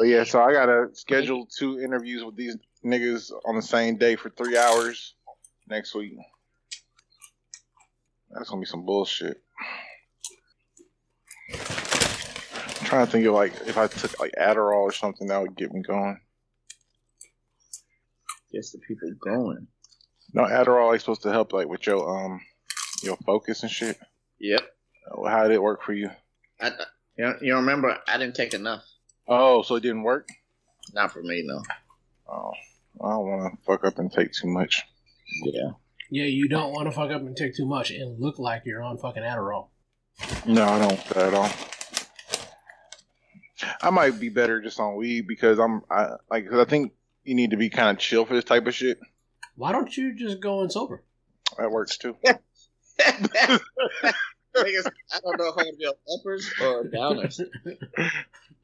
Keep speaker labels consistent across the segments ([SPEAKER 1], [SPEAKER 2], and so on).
[SPEAKER 1] But yeah, so I gotta schedule two interviews with these niggas on the same day for three hours next week. That's gonna be some bullshit. I'm trying to think of like if I took like Adderall or something that would get me going.
[SPEAKER 2] Gets the people going.
[SPEAKER 1] No, Adderall is supposed to help like with your um your focus and shit.
[SPEAKER 2] Yep.
[SPEAKER 1] How did it work for you?
[SPEAKER 2] I, you, know, you remember I didn't take enough.
[SPEAKER 1] Oh, so it didn't work?
[SPEAKER 2] Not for me, no.
[SPEAKER 1] Oh, I don't want to fuck up and take too much.
[SPEAKER 2] Yeah.
[SPEAKER 3] Yeah, you don't want to fuck up and take too much and look like you're on fucking Adderall.
[SPEAKER 1] No, I don't at all. I might be better just on weed because I'm I like cause I think you need to be kind of chill for this type of shit.
[SPEAKER 3] Why don't you just go in sober?
[SPEAKER 1] That works too. I don't know if I'm gonna be uppers or downers.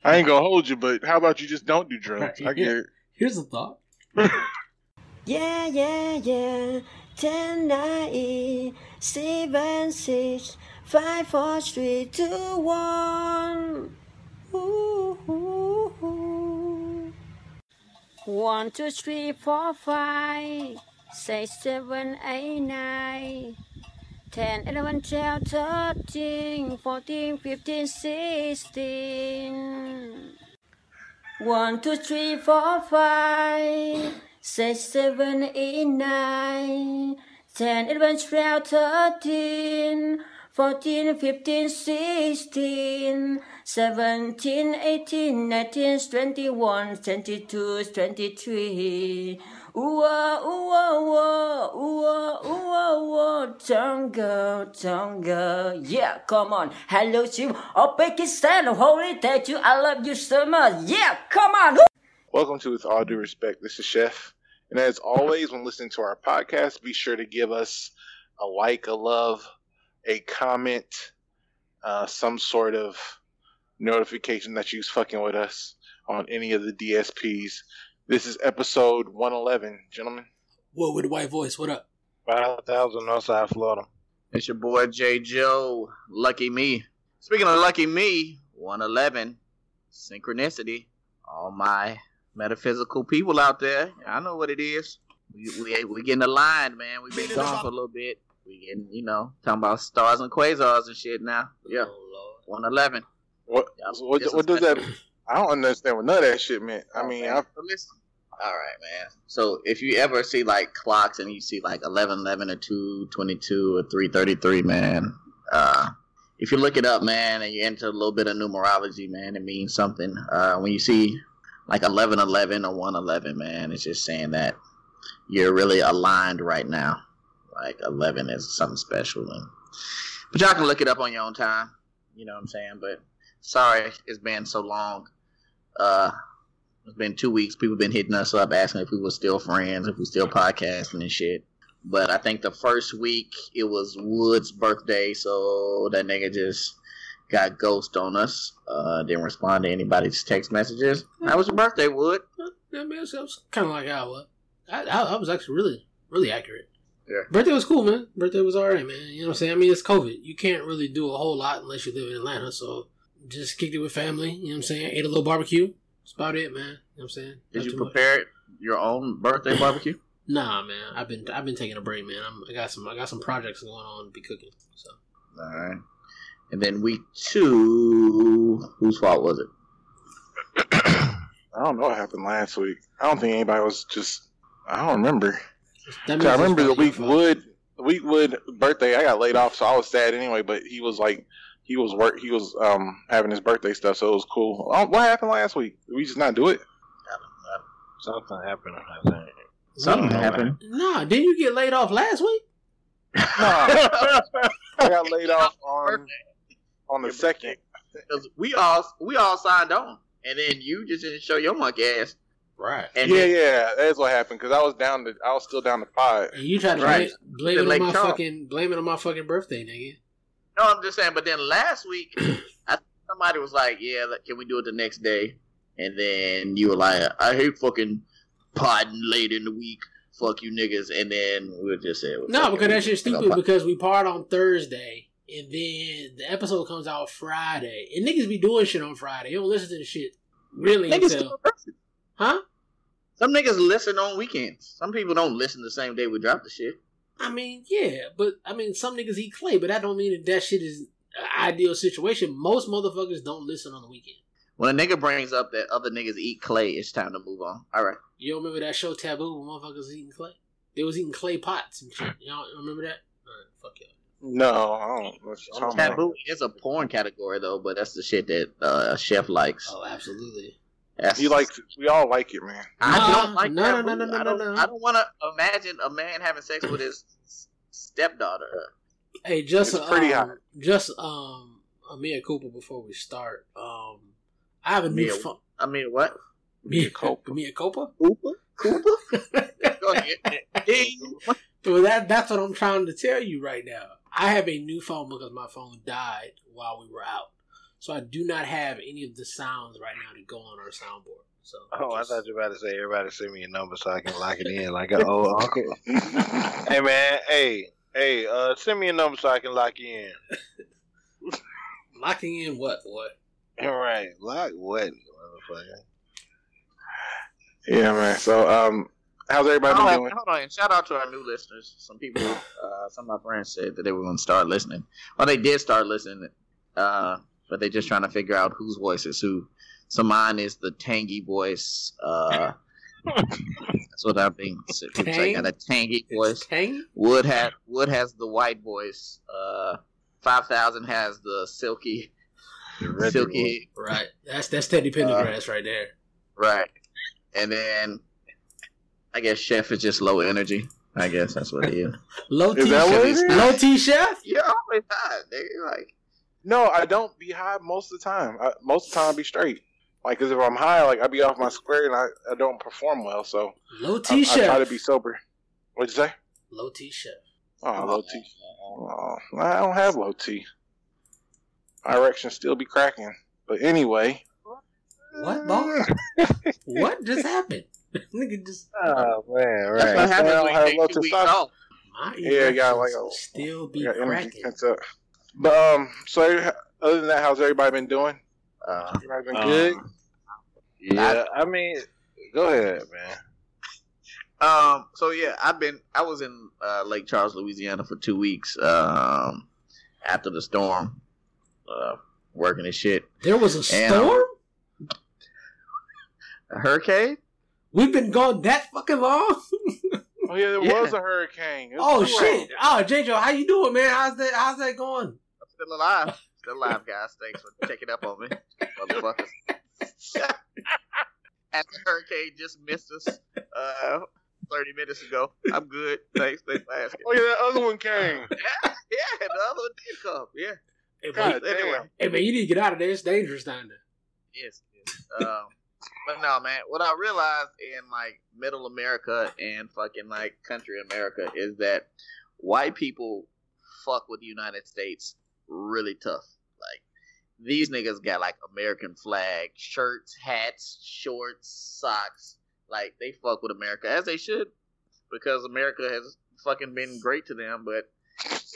[SPEAKER 1] I ain't gonna hold you, but how about you just don't do drugs? Right, I get
[SPEAKER 3] it. Here's a thought. yeah, yeah, yeah. Ten, nine, eight, seven, six, five, four, three, two, Ooh, ooh, ooh. One two three four five six seven eight nine. 10, 11, 12, 13, 14, 15, 16. 1, 2, 3, 4,
[SPEAKER 1] 5, 6, 7, 8, 9, 10, 11, 12, 13, 14, 15, 16, 17, 18, 19, 21, 22, 23. Ooh-ah, ooh-ah, ooh-ah, ooh-ah, Tango, tango, yeah, come on. Hello, you, oh, Uzbekistan, holy, thank you, I love you so much. Yeah, come on. Welcome to With All Due Respect. This is Chef. And as always, when listening to our podcast, be sure to give us a like, a love, a comment, uh, some sort of notification that you's fucking with us on any of the DSPs. This is episode 111, gentlemen.
[SPEAKER 3] What with the white voice? What up? 5,000
[SPEAKER 2] Northside Florida. It's your boy J. Joe. Lucky me. Speaking of lucky me, 111, synchronicity. All my metaphysical people out there, I know what it is. We, we, we getting aligned, man. We've been gone for a little bit. We getting, you know, talking about stars and quasars and shit now. Yeah. 111. What, what,
[SPEAKER 1] what does that I don't understand what none of that shit meant. I mean, okay. I
[SPEAKER 2] listen. All right, man. So if you ever see like clocks and you see like eleven eleven or two twenty two or three thirty three, man. Uh, if you look it up, man, and you enter a little bit of numerology, man, it means something. Uh, when you see like eleven eleven or one eleven, man, it's just saying that you're really aligned right now. Like eleven is something special, but y'all can look it up on your own time. You know what I'm saying? But sorry, it's been so long. Uh, it's been two weeks. People been hitting us up asking if we were still friends, if we still podcasting and shit. But I think the first week it was Wood's birthday, so that nigga just got ghost on us. Uh, didn't respond to anybody's text messages. How was your birthday, Wood?
[SPEAKER 3] I mean, it was kind of like I was. Uh, I, I, I, was actually really, really accurate.
[SPEAKER 1] Yeah.
[SPEAKER 3] Birthday was cool, man. Birthday was alright, man. You know what I'm saying? I mean, it's COVID. You can't really do a whole lot unless you live in Atlanta. So just kicked it with family. You know what I'm saying? Ate a little barbecue. That's about it, man. You know what I'm saying?
[SPEAKER 2] Did Not you prepare much. your own birthday barbecue?
[SPEAKER 3] nah, man. I've been I've been taking a break, man. I'm, I got some I got some projects going on to be cooking. So. All
[SPEAKER 2] right. And then week two, whose fault was it?
[SPEAKER 1] I don't know what happened last week. I don't think anybody was just. I don't remember. I remember the week Wood, week Wood birthday. I got laid off, so I was sad anyway. But he was like, he was work he was um having his birthday stuff, so it was cool. What happened last week? Did we just not do it?
[SPEAKER 2] Something happened. I think.
[SPEAKER 3] Something happened. Nah, didn't you get laid off last week? no, I
[SPEAKER 1] got laid off on on the second.
[SPEAKER 2] we all we all signed on, and then you just didn't show your monkey ass.
[SPEAKER 1] Right. And yeah, then, yeah, that's what happened. Because I was down to, I was still down the pod. And you tried to right.
[SPEAKER 3] blame, blame it on my fucking, blame it on my fucking birthday, nigga.
[SPEAKER 2] No, I'm just saying. But then last week, I, somebody was like, "Yeah, can we do it the next day?" And then you were like, "I hate fucking potting late in the week. Fuck you niggas." And then we will just say, well,
[SPEAKER 3] "No, because that's just stupid." Because we part on Thursday, and then the episode comes out Friday, and niggas be doing shit on Friday. They don't listen to the shit really niggas until,
[SPEAKER 2] huh? Some niggas listen on weekends. Some people don't listen the same day we drop the shit.
[SPEAKER 3] I mean, yeah, but I mean, some niggas eat clay, but that don't mean that that shit is ideal situation. Most motherfuckers don't listen on the weekend.
[SPEAKER 2] When a nigga brings up that other niggas eat clay, it's time to move on. All right.
[SPEAKER 3] You don't remember that show Taboo when motherfuckers eating clay? They was eating clay pots and shit. Y'all remember that? All right,
[SPEAKER 1] fuck y'all. No, I don't.
[SPEAKER 2] Taboo. It's a porn category though, but that's the shit that uh, a chef likes.
[SPEAKER 3] Oh, absolutely.
[SPEAKER 1] That's you like we all like it, man.
[SPEAKER 2] I
[SPEAKER 1] don't like no,
[SPEAKER 2] that. No, no, no, no, no, no. I don't want to imagine a man having sex with his stepdaughter. Hey,
[SPEAKER 3] just it's pretty um, hot. Just um, Amir Cooper. Before we start, um,
[SPEAKER 2] I
[SPEAKER 3] have a
[SPEAKER 2] new phone. I mean, what? Mia Cooper. Mia Cooper. Cooper. Cooper.
[SPEAKER 3] Go ahead. well, that that's what I'm trying to tell you right now. I have a new phone because my phone died while we were out. So I do not have any of the sounds right now to go on our soundboard. So
[SPEAKER 2] oh, just... I thought you were about to say everybody send me a number so I can lock it in like an old uncle. hey man, hey, hey, uh, send me a number so I can lock you
[SPEAKER 3] in. Locking in what, boy?
[SPEAKER 2] All right, lock what, motherfucker?
[SPEAKER 1] Yeah, man. So, um, how's everybody
[SPEAKER 2] hold
[SPEAKER 1] oh,
[SPEAKER 2] doing? On, hold on, shout out to our new listeners. Some people, uh, some of my friends said that they were going to start listening. Well, they did start listening. Uh, but they're just trying to figure out whose voice is who. So mine is the tangy voice. Uh, that's what I think. So I got a tangy voice. Tang? Wood has Wood has the white voice. Uh, Five thousand has the silky, the
[SPEAKER 3] silky. Right. That's that's Teddy Pendergrass uh, right there.
[SPEAKER 2] Right. And then I guess Chef is just low energy. I guess that's what he is. low T Chef. Low T Chef.
[SPEAKER 1] You're always hot. Nigga. Like no, I don't be high most of the time. I, most of the time, I be straight. Like, cause if I'm high, like I be off my square and I, I don't perform well. So low T shirt. I, I try to be sober. What'd you say?
[SPEAKER 3] Low oh, T shirt.
[SPEAKER 1] Oh, low T. Oh, I don't have low T. My erection still be cracking. But anyway. What, what just happened? Nigga just. Oh man, right. That's what happens when My yeah, got like a, still be cracking. Up. But um, so other than that, how's everybody been doing? Uh, everybody been um,
[SPEAKER 2] good. Yeah, I, I, mean, go ahead, man. Um, so yeah, I've been I was in uh, Lake Charles, Louisiana for two weeks um, after the storm, uh, working and shit.
[SPEAKER 3] There was a and, um, storm. Um,
[SPEAKER 2] a hurricane.
[SPEAKER 3] We've been gone that fucking
[SPEAKER 1] long. oh yeah, there yeah. was a hurricane. Was oh
[SPEAKER 3] shit! Oh ah, JJ, how you doing, man? How's that? How's that going?
[SPEAKER 2] Still alive. Still alive, guys. Thanks for checking up on me, motherfuckers. After hurricane just missed us uh, 30 minutes ago. I'm good. Thanks. Thanks for asking. Oh, yeah,
[SPEAKER 1] that other one came. yeah, yeah, the other one
[SPEAKER 3] did come. Yeah. Hey, God, but, anyway. Hey, man, you need to get out of there. It's dangerous down
[SPEAKER 2] there. Yes, yes. Um, but no, man, what I realized in like middle America and fucking like country America is that white people fuck with the United States really tough. Like these niggas got like American flag shirts, hats, shorts, socks. Like they fuck with America as they should because America has fucking been great to them. But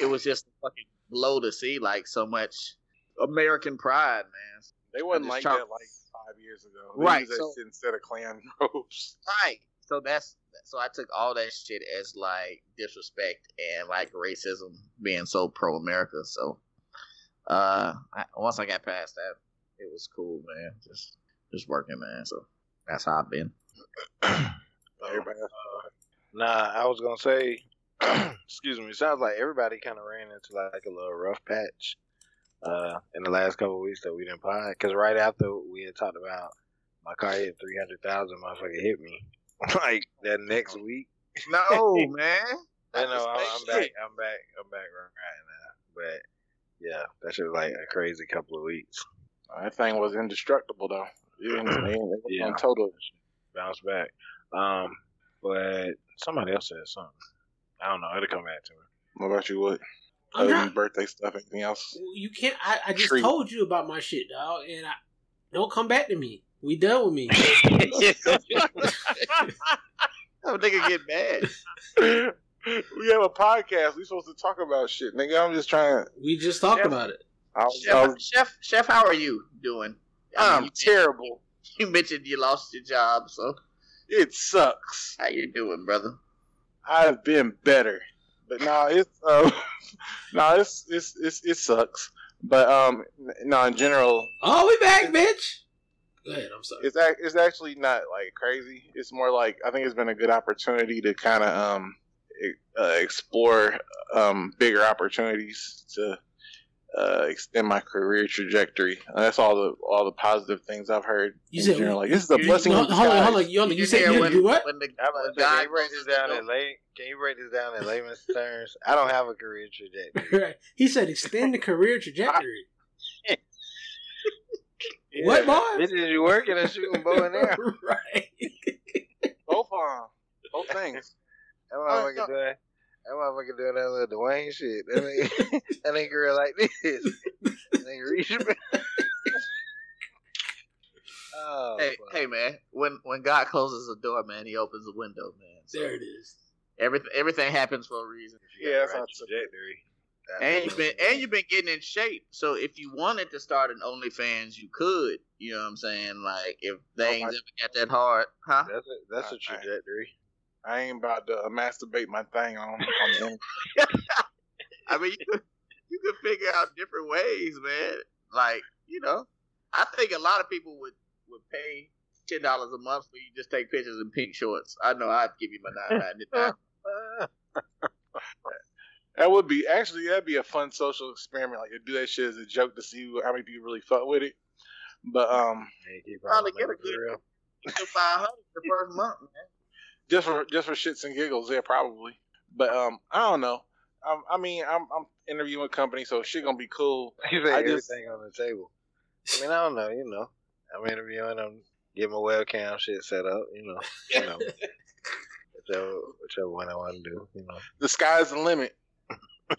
[SPEAKER 2] it was just a fucking blow to see like so much American pride, man.
[SPEAKER 1] They wasn't like char- that like five years ago. They right.
[SPEAKER 2] So,
[SPEAKER 1] instead of
[SPEAKER 2] Klan ropes. Right. So that's so I took all that shit as like disrespect and like racism being so pro America. So uh, once I got past that, it was cool, man. Just just working, man. So that's how I've been. Everybody. Uh, nah, I was gonna say, excuse me. Sounds like everybody kind of ran into like a little rough patch uh, in the last couple weeks that we didn't pod. Because right after we had talked about my car hit three hundred thousand, motherfucker hit me like that next week.
[SPEAKER 1] No, man. I know I'm, I'm back. I'm
[SPEAKER 2] back. I'm back right now, but yeah, that should was like a crazy couple of weeks.
[SPEAKER 1] That thing was indestructible though. Even, even yeah. total bounce back. Um, but somebody else said something. I don't know. It'll come back to me. What about you? What? Other not, than birthday stuff, anything else?
[SPEAKER 3] You can't. I, I just Treat. told you about my shit, dog, and I don't come back to me. We done with me. that
[SPEAKER 2] nigga get mad.
[SPEAKER 1] we have a podcast. We supposed to talk about shit, nigga. I'm just trying.
[SPEAKER 3] We just talked chef, about it. I,
[SPEAKER 2] chef, I chef, chef, how are you doing?
[SPEAKER 1] I'm you terrible.
[SPEAKER 2] You mentioned you lost your job, so
[SPEAKER 1] it sucks.
[SPEAKER 2] How you doing, brother?
[SPEAKER 1] I've been better, but now nah, it's uh, nah, it's, it's it's it sucks. But um, now nah, in general.
[SPEAKER 3] Oh, we back, bitch.
[SPEAKER 1] Go ahead. I'm sorry. It's a, it's actually not like crazy. It's more like I think it's been a good opportunity to kind of um uh, explore um, bigger opportunities to uh, extend my career trajectory. And that's all the all the positive things I've heard. You said general. like this is a blessing. Hold on, hold on, hold on. You, you, said
[SPEAKER 2] when, what? When the, when guy can you write this down in lay, Can you break this down in layman's terms? I don't have a career trajectory.
[SPEAKER 3] He said extend the career trajectory. yeah, what boy? This is you working and shooting bow and
[SPEAKER 2] arrow. right. Both arm. Um, both things. That motherfucker uh, no. doing that motherfucker doing that little Dwayne shit. That ain't that ain't real like this. That nigga reach oh, hey, hey, man! When when God closes a door, man, He opens a window, man.
[SPEAKER 3] So there it is.
[SPEAKER 2] Everything everything happens for a reason. Yeah, that's right trajectory. And you've been and you've been getting in shape. So if you wanted to start an OnlyFans, you could. You know what I'm saying? Like if oh, things oh ever got that hard,
[SPEAKER 1] huh? That's a, that's a trajectory. I ain't about to uh, masturbate my thing on,
[SPEAKER 2] on I mean, you could, you could figure out different ways, man. Like, you know, I think a lot of people would would pay ten dollars a month for you just take pictures in pink shorts. I know I'd give you my nine ninety
[SPEAKER 1] nine. That would be actually that'd be a fun social experiment. Like, do that shit as a joke to see how many people really fuck with it. But um, hey, probably, probably get a good five hundred the first month, man just for just for shits and giggles, yeah, probably. But um, I don't know. I, I mean, I'm, I'm interviewing company, so shit gonna be cool. You I everything just,
[SPEAKER 2] on the table. I mean, I don't know. You know, I'm interviewing. I'm getting my webcam shit set up. You know, you know, whichever
[SPEAKER 1] whichever one I want to do. You know, the sky's the limit.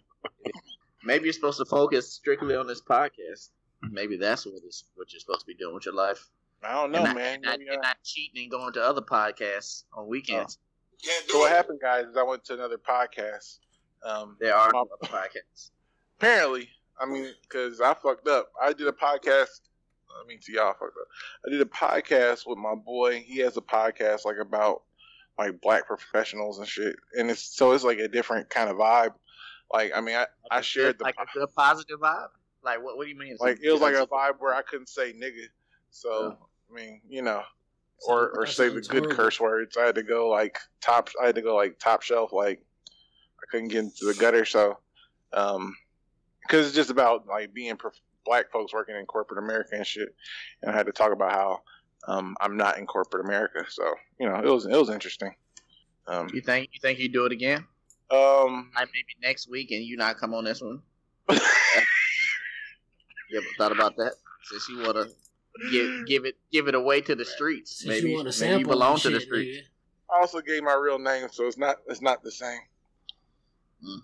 [SPEAKER 2] Maybe you're supposed to focus strictly on this podcast. Maybe that's what is what you're supposed to be doing with your life.
[SPEAKER 1] I don't know,
[SPEAKER 2] and
[SPEAKER 1] man.
[SPEAKER 2] I, uh, and, not cheating and going to other podcasts on weekends. Oh.
[SPEAKER 1] So what happened, guys? Is I went to another podcast. Um, there are my, other podcasts. Apparently, I mean, because I fucked up. I did a podcast. I mean, to y'all, I fucked up. I did a podcast with my boy. He has a podcast like about like black professionals and shit. And it's so it's like a different kind of vibe. Like, I mean, I, I shared
[SPEAKER 2] the like a good positive vibe. Like, what? What do you mean? It's
[SPEAKER 1] like, like it was like a vibe where I couldn't say nigga. So I mean, you know, or or say the good curse words. I had to go like top. I had to go like top shelf. Like I couldn't get into the gutter. So, um, because it's just about like being black folks working in corporate America and shit. And I had to talk about how um, I'm not in corporate America. So you know, it was it was interesting.
[SPEAKER 2] Um, you think you think you do it again?
[SPEAKER 1] Um,
[SPEAKER 2] like maybe next week, and you not come on this one. you ever thought about that? Since you wanna give, give it give it away to the streets. Maybe, you, maybe you belong
[SPEAKER 1] to the streets. Nigga. I also gave my real name, so it's not it's not the same. Mm.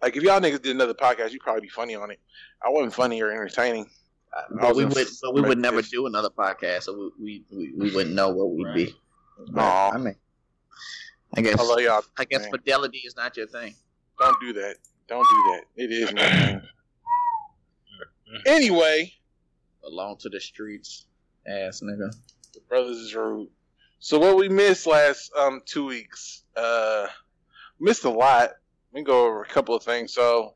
[SPEAKER 1] Like if y'all niggas did another podcast, you'd probably be funny on it. I wasn't funny or entertaining. Uh,
[SPEAKER 2] but, we would, but we would, never do another podcast, so we we, we, wouldn't know what we'd right. be. I mean, I guess I, love y'all, I guess man. fidelity is not your thing.
[SPEAKER 1] Don't do that. Don't do that. It is my Anyway,
[SPEAKER 2] Along to the streets, ass nigga. The brothers is
[SPEAKER 1] rude. So what we missed last um two weeks, uh, missed a lot. We me go over a couple of things. So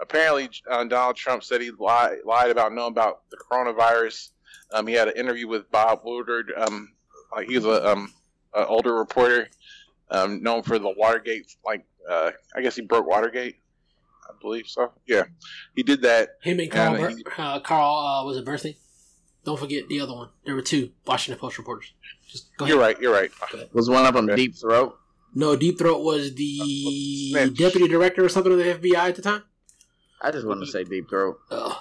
[SPEAKER 1] apparently, uh, Donald Trump said he lied, lied about knowing about the coronavirus. Um, he had an interview with Bob Woodward. Um, like he's a um an older reporter, um, known for the Watergate. Like uh, I guess he broke Watergate. I believe so. Yeah, he did that. Him and
[SPEAKER 3] Carl. he, uh, Carl uh, was it Berthy? Don't forget the other one. There were two Washington Post reporters. Just
[SPEAKER 1] go ahead. You're right. You're right.
[SPEAKER 2] Was one of them okay. Deep Throat?
[SPEAKER 3] No, Deep Throat was the uh, deputy director or something of the FBI at the time.
[SPEAKER 2] I just wanted to say Deep Throat. Uh,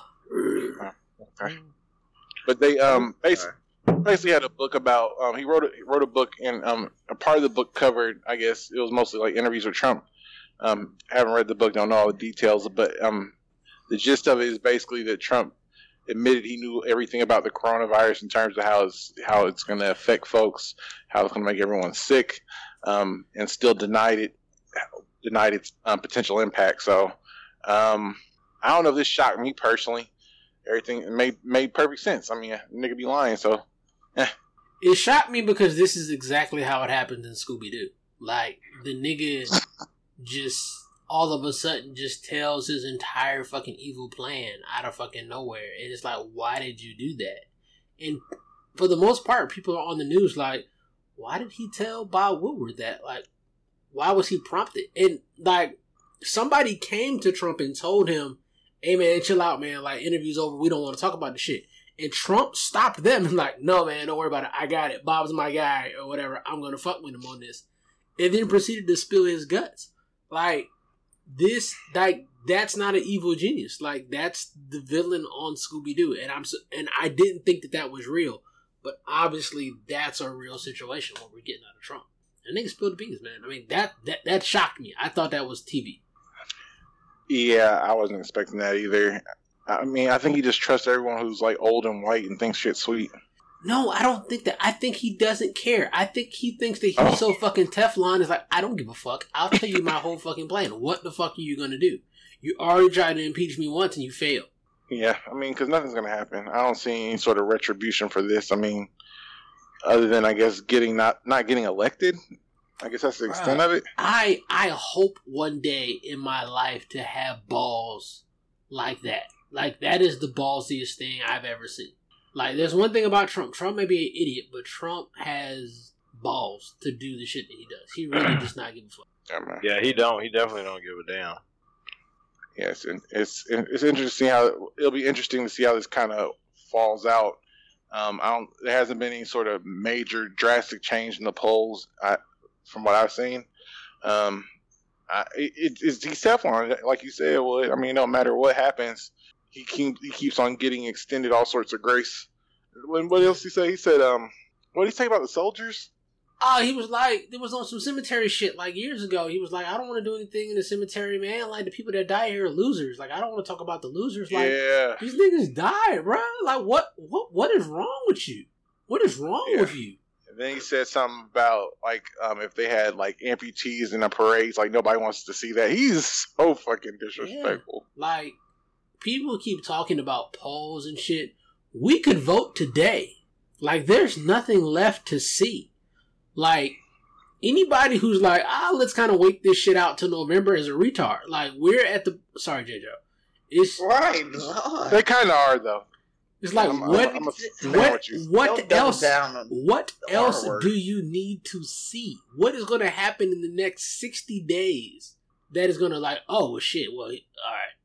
[SPEAKER 2] okay.
[SPEAKER 1] But they um basically basically had a book about um, he wrote a, he wrote a book and um, a part of the book covered I guess it was mostly like interviews with Trump um, haven't read the book, don't know all the details, but um, the gist of it is basically that Trump admitted he knew everything about the coronavirus in terms of how it's how it's going to affect folks, how it's going to make everyone sick, um, and still denied it denied its um, potential impact. So um, I don't know if this shocked me personally. Everything made made perfect sense. I mean, nigga be lying. So
[SPEAKER 3] eh. it shocked me because this is exactly how it happened in Scooby Doo. Like the nigga just all of a sudden just tells his entire fucking evil plan out of fucking nowhere. And it's like, why did you do that? And for the most part, people are on the news like, why did he tell Bob Woodward that? Like, why was he prompted? And like, somebody came to Trump and told him, hey man, chill out, man. Like, interview's over. We don't want to talk about the shit. And Trump stopped them and like, no man, don't worry about it. I got it. Bob's my guy or whatever. I'm going to fuck with him on this. And then proceeded to spill his guts like this, like that's not an evil genius. Like that's the villain on Scooby Doo, and I'm so, and I didn't think that that was real, but obviously that's a real situation. What we're getting out of Trump, and niggas spilled the beans, man. I mean that that that shocked me. I thought that was TV.
[SPEAKER 1] Yeah, I wasn't expecting that either. I mean, I think he just trusts everyone who's like old and white and thinks shit's sweet.
[SPEAKER 3] No, I don't think that. I think he doesn't care. I think he thinks that he's oh. so fucking Teflon is like, I don't give a fuck. I'll tell you my whole fucking plan. What the fuck are you gonna do? You already tried to impeach me once and you failed.
[SPEAKER 1] Yeah, I mean, because nothing's gonna happen. I don't see any sort of retribution for this. I mean, other than I guess getting not not getting elected. I guess that's the extent of it.
[SPEAKER 3] I I hope one day in my life to have balls like that. Like that is the ballsiest thing I've ever seen. Like, there's one thing about Trump. Trump may be an idiot, but Trump has balls to do the shit that he does. He really does not give a fuck.
[SPEAKER 2] Yeah, he don't. He definitely don't give a damn.
[SPEAKER 1] Yes, and it's it's interesting how it'll be interesting to see how this kind of falls out. Um, I don't. There hasn't been any sort of major drastic change in the polls, I, from what I've seen. Um, I, it, it's like you said. Well, I mean, no matter what happens, he keep, he keeps on getting extended all sorts of grace. When what else he say? He said, um, what did he say about the soldiers?
[SPEAKER 3] Oh, he was like, it was on some cemetery shit like years ago. He was like, I don't want to do anything in the cemetery, man. Like the people that die here are losers. Like I don't want to talk about the losers. Like yeah. these niggas died, bro. Like what, what, what is wrong with you? What is wrong yeah. with you?
[SPEAKER 1] And then he said something about like um, if they had like amputees in the parade, like nobody wants to see that. He's so fucking disrespectful.
[SPEAKER 3] Yeah. Like people keep talking about polls and shit. We could vote today. Like, there's nothing left to see. Like, anybody who's like, ah, let's kind of wait this shit out till November is a retard. Like, we're at the. Sorry, JJ. It's
[SPEAKER 1] right. They kind of are though. It's like I'm,
[SPEAKER 3] what,
[SPEAKER 1] I'm, I'm
[SPEAKER 3] what, what else? what else do you need to see? What is going to happen in the next sixty days that is going to like? Oh shit! Well, all right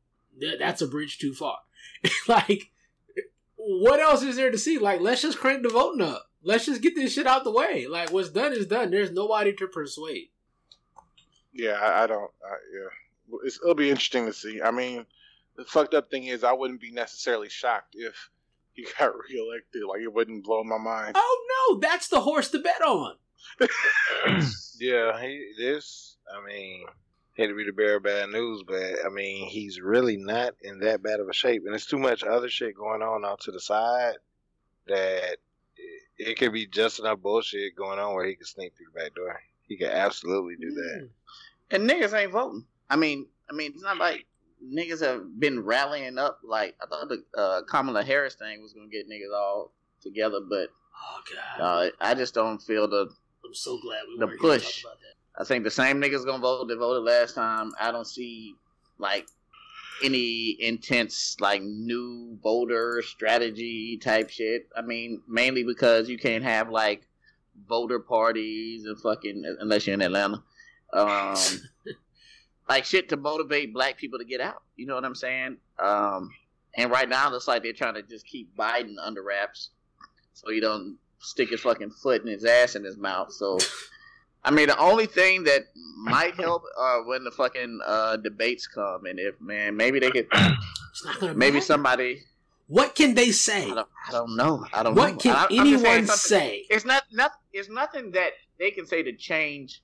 [SPEAKER 3] that's a bridge too far. like, what else is there to see? Like, let's just crank the voting up. Let's just get this shit out the way. Like, what's done is done. There's nobody to persuade.
[SPEAKER 1] Yeah, I, I don't. I, yeah, it's, it'll be interesting to see. I mean, the fucked up thing is, I wouldn't be necessarily shocked if he got reelected. Like, it wouldn't blow my mind.
[SPEAKER 3] Oh no, that's the horse to bet on.
[SPEAKER 2] yeah, he, this. I mean, hate to be the bearer of bad news, but I mean, he's really not in that bad of a shape, and there's too much other shit going on out to the side that it, it could be just enough bullshit going on where he could sneak through the back door. He could absolutely do that. Mm. And niggas ain't voting. I mean, I mean, it's not like niggas have been rallying up. Like I thought the uh, Kamala Harris thing was gonna get niggas all together, but oh god, uh, I just don't feel the. I'm so glad we the push. I think the same niggas gonna vote that voted last time. I don't see like any intense like new voter strategy type shit. I mean, mainly because you can't have like voter parties and fucking unless you're in Atlanta. Um, like shit to motivate black people to get out. You know what I'm saying? Um, and right now it looks like they're trying to just keep Biden under wraps so he don't stick his fucking foot in his ass in his mouth. So I mean, the only thing that might help uh, when the fucking uh, debates come, and if man, maybe they could, maybe somebody.
[SPEAKER 3] What can they say?
[SPEAKER 2] I don't, I don't know. I don't. What know. can I, anyone say? It's not, It's nothing that they can say to change,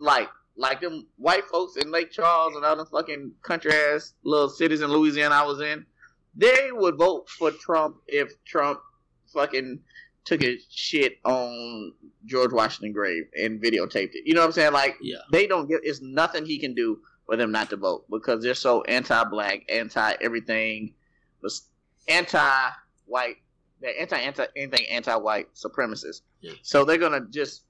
[SPEAKER 2] like like them white folks in Lake Charles and other fucking country ass little cities in Louisiana I was in. They would vote for Trump if Trump fucking took a shit on George Washington grave and videotaped it. You know what I'm saying? Like yeah. they don't get it's nothing he can do for them not to vote because they're so anti black, anti everything, anti white, they're anti anti anything anti white supremacists. Yeah. So they're gonna just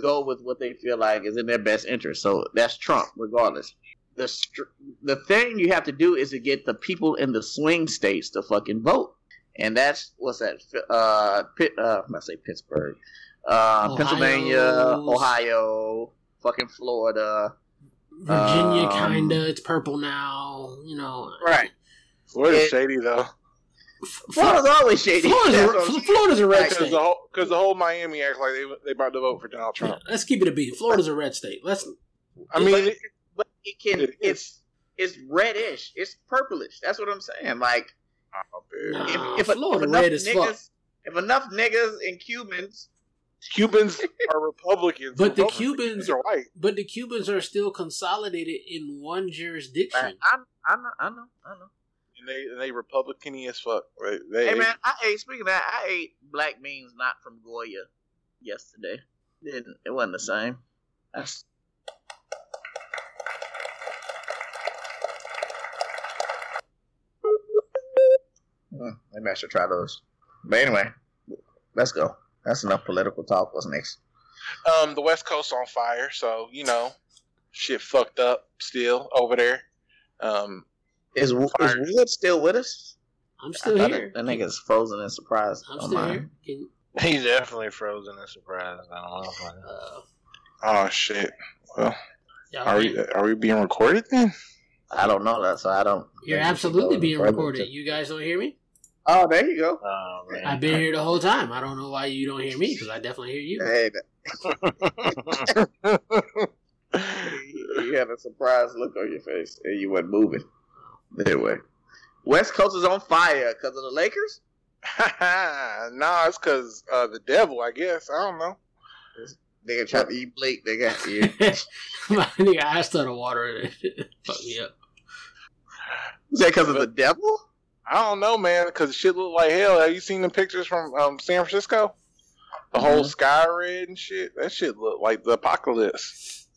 [SPEAKER 2] go with what they feel like is in their best interest. So that's Trump, regardless. The str- the thing you have to do is to get the people in the swing states to fucking vote and that's what's that? Uh, Pitt, uh, I say Pittsburgh, uh, Pennsylvania, Ohio, fucking Florida, Virginia,
[SPEAKER 3] um, kinda. It's purple now, you know.
[SPEAKER 2] Right. Florida's it, shady though. Florida's
[SPEAKER 1] always shady. Florida's, a, Florida's a red state because the, the, whole Miami act like they they about to vote for Donald Trump. Yeah,
[SPEAKER 3] let's keep it a beat. Florida's a red state. Let's. I mean, it, it, but
[SPEAKER 2] it can. It, it's it's reddish. It's purplish. That's what I'm saying. Like Oh, if, if, if enough red If enough niggas and Cubans
[SPEAKER 1] Cubans are Republicans, but
[SPEAKER 3] the Cubans are white. But the Cubans are still consolidated in one jurisdiction. Man, I,
[SPEAKER 2] I, know, I know, I know. And they
[SPEAKER 1] and they Republican as fuck. Right? They hey
[SPEAKER 2] ate. man, I ate. Speaking of that, I ate black beans not from Goya yesterday. It, it wasn't the same. That's They I should try those. But anyway, let's go. That's enough political talk. What's next?
[SPEAKER 1] Um, the West Coast on fire, so you know, shit fucked up still over there. Um,
[SPEAKER 2] is, fire. is Wood still with
[SPEAKER 3] us? I'm still here.
[SPEAKER 2] That, nigga's frozen in surprise. I'm still
[SPEAKER 1] mine. here. He's definitely frozen in surprise. I don't know. Uh, oh shit! Well, are we are we being recorded then?
[SPEAKER 2] I don't know that, so I don't.
[SPEAKER 3] You're absolutely being recorded. To... You guys don't hear me.
[SPEAKER 2] Oh, there you go.
[SPEAKER 3] Oh, I've been here the whole time. I don't know why you don't hear me because I definitely hear you.
[SPEAKER 2] Hey, you had a surprised look on your face and you weren't moving. Anyway, West Coast is on fire because of the Lakers.
[SPEAKER 1] nah, it's because uh, the devil, I guess. I don't know. They got tried to eat Blake. They got you. My
[SPEAKER 2] nigga, I started water it me up. Is that because of the devil?
[SPEAKER 1] I don't know, man, because shit looked like hell. Have you seen the pictures from um, San Francisco? The mm-hmm. whole sky red and shit. That shit looked like the apocalypse.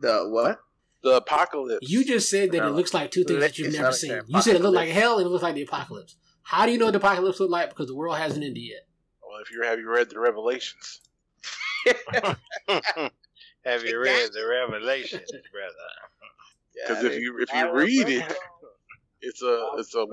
[SPEAKER 2] The what?
[SPEAKER 1] The apocalypse.
[SPEAKER 3] You just said that no. it looks like two things that you've it's never seen. you said it looked like hell and it looked like the apocalypse. How do you know the apocalypse looked like? Because the world hasn't ended yet.
[SPEAKER 1] Well, if you have you read the Revelations. have
[SPEAKER 2] you read the Revelations, brother?
[SPEAKER 1] Because if you if you read it. It's a oh, it's a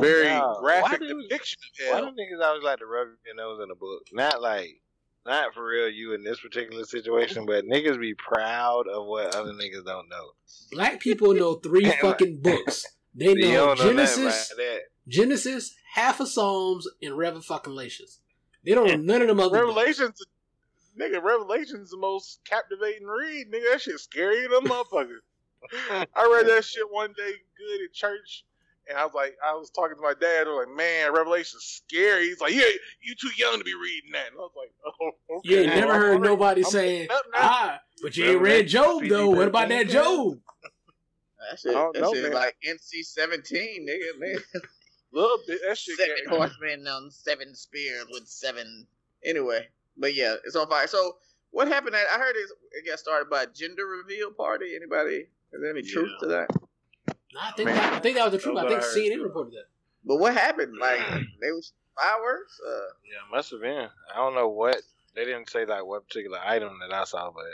[SPEAKER 1] very yeah. graphic do, depiction of hell. Why do niggas always
[SPEAKER 2] like to rub your nose in a book? Not like not for real you in this particular situation, but niggas be proud of what other niggas don't know.
[SPEAKER 3] Black people know three fucking books. They know, Genesis, right Genesis, half of Psalms, and Revel They don't know none of them other Revelations,
[SPEAKER 1] books. nigga. Revelations the most captivating read, nigga. That shit scary than a motherfucker. I read that shit one day good at church, and I was like, I was talking to my dad. I was like, man, Revelation's scary. He's like, yeah, you too young to be reading that. And I was like, oh, okay. You ain't never heard
[SPEAKER 3] nobody I'm saying, ah, but you ain't read Job, though. What about that mm-hmm. Job? That shit, that
[SPEAKER 2] shit like NC 17, nigga, man. Little bit. That shit seven horsemen on seven spears with seven. Anyway, but yeah, it's on fire. So what happened? At, I heard it, it got started by gender reveal party. Anybody is there any yeah. truth to that? No, I think that, I think that was the truth. I think CNN reported that. But what happened? Like they was fireworks. Uh,
[SPEAKER 1] yeah, must have been. I don't know what they didn't say like what particular item that I saw, but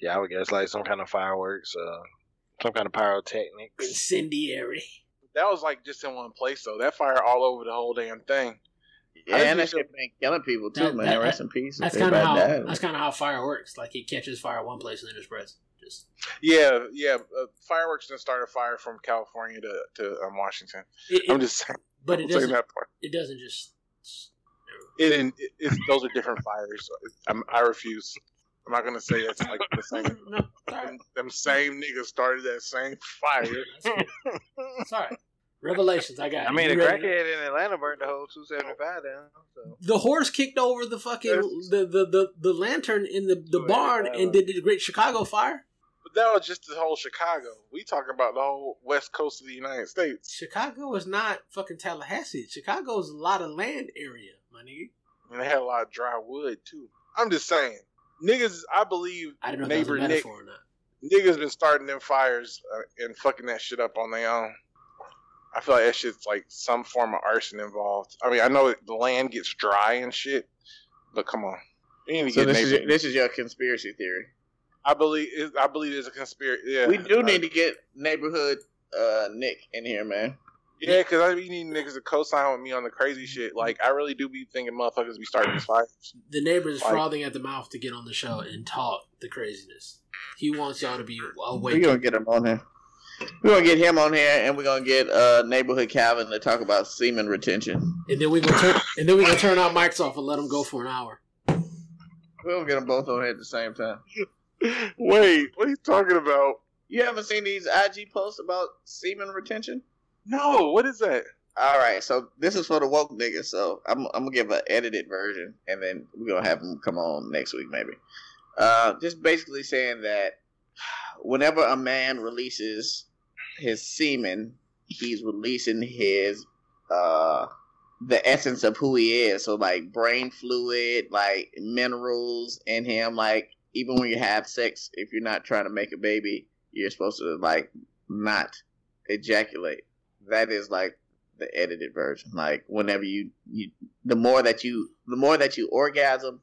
[SPEAKER 1] yeah, I would guess like some kind of fireworks, uh, some kind of pyrotechnics,
[SPEAKER 3] incendiary.
[SPEAKER 1] That was like just in one place though. That fire all over the whole damn thing. Yeah, and that shit been killing people
[SPEAKER 3] too, that, man. That, Rest that, in peace. That's kind of how that's kind of how fire works. Like it catches fire one place and then it spreads
[SPEAKER 1] yeah, yeah. Uh, fireworks didn't start a fire from California to to um, Washington. It, I'm just saying, but
[SPEAKER 3] it doesn't.
[SPEAKER 1] It
[SPEAKER 3] doesn't just.
[SPEAKER 1] It, it, it those are different fires. I'm, i refuse. I'm not gonna say it's like the same. no, them, them same niggas started that same fire. Sorry,
[SPEAKER 3] Revelations, I got. I mean, the crackhead in Atlanta burned the whole 275 down. So. The horse kicked over the fucking the, the, the, the, lantern in the, the oh, barn and did the Great Chicago Fire
[SPEAKER 1] that was just the whole Chicago. We talking about the whole west coast of the United States.
[SPEAKER 3] Chicago is not fucking Tallahassee. Chicago is a lot of land area, my nigga.
[SPEAKER 1] And they had a lot of dry wood too. I'm just saying, niggas. I believe I don't know neighbor Nick. Niggas been starting them fires uh, and fucking that shit up on their own. I feel like that shit's like some form of arson involved. I mean, I know the land gets dry and shit, but come on.
[SPEAKER 2] so this, is your, this is your conspiracy theory. I
[SPEAKER 1] believe I believe there's a conspiracy. Yeah,
[SPEAKER 2] we do need to get neighborhood uh, Nick in here, man.
[SPEAKER 1] Yeah, because I be needing niggas to co-sign with me on the crazy shit. Like, I really do be thinking motherfuckers be starting these fight.
[SPEAKER 3] The neighbor's like, frothing at the mouth to get on the show and talk the craziness. He wants y'all to be
[SPEAKER 2] awake. We're
[SPEAKER 3] gonna
[SPEAKER 2] get him on here. We're gonna get him on here, and we're gonna get uh, neighborhood Calvin to talk about semen retention.
[SPEAKER 3] And then we gonna turn, and then we gonna turn our mics off and let them go for an hour. We're
[SPEAKER 2] gonna get them both on here at the same time.
[SPEAKER 1] Wait, what are you talking about?
[SPEAKER 2] You haven't seen these IG posts about semen retention?
[SPEAKER 1] No, what is that?
[SPEAKER 2] All right, so this is for the woke niggas. So I'm, I'm gonna give an edited version, and then we're gonna have them come on next week, maybe. Uh, just basically saying that whenever a man releases his semen, he's releasing his uh the essence of who he is. So like brain fluid, like minerals in him, like even when you have sex, if you're not trying to make a baby, you're supposed to like not ejaculate. That is like the edited version. Like whenever you, you the more that you the more that you orgasm,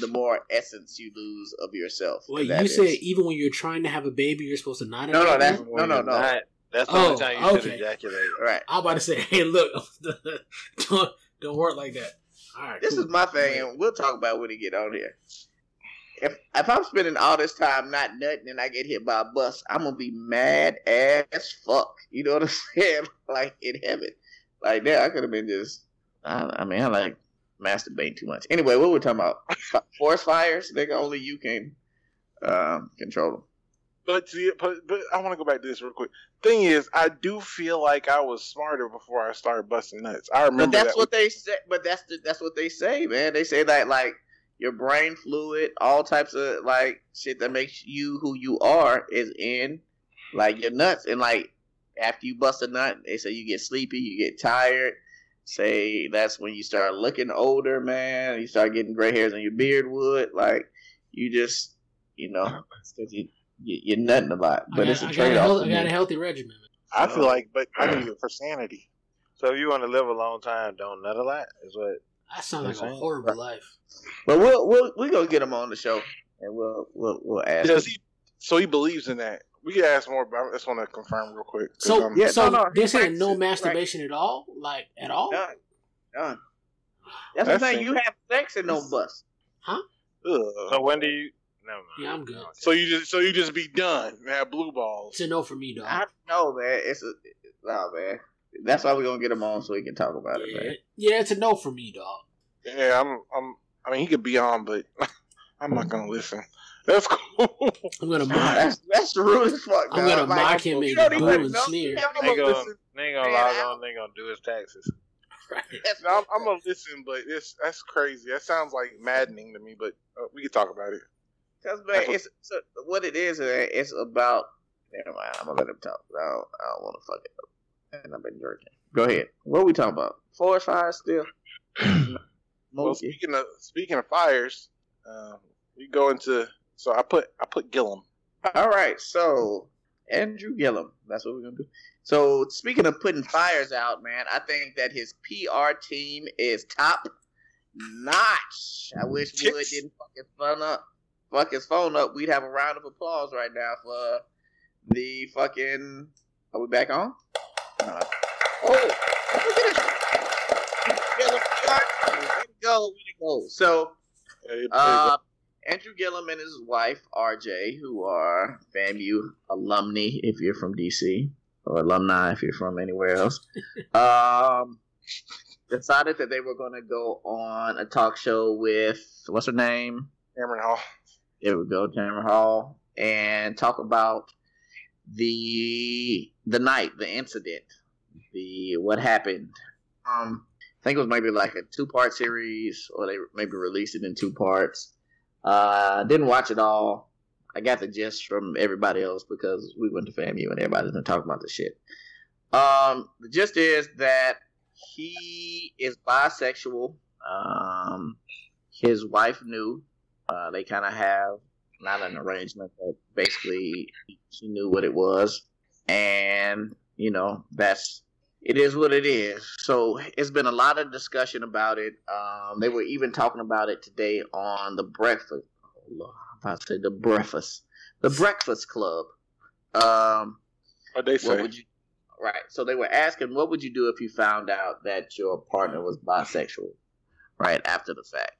[SPEAKER 2] the more essence you lose of yourself.
[SPEAKER 3] Well, you said even when you're trying to have a baby, you're supposed to not. No, no, that's, no, no, no. Not, that's the oh, only time you okay. should ejaculate. Right. I'm about to say, hey, look, don't don't work like that. All right.
[SPEAKER 2] This cool. is my thing, and we'll talk about when we get on here if if I'm spending all this time not nutting and I get hit by a bus, I'm gonna be mad as fuck. You know what I'm saying? Like in heaven, like there, I could have been just. I, I, mean, I like masturbating too much. Anyway, what were are talking about? Forest fires, nigga. Only you can um, control them.
[SPEAKER 1] But see, but, but I want to go back to this real quick. Thing is, I do feel like I was smarter before I started busting nuts. I remember.
[SPEAKER 2] But that's that what they said. But that's the, that's what they say, man. They say that like your brain fluid, all types of like shit that makes you who you are is in like your nuts. And like after you bust a nut, they say you get sleepy, you get tired. Say that's when you start looking older, man. You start getting gray hairs on your beard wood. Like you just, you know, you, you, are nutting a lot. But got, it's a trade off. I
[SPEAKER 1] got a healthy regimen. So, I feel like, but I mean, for sanity. So if you want to live a long time, don't nut a lot. Is what that sounds like a horrible
[SPEAKER 2] right. life. But we'll we'll we gonna get him on the show and we'll we'll we'll ask. he,
[SPEAKER 1] so he believes in that. We can ask more, but I just want to confirm real quick. So
[SPEAKER 3] um, yeah, so no, no, this ain't no masturbation right. at all, like at all. None. None. That's, That's the thing. You have sex and no bus.
[SPEAKER 1] Huh? Ugh. So when do you? Never mind. Yeah, I'm good. So you just so you just be done. Man, blue balls. It's
[SPEAKER 3] a no
[SPEAKER 2] for
[SPEAKER 3] me, dog. I
[SPEAKER 2] know, man. It's
[SPEAKER 3] a nah,
[SPEAKER 2] man. That's why we're gonna get him on so he can talk about
[SPEAKER 3] yeah.
[SPEAKER 2] it. Man.
[SPEAKER 3] Yeah, it's a no for me, dog.
[SPEAKER 1] Yeah, I'm. I'm. I mean, he could be on, but I'm not gonna listen. That's cool. I'm gonna mock. That's, that's rude as fuck. I'm gonna like, mock him
[SPEAKER 2] and boo and know. sneer. They gonna, they gonna log on. They gonna do his taxes. Right. Now,
[SPEAKER 1] I'm, I'm, gonna listen, but it's that's crazy. That sounds like maddening to me, but uh, we can talk about it. Cause man, what, it's, it's a,
[SPEAKER 2] what it is. It's about. Never mind. I'm gonna let him talk. I don't, I don't want to fuck it up and I've been drinking. Go ahead. What are we talking about? Forest fires still.
[SPEAKER 1] well, speaking of speaking of fires, uh, we go into so I put I put Gillum.
[SPEAKER 2] All right, so Andrew Gillum. That's what we're gonna do. So speaking of putting fires out, man, I think that his PR team is top notch. I wish Tits. Wood didn't fuck his phone up. Fuck his phone up. We'd have a round of applause right now for the fucking. Are we back on? No. Oh, go, go. So, uh, Andrew Gillum and his wife RJ, who are FAMU alumni, if you're from DC, or alumni if you're from anywhere else, um, decided that they were going to go on a talk show with what's her name,
[SPEAKER 1] Tamron Hall. There we
[SPEAKER 2] go, Tamron Hall, and talk about the the night, the incident, the what happened. Um, I think it was maybe like a two part series, or they maybe released it in two parts. Uh, didn't watch it all. I got the gist from everybody else because we went to FAMU and everybody's been talking about the shit. Um, the gist is that he is bisexual. Um, his wife knew. Uh, they kind of have not an arrangement, but basically she knew what it was, and you know that's it is what it is. So it's been a lot of discussion about it. Um, they were even talking about it today on the breakfast. Oh, i about to say the breakfast, the Breakfast Club. Um, what they say? What you, right. So they were asking, what would you do if you found out that your partner was bisexual? Right after the fact.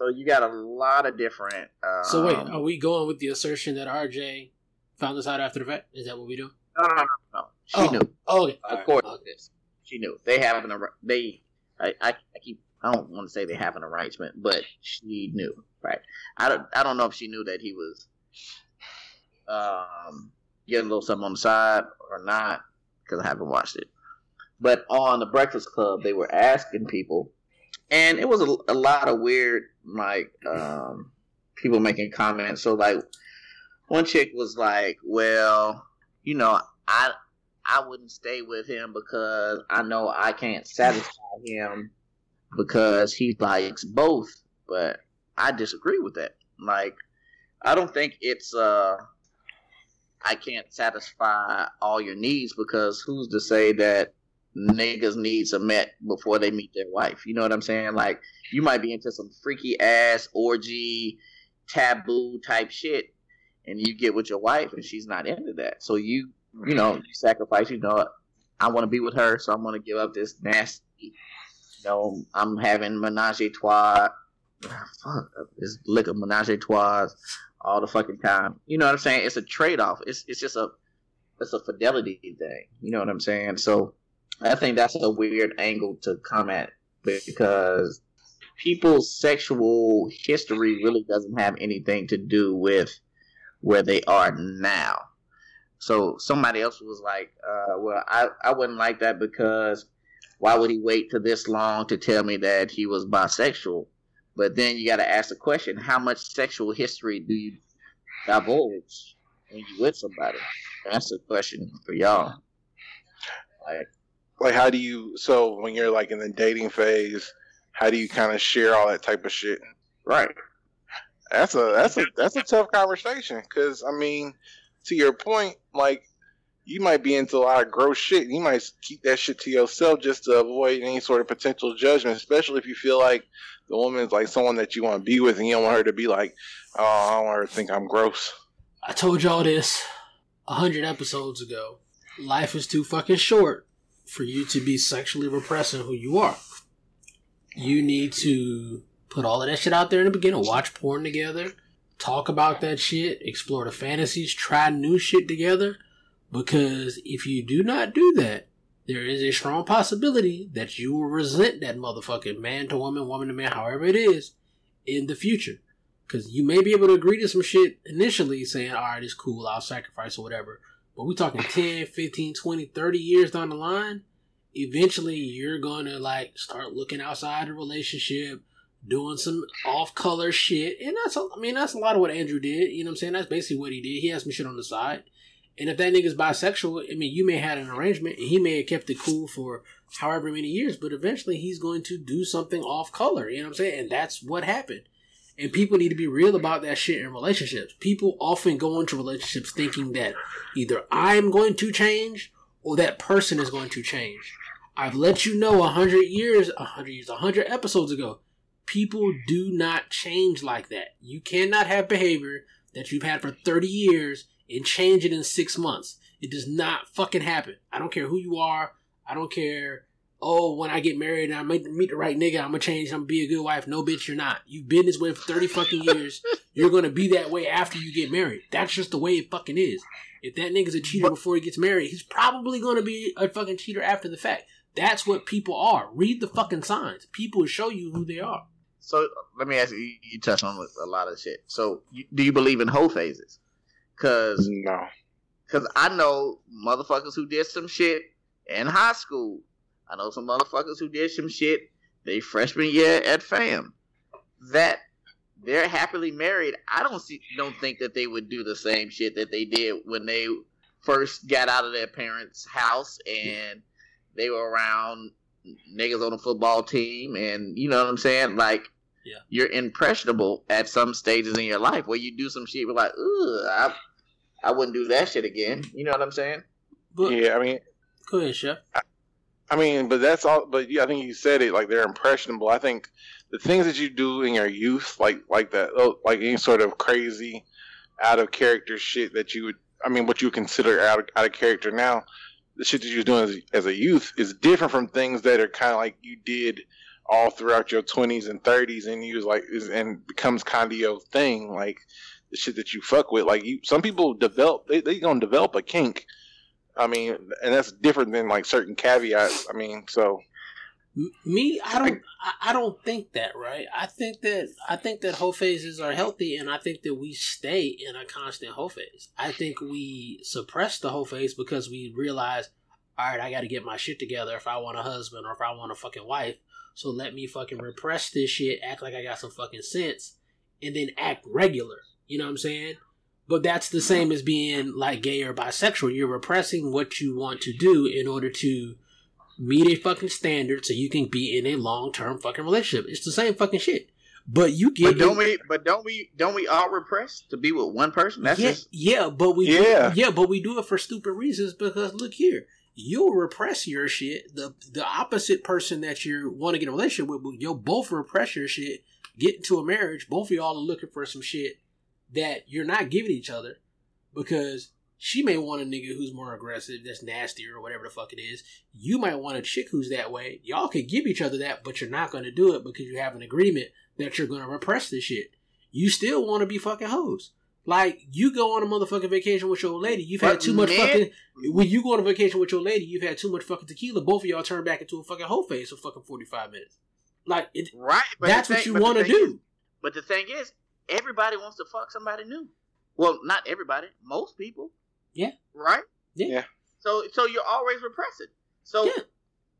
[SPEAKER 2] So you got a lot of different. Um, so
[SPEAKER 3] wait, um, are we going with the assertion that R. Jai found this out after the fact? Is that what we do? No, no, no, no. Oh,
[SPEAKER 2] she
[SPEAKER 3] oh.
[SPEAKER 2] knew. Oh, okay. Of course, right. okay. she knew. They haven't. They. I, I, I keep. I don't want to say they have an arrangement, but she knew, right? I don't. I don't know if she knew that he was, um, getting a little something on the side or not because I haven't watched it. But on the Breakfast Club, they were asking people and it was a, a lot of weird like um, people making comments. So like one chick was like, "Well, you know, I I wouldn't stay with him because I know I can't satisfy him because he likes both." But I disagree with that. Like, I don't think it's uh, I can't satisfy all your needs because who's to say that niggas needs are met before they meet their wife. You know what I'm saying? Like you might be into some freaky ass orgy, taboo type shit, and you get with your wife and she's not into that. So you you know you sacrifice. You know I want to be with her, so I'm going to give up this nasty. You know I'm having menage a trois. Fuck, liquor menage a trois all the fucking time. You know what I'm saying? It's a trade off. It's it's just a it's a fidelity thing. You know what I'm saying? So I think that's a weird angle to come at because people's sexual history really doesn't have anything to do with where they are now. So somebody else was like, uh, "Well, I I wouldn't like that because why would he wait to this long to tell me that he was bisexual?" But then you got to ask the question: How much sexual history do you divulge when you with somebody? That's the question for y'all.
[SPEAKER 1] Like, like how do you so when you're like in the dating phase how do you kind of share all that type of shit right that's a that's a that's a tough conversation because i mean to your point like you might be into a lot of gross shit you might keep that shit to yourself just to avoid any sort of potential judgment especially if you feel like the woman's like someone that you want to be with and you don't want her to be like oh i don't want her to think i'm gross
[SPEAKER 3] i told y'all this a hundred episodes ago life is too fucking short for you to be sexually repressing who you are. You need to put all of that shit out there in the beginning, watch porn together, talk about that shit, explore the fantasies, try new shit together. Because if you do not do that, there is a strong possibility that you will resent that motherfucking man to woman, woman to man, however it is, in the future. Because you may be able to agree to some shit initially, saying, all right, it's cool, I'll sacrifice or whatever. But we're talking 10, 15, 20, 30 years down the line. Eventually, you're going to like start looking outside the relationship, doing some off color shit. And that's, a, I mean, that's a lot of what Andrew did. You know what I'm saying? That's basically what he did. He had some shit on the side. And if that nigga's bisexual, I mean, you may have had an arrangement and he may have kept it cool for however many years, but eventually he's going to do something off color. You know what I'm saying? And that's what happened. And people need to be real about that shit in relationships. People often go into relationships thinking that either I'm going to change or that person is going to change. I've let you know a hundred years, a hundred years, a hundred episodes ago, people do not change like that. You cannot have behavior that you've had for 30 years and change it in six months. It does not fucking happen. I don't care who you are. I don't care oh, when I get married and I meet the right nigga, I'm gonna change. I'm gonna be a good wife. No, bitch, you're not. You've been this way for thirty fucking years. you're gonna be that way after you get married. That's just the way it fucking is. If that nigga's a cheater before he gets married, he's probably gonna be a fucking cheater after the fact. That's what people are. Read the fucking signs. People show you who they are.
[SPEAKER 2] So let me ask you. You touched on a lot of shit. So you, do you believe in whole phases? Cause no. Cause I know motherfuckers who did some shit in high school I know some motherfuckers who did some shit they freshman year at FAM. That they're happily married. I don't see, don't think that they would do the same shit that they did when they first got out of their parents' house and they were around niggas on a football team and you know what I'm saying? Like yeah. you're impressionable at some stages in your life where you do some shit you're like, ooh, I I wouldn't do that shit again. You know what I'm saying? But, yeah,
[SPEAKER 1] I mean Go ahead, Chef. I, I mean, but that's all. But yeah, I think you said it. Like they're impressionable. I think the things that you do in your youth, like like that, oh, like any sort of crazy, out of character shit that you would. I mean, what you consider out of, out of character now, the shit that you are doing as, as a youth is different from things that are kind of like you did all throughout your twenties and thirties, and you was like, is, and becomes kind of your thing, like the shit that you fuck with. Like you, some people develop, they they gonna develop a kink I mean, and that's different than like certain caveats. I mean, so
[SPEAKER 3] me, I don't, I, I don't think that right. I think that I think that whole phases are healthy, and I think that we stay in a constant whole phase. I think we suppress the whole phase because we realize, all right, I got to get my shit together if I want a husband or if I want a fucking wife. So let me fucking repress this shit, act like I got some fucking sense, and then act regular. You know what I'm saying? But that's the same as being like gay or bisexual. You're repressing what you want to do in order to meet a fucking standard so you can be in a long term fucking relationship. It's the same fucking shit. But you get.
[SPEAKER 2] But don't we? But don't we? Don't we all repress to be with one person? That's
[SPEAKER 3] yeah, just, yeah. But we. Yeah. Do, yeah. But we do it for stupid reasons because look here, you'll repress your shit. The the opposite person that you want to get a relationship with, you'll both repress your shit. Get into a marriage. Both of y'all are looking for some shit that you're not giving each other because she may want a nigga who's more aggressive, that's nastier, or whatever the fuck it is. You might want a chick who's that way. Y'all could give each other that, but you're not going to do it because you have an agreement that you're going to repress this shit. You still want to be fucking hoes. Like you go on a motherfucking vacation with your lady, you've had but too much man, fucking. When you go on a vacation with your lady, you've had too much fucking tequila. Both of y'all turn back into a fucking hoe face for fucking forty five minutes. Like it, right,
[SPEAKER 2] that's what you want to do. Is, but the thing is, everybody wants to fuck somebody new. Well, not everybody, most people. Yeah. Right? Yeah. yeah. So so you're always repressing. So yeah.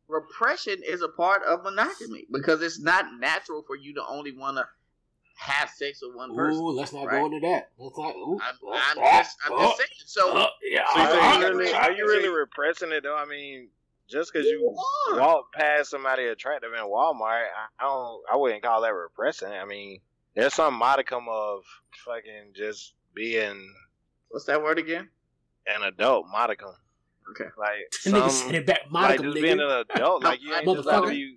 [SPEAKER 2] repression is a part of monogamy because it's not natural for you to only want to have sex with one person. Ooh, let's not right? go into that. Let's not.
[SPEAKER 1] Ooh, I'm, I'm, oh, just, I'm oh, just, saying. So, oh, yeah, so are, you really, are you really repressing it though? I mean, just because you, you walk past somebody attractive in Walmart, I don't. I wouldn't call that repressing. I mean, there's some modicum of fucking just being
[SPEAKER 2] what's that word again?
[SPEAKER 1] An adult modicum. Okay. Like some, back modicum, like just nigga. being an adult, like you ain't about to be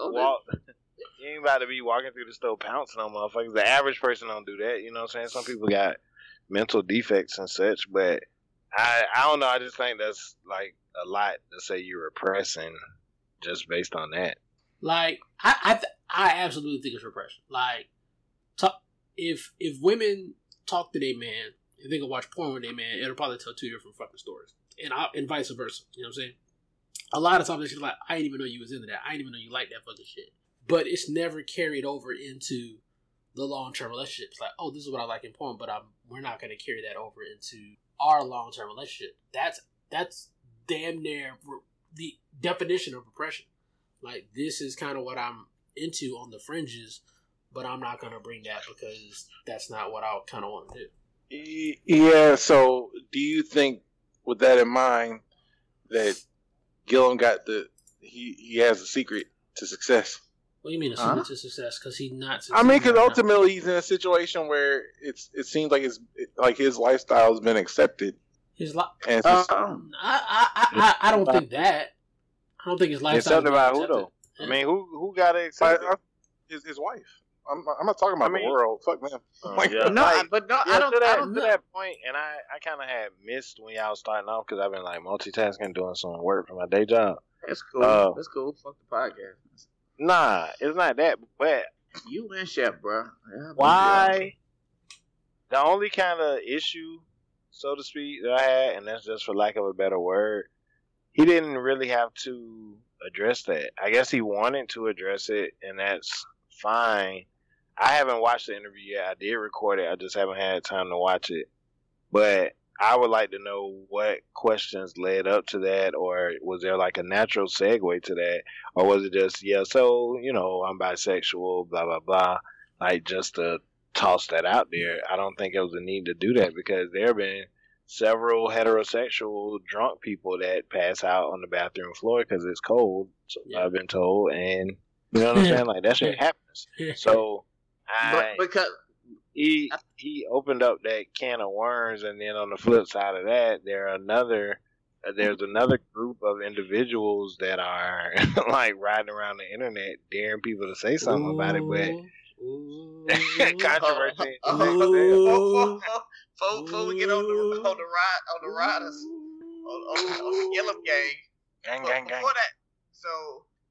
[SPEAKER 1] walk, you ain't about to be walking through the store pouncing on motherfuckers. The average person don't do that. You know what I'm saying? Some people got mental defects and such, but I I don't know. I just think that's like a lot to say you're repressing just based on that.
[SPEAKER 3] Like I I, th- I absolutely think it's repression. Like talk, if if women talk to their man and they can watch porn with their man, it'll probably tell two different fucking stories, and I, and vice versa. You know what I'm saying? A lot of times she's like, I didn't even know you was into that. I didn't even know you like that fucking shit. But it's never carried over into the long term relationship. It's like, oh, this is what I like in porn, but I'm we're not going to carry that over into our long term relationship. That's that's damn near the definition of oppression. Like this is kind of what I'm into on the fringes but I'm not going to bring that because that's not what I kind of want to do.
[SPEAKER 1] Yeah. So, do you think, with that in mind, that Gillum got the he he has a secret to success?
[SPEAKER 3] What do you mean a secret huh to success? Because
[SPEAKER 1] he's
[SPEAKER 3] not.
[SPEAKER 1] I mean, because ultimately he's in a situation where it's it seems like his like his lifestyle has been accepted. His life.
[SPEAKER 3] Um, I, I, I I don't think that. I don't think his lifestyle. It's something
[SPEAKER 1] about who though. I mean, who who got it accepted? Uh, his, his wife. I'm, I'm not talking about I mean, the world. Fuck man. Uh, like, yeah. No, but no, yeah, I don't. To that, I don't to that point, and I, I kind of had missed when y'all was starting off because I've been like multitasking, doing some work for my day job. That's cool. Uh, That's cool. Fuck the podcast. Nah, it's not that. But
[SPEAKER 3] you and Chef, bro. Yeah, why?
[SPEAKER 1] The only kind of issue, so to speak, that I had, and that's just for lack of a better word, he didn't really have to address that. I guess he wanted to address it, and that's fine. I haven't watched the interview yet. I did record it. I just haven't had time to watch it. But I would like to know what questions led up to that, or was there like a natural segue to that, or was it just yeah? So you know, I'm bisexual, blah blah blah. Like just to toss that out there. I don't think it was a need to do that because there have been several heterosexual drunk people that pass out on the bathroom floor because it's cold. So yeah. I've been told, and you know what I'm saying. Like that shit happens. So I, because he he opened up that can of worms, and then on the flip side of that, there another there's another group of individuals that are like riding around the internet daring people to say something Ooh. about it, but. controversy. before, before we get on the on the ride
[SPEAKER 2] on the riders on, on, on the Yellow Gang, gang, gang, gang. Before that, so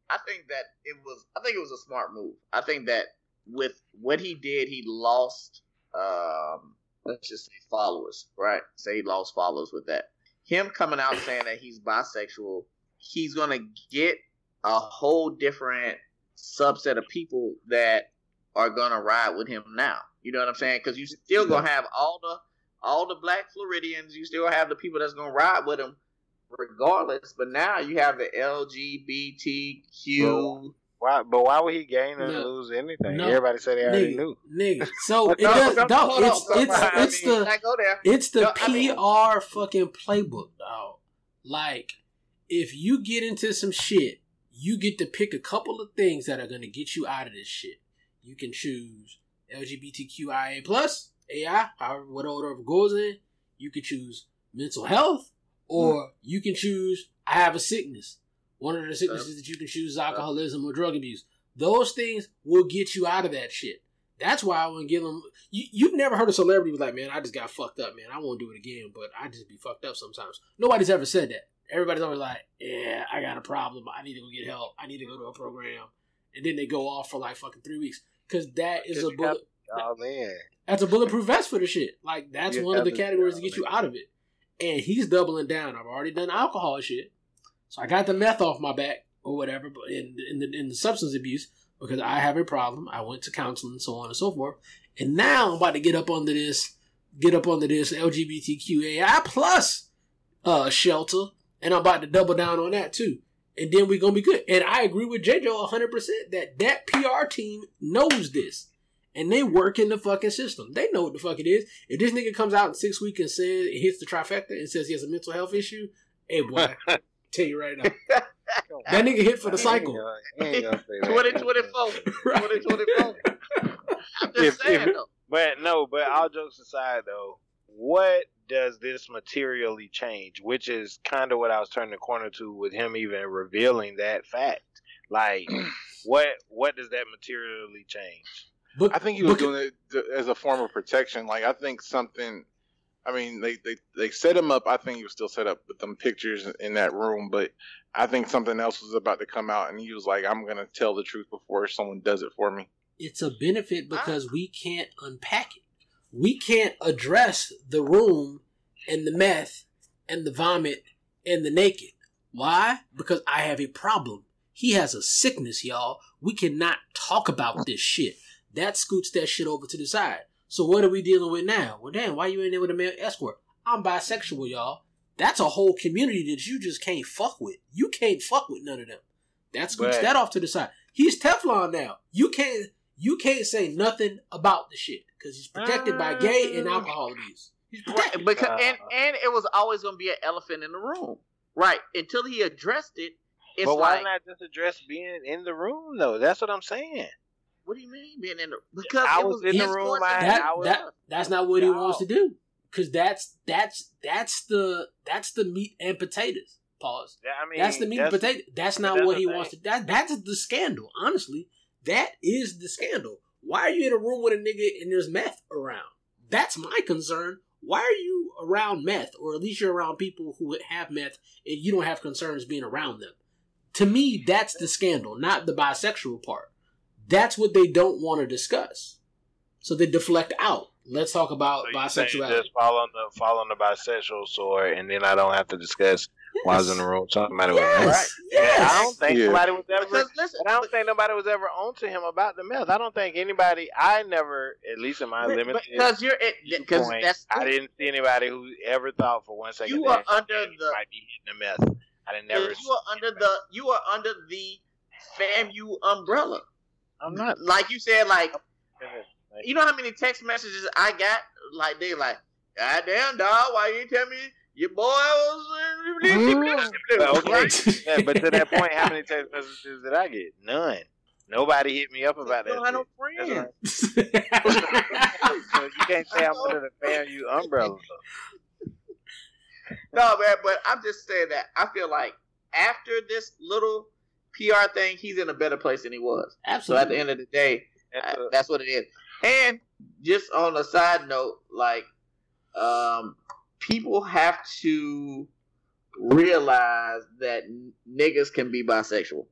[SPEAKER 2] I think that it was I think it was a smart move. I think that with what he did, he lost. Um, let's just say followers, right? Say he lost followers with that. Him coming out saying that he's bisexual, he's gonna get a whole different subset of people that are gonna ride with him now. You know what I'm saying? Because you still gonna have all the all the black Floridians. You still have the people that's gonna ride with him regardless. But now you have the LGBTQ
[SPEAKER 1] why? But why would he gain or no. lose anything? No. Everybody said they already nigga, knew. Nigga, so it does. dog, it's it's
[SPEAKER 3] it's the it's the PR I mean, fucking playbook, dog. Like, if you get into some shit, you get to pick a couple of things that are gonna get you out of this shit. You can choose LGBTQIA plus AI, however what order of goes in. You can choose mental health, or mm. you can choose I have a sickness. One of the sicknesses that you can choose is alcoholism or drug abuse. Those things will get you out of that shit. That's why I wouldn't give them. You, have never heard a celebrity was like, man, I just got fucked up, man. I won't do it again, but I just be fucked up sometimes. Nobody's ever said that. Everybody's always like, yeah, I got a problem. I need to go get help. I need to go to a program. And then they go off for like fucking three weeks. Because that is a bullet. Oh, man. That's a bulletproof vest for the shit. Like, that's you one of the categories to oh, get you out of it. And he's doubling down. I've already done alcohol shit. So I got the meth off my back or whatever, but in, in the, in the substance abuse because I have a problem. I went to counseling and so on and so forth. And now I'm about to get up under this, get up under this LGBTQAI plus uh, shelter, and I'm about to double down on that too. And then we're gonna be good. And I agree with JoJo 100 percent that that PR team knows this, and they work in the fucking system. They know what the fuck it is. If this nigga comes out in six weeks and says it hits the trifecta and says he has a mental health issue, hey boy, Tell you right now. that nigga hit for the cycle. 2024.
[SPEAKER 1] 2024. I'm just if, saying, if, though. But no, but all jokes aside, though, what does this materially change? Which is kind of what I was turning the corner to with him even revealing that fact. Like, what what does that materially change? I think he was doing it as a form of protection. Like, I think something I mean, they, they, they set him up. I think he was still set up with them pictures in that room, but I think something else was about to come out, and he was like, I'm going to tell the truth before someone does it for me.
[SPEAKER 3] It's a benefit ah. because I... we can't unpack it. We can't address the room and the meth and the vomit and the naked. Why? Because I have a problem. He has a sickness, y'all. We cannot talk about this shit. That scoots that shit over to the side. So what are we dealing with now? Well, damn, why you in there with a male escort? I'm bisexual, y'all. That's a whole community that you just can't fuck with. You can't fuck with none of them. That's right. that off to the side. He's Teflon now. You can't you can't say nothing about the shit because he's protected uh, by gay and ah. alcohol abuse. He's protected. Right,
[SPEAKER 2] because uh, and and it was always going to be an elephant in the room, right? Until he addressed it.
[SPEAKER 1] but why like, not just address being in the room though? That's what I'm saying. What do you mean being in the? Because
[SPEAKER 3] I was, was in the room. that, that, that's not what no. he wants to do. Because that's that's that's the that's the meat and potatoes. Pause. Yeah, I mean, that's the meat that's, and potatoes. That's not that's what he wants to. That that's the scandal. Honestly, that is the scandal. Why are you in a room with a nigga and there's meth around? That's my concern. Why are you around meth, or at least you're around people who have meth and you don't have concerns being around them? To me, that's the scandal, not the bisexual part. That's what they don't want to discuss. So they deflect out. Let's talk about so bisexuality.
[SPEAKER 1] Just following the following the bisexual sword, and then I don't have to discuss yes. why I was in the room talking about it. Yes. Right. Yes. Yeah, I don't think yeah. nobody was ever. Because, listen, I don't think nobody was ever on to him about the myth. I don't think anybody. I never, at least in my but, limited because you're because that's I didn't see anybody who ever thought for one second you are under the might be
[SPEAKER 2] hitting the myth. I didn't never. You are under the, the you are under the FAMU umbrella. I'm not. Like you said, like you know how many text messages I got? Like they like, God damn dog, why you tell me your boy was okay. Mm-hmm. yeah, but
[SPEAKER 1] to that point, how many text messages did I get? None. Nobody hit me up about that. I don't friends. so you can't
[SPEAKER 2] say I'm under the FAMU umbrella. No man, but I'm just saying that I feel like after this little PR thing, he's in a better place than he was. Absolutely. So at the end of the day, I, that's what it is. And just on a side note, like um, people have to realize that niggas can be bisexual.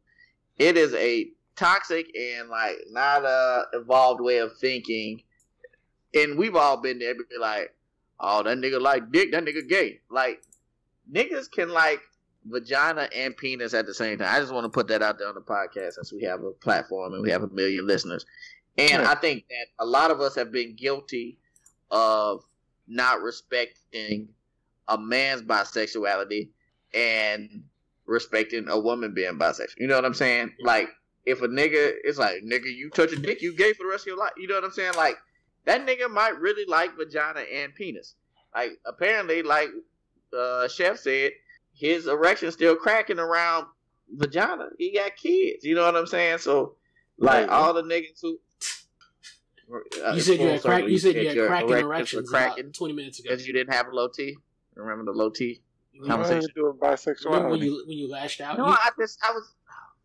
[SPEAKER 2] It is a toxic and like not a evolved way of thinking. And we've all been there, be like, oh, that nigga like dick, that nigga gay. Like niggas can like vagina and penis at the same time. I just want to put that out there on the podcast since we have a platform and we have a million listeners. And I think that a lot of us have been guilty of not respecting a man's bisexuality and respecting a woman being bisexual. You know what I'm saying? Like if a nigga it's like nigga you touch a dick you gay for the rest of your life. You know what I'm saying? Like that nigga might really like vagina and penis. Like apparently like uh, chef said his erection still cracking around vagina. He got kids. You know what I'm saying? So like right. all the niggas who uh, you said you had crack. You said you had cracking erections, cracking twenty minutes ago because you didn't have a low T. Remember the low T conversation? a bisexual when you when you lashed out. No, you... I just I was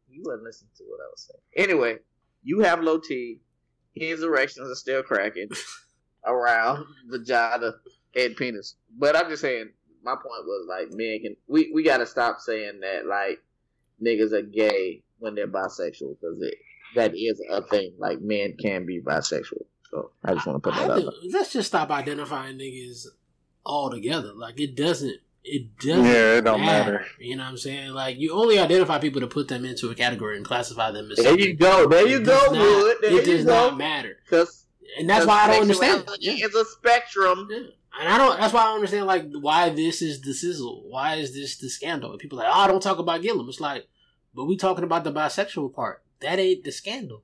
[SPEAKER 2] you wasn't listening to what I was saying. Anyway, you have low T. His erections are still cracking around vagina and penis. But I'm just saying my point was like men can we we gotta stop saying that like niggas are gay when they're bisexual because it that is a thing. Like men can be bisexual. So I just want to put that I
[SPEAKER 3] out. Think, let's just stop identifying niggas altogether. Like it doesn't. It doesn't. Yeah, it don't matter, matter. You know what I'm saying? Like you only identify people to put them into a category and classify them as. There something. you go. There you it go, It does go. not matter. Cause, and that's why I don't understand. It's a spectrum. Yeah. And I don't. That's why I don't understand like why this is the sizzle. Why is this the scandal? And people like, oh, don't talk about Gillum. It's like, but we talking about the bisexual part. That ain't the scandal.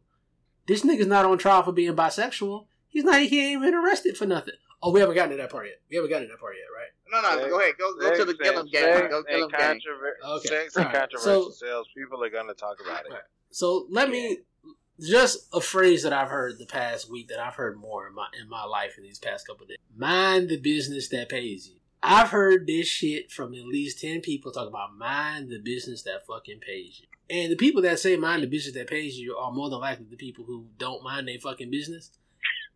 [SPEAKER 3] This nigga's not on trial for being bisexual. He's not. He ain't even arrested for nothing. Oh, we haven't gotten to that part yet. We haven't gotten to that part yet, right? No, no. Sex, go ahead. Go, go to the Gillum game. Go Gillum
[SPEAKER 1] game. Controver- okay. Sex right. controversial so, sales. People are gonna talk about it. Right.
[SPEAKER 3] So let me just a phrase that I've heard the past week that I've heard more in my in my life in these past couple days. Mind the business that pays you. I've heard this shit from at least ten people talking about mind the business that fucking pays you. And the people that say mind the business that pays you are more than likely the people who don't mind their fucking business.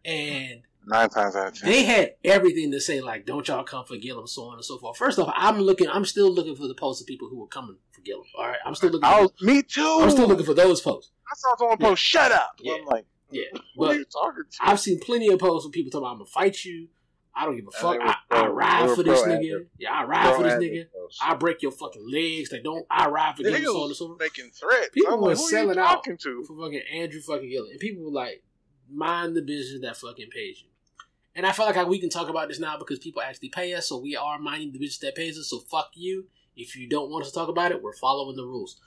[SPEAKER 3] And nine times out of ten, they had everything to say like, "Don't y'all come for Gillum," so on and so forth. First off, I'm looking, I'm still looking for the posts of people who were coming for Gillum. All right, I'm still looking. Oh, me too.
[SPEAKER 1] I'm still looking for those posts. I saw someone yeah. post, shut up. Yeah. I'm like, yeah. What but are you talking to?
[SPEAKER 3] I've seen plenty of posts when people talk about, I'm going to fight you. I don't give a fuck. I, I, ride for this nigga. Yeah, I ride for this nigga. I break your fucking legs. They don't. I ride for this. nigga. on and so Making threats. People I'm were like, selling out to? for fucking Andrew fucking Gillum, and people were like, mind the business that fucking pays you. And I feel like we can talk about this now because people actually pay us, so we are minding the business that pays us. So fuck you. If you don't want us to talk about it, we're following the rules.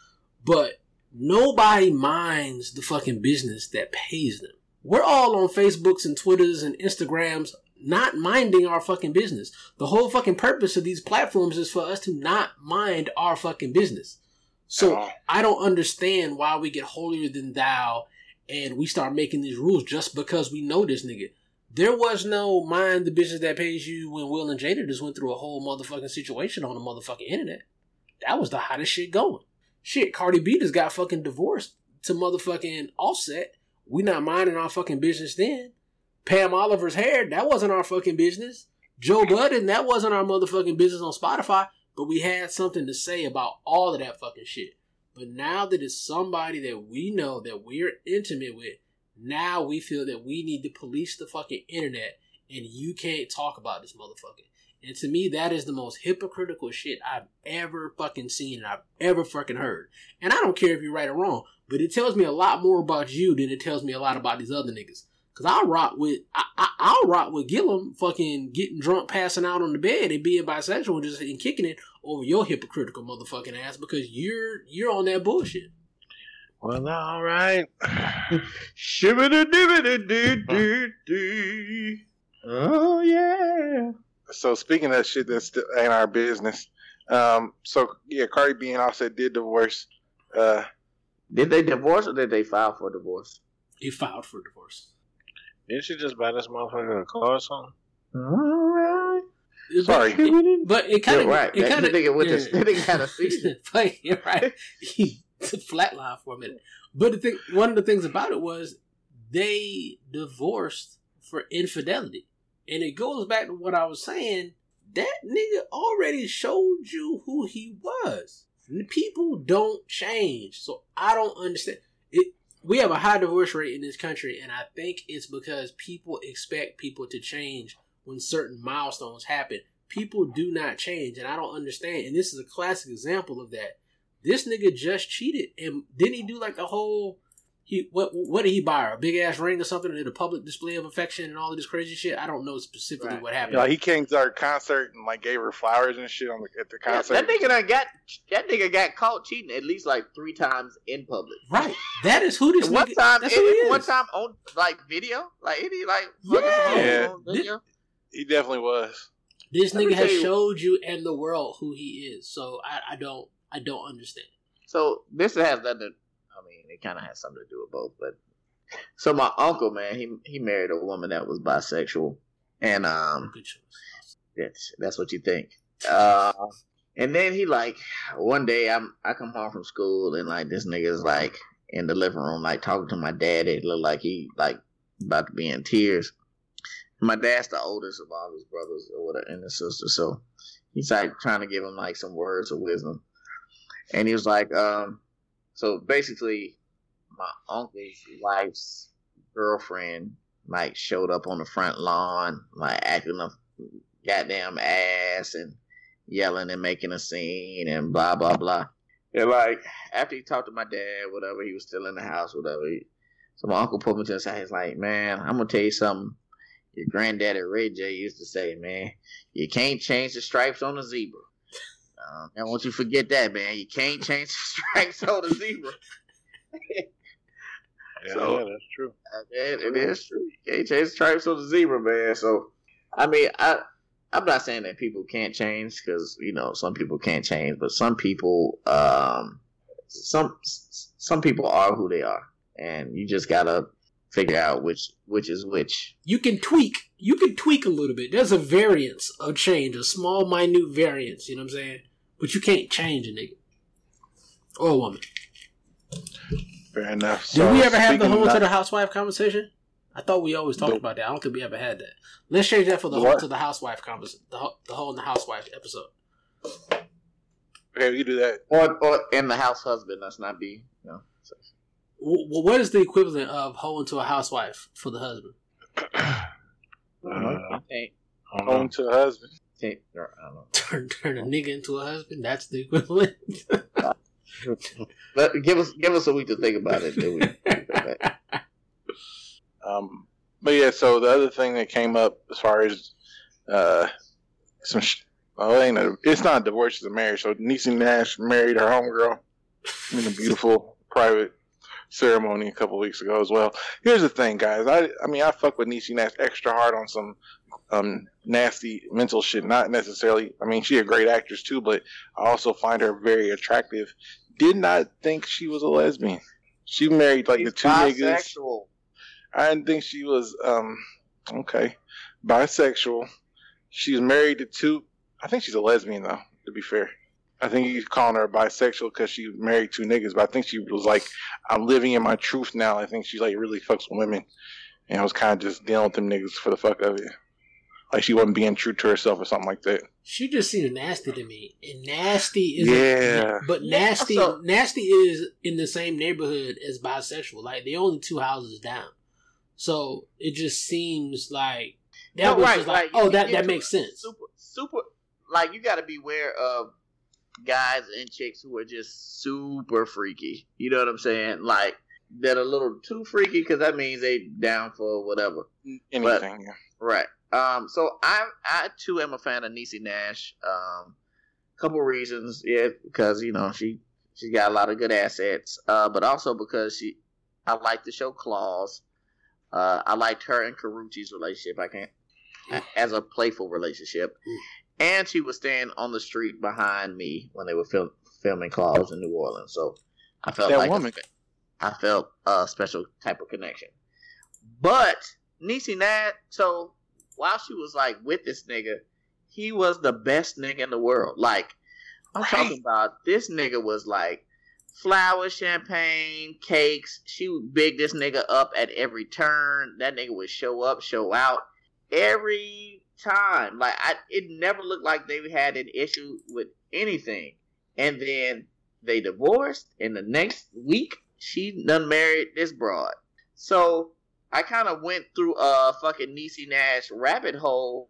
[SPEAKER 3] But Nobody minds the fucking business that pays them. We're all on Facebooks and Twitters and Instagrams not minding our fucking business. The whole fucking purpose of these platforms is for us to not mind our fucking business. So I don't understand why we get holier than thou and we start making these rules just because we know this nigga. There was no mind the business that pays you when Will and Jada just went through a whole motherfucking situation on the motherfucking internet. That was the hottest shit going. Shit, Cardi B just got fucking divorced to motherfucking Offset. We not minding our fucking business then. Pam Oliver's hair, that wasn't our fucking business. Joe Budden, that wasn't our motherfucking business on Spotify. But we had something to say about all of that fucking shit. But now that it's somebody that we know that we're intimate with, now we feel that we need to police the fucking internet and you can't talk about this motherfucker. And to me, that is the most hypocritical shit I've ever fucking seen and I've ever fucking heard. And I don't care if you're right or wrong, but it tells me a lot more about you than it tells me a lot about these other niggas. Cause I'll rock with, I, will rock with Gillum fucking getting drunk, passing out on the bed and being bisexual and just and kicking it over your hypocritical motherfucking ass because you're, you're on that bullshit. Well, all right. Shimmy doo doo
[SPEAKER 1] doo doo doo. Oh, yeah so speaking of shit that's in our business, um, so yeah, Cardi B and Offset did divorce. Uh,
[SPEAKER 2] did they divorce or did they file for divorce?
[SPEAKER 3] He filed for divorce.
[SPEAKER 1] Didn't she just buy this motherfucker a car or something? Right. Sorry, but it kind of right.
[SPEAKER 3] It kind of nigga with yeah. the nigga had season. right. He flatlined for a minute. But the thing, one of the things about it was they divorced for infidelity. And it goes back to what I was saying. That nigga already showed you who he was. people don't change. So I don't understand. It, we have a high divorce rate in this country, and I think it's because people expect people to change when certain milestones happen. People do not change, and I don't understand. And this is a classic example of that. This nigga just cheated, and didn't he do like a whole he what what did he buy her? A big ass ring or something? Did a public display of affection and all of this crazy shit? I don't know specifically right. what happened.
[SPEAKER 4] No,
[SPEAKER 3] he
[SPEAKER 4] came to our concert and like gave her flowers and shit on the, at the concert.
[SPEAKER 2] Yeah, that nigga done got that nigga got caught cheating at least like three times in public.
[SPEAKER 3] Right. That is who this one time. That's it,
[SPEAKER 2] One time on like video, like any like yeah.
[SPEAKER 4] This, he definitely was.
[SPEAKER 3] This nigga has you. showed you and the world who he is. So I, I don't I don't understand.
[SPEAKER 1] So this has nothing mean, it kind of has something to do with both. But so my uncle, man, he he married a woman that was bisexual, and um, that's that's what you think. Uh, and then he like one day I'm I come home from school and like this nigga's like in the living room like talking to my dad. It looked like he like about to be in tears. My dad's the oldest of all his brothers or whatever, and his sister, so he's like trying to give him like some words of wisdom. And he was like, um, so basically, my uncle's wife's girlfriend like showed up on the front lawn, like acting a goddamn ass and yelling and making a scene and blah blah blah. And like after he talked to my dad, whatever, he was still in the house, whatever. So my uncle pulled me to the side. He's like, "Man, I'm gonna tell you something. Your granddaddy Ray J used to say, man, you can't change the stripes on a zebra." Um, and once you forget that, man, you can't change stripes on a zebra. Yeah, so, yeah, that's true. Uh, man, it is true. You can't change stripes on the zebra, man. So, I mean, I I'm not saying that people can't change because you know some people can't change, but some people, um, some some people are who they are, and you just gotta figure out which which is which.
[SPEAKER 3] You can tweak. You can tweak a little bit. There's a variance of change, a small, minute variance. You know what I'm saying? But you can't change a nigga or a woman.
[SPEAKER 4] Fair enough.
[SPEAKER 3] So Did we ever have the home to the housewife conversation? I thought we always talked about that. I don't think we ever had that. Let's change that for the what? whole to the housewife conversation. The, the whole in the housewife episode.
[SPEAKER 4] Okay, we do that. Or
[SPEAKER 1] or in the house husband. That's not be. No.
[SPEAKER 3] what is the equivalent of hoe to a housewife for the husband? Uh, I Home to a husband take, or, I don't know. Turn, turn a nigga into a husband. That's the equivalent.
[SPEAKER 1] but give us give us a week to think about it. Do
[SPEAKER 4] we? um, but yeah, so the other thing that came up as far as uh, some, sh- well, ain't a, it's not a divorce, it's a marriage. So Niecy Nash married her homegirl in a beautiful private ceremony a couple weeks ago as well. Here's the thing, guys. I I mean I fuck with Niecy Nash extra hard on some um, nasty mental shit. Not necessarily. I mean, she a great actress too, but I also find her very attractive. Did not think she was a lesbian. She married like She's the two bisexual. niggas. I didn't think she was um okay bisexual. She's married to two. I think she's a lesbian though. To be fair, I think he's calling her bisexual because she married two niggas. But I think she was like, I'm living in my truth now. I think she like really fucks with women, and I was kind of just dealing with them niggas for the fuck of it like she wasn't being true to herself or something like that.
[SPEAKER 3] She just seems nasty to me, and nasty is yeah. but nasty, yeah, so, nasty is in the same neighborhood as bisexual. Like they only two houses down, so it just seems like that was right, like, like, oh that that makes sense.
[SPEAKER 2] Super, super. Like you got to beware of guys and chicks who are just super freaky. You know what I'm saying? Like that a little too freaky because that means they down for whatever. Anything, but, right? Um, so I I too am a fan of Niecy Nash. Um, couple reasons, yeah, because you know she she's got a lot of good assets, uh, but also because she I like the show Claws. Uh, I liked her and Karrueche's relationship. I can't as a playful relationship, and she was staying on the street behind me when they were film, filming Claws in New Orleans. So I felt that like woman. A, I felt a special type of connection, but. Niecy Nash, so while she was like with this nigga, he was the best nigga in the world. Like I'm right. talking about this nigga was like flowers, champagne, cakes. She would big this nigga up at every turn. That nigga would show up, show out every time. Like I, it never looked like they had an issue with anything. And then they divorced, and the next week she done married this broad. So I kind of went through a fucking Niecy Nash rabbit hole.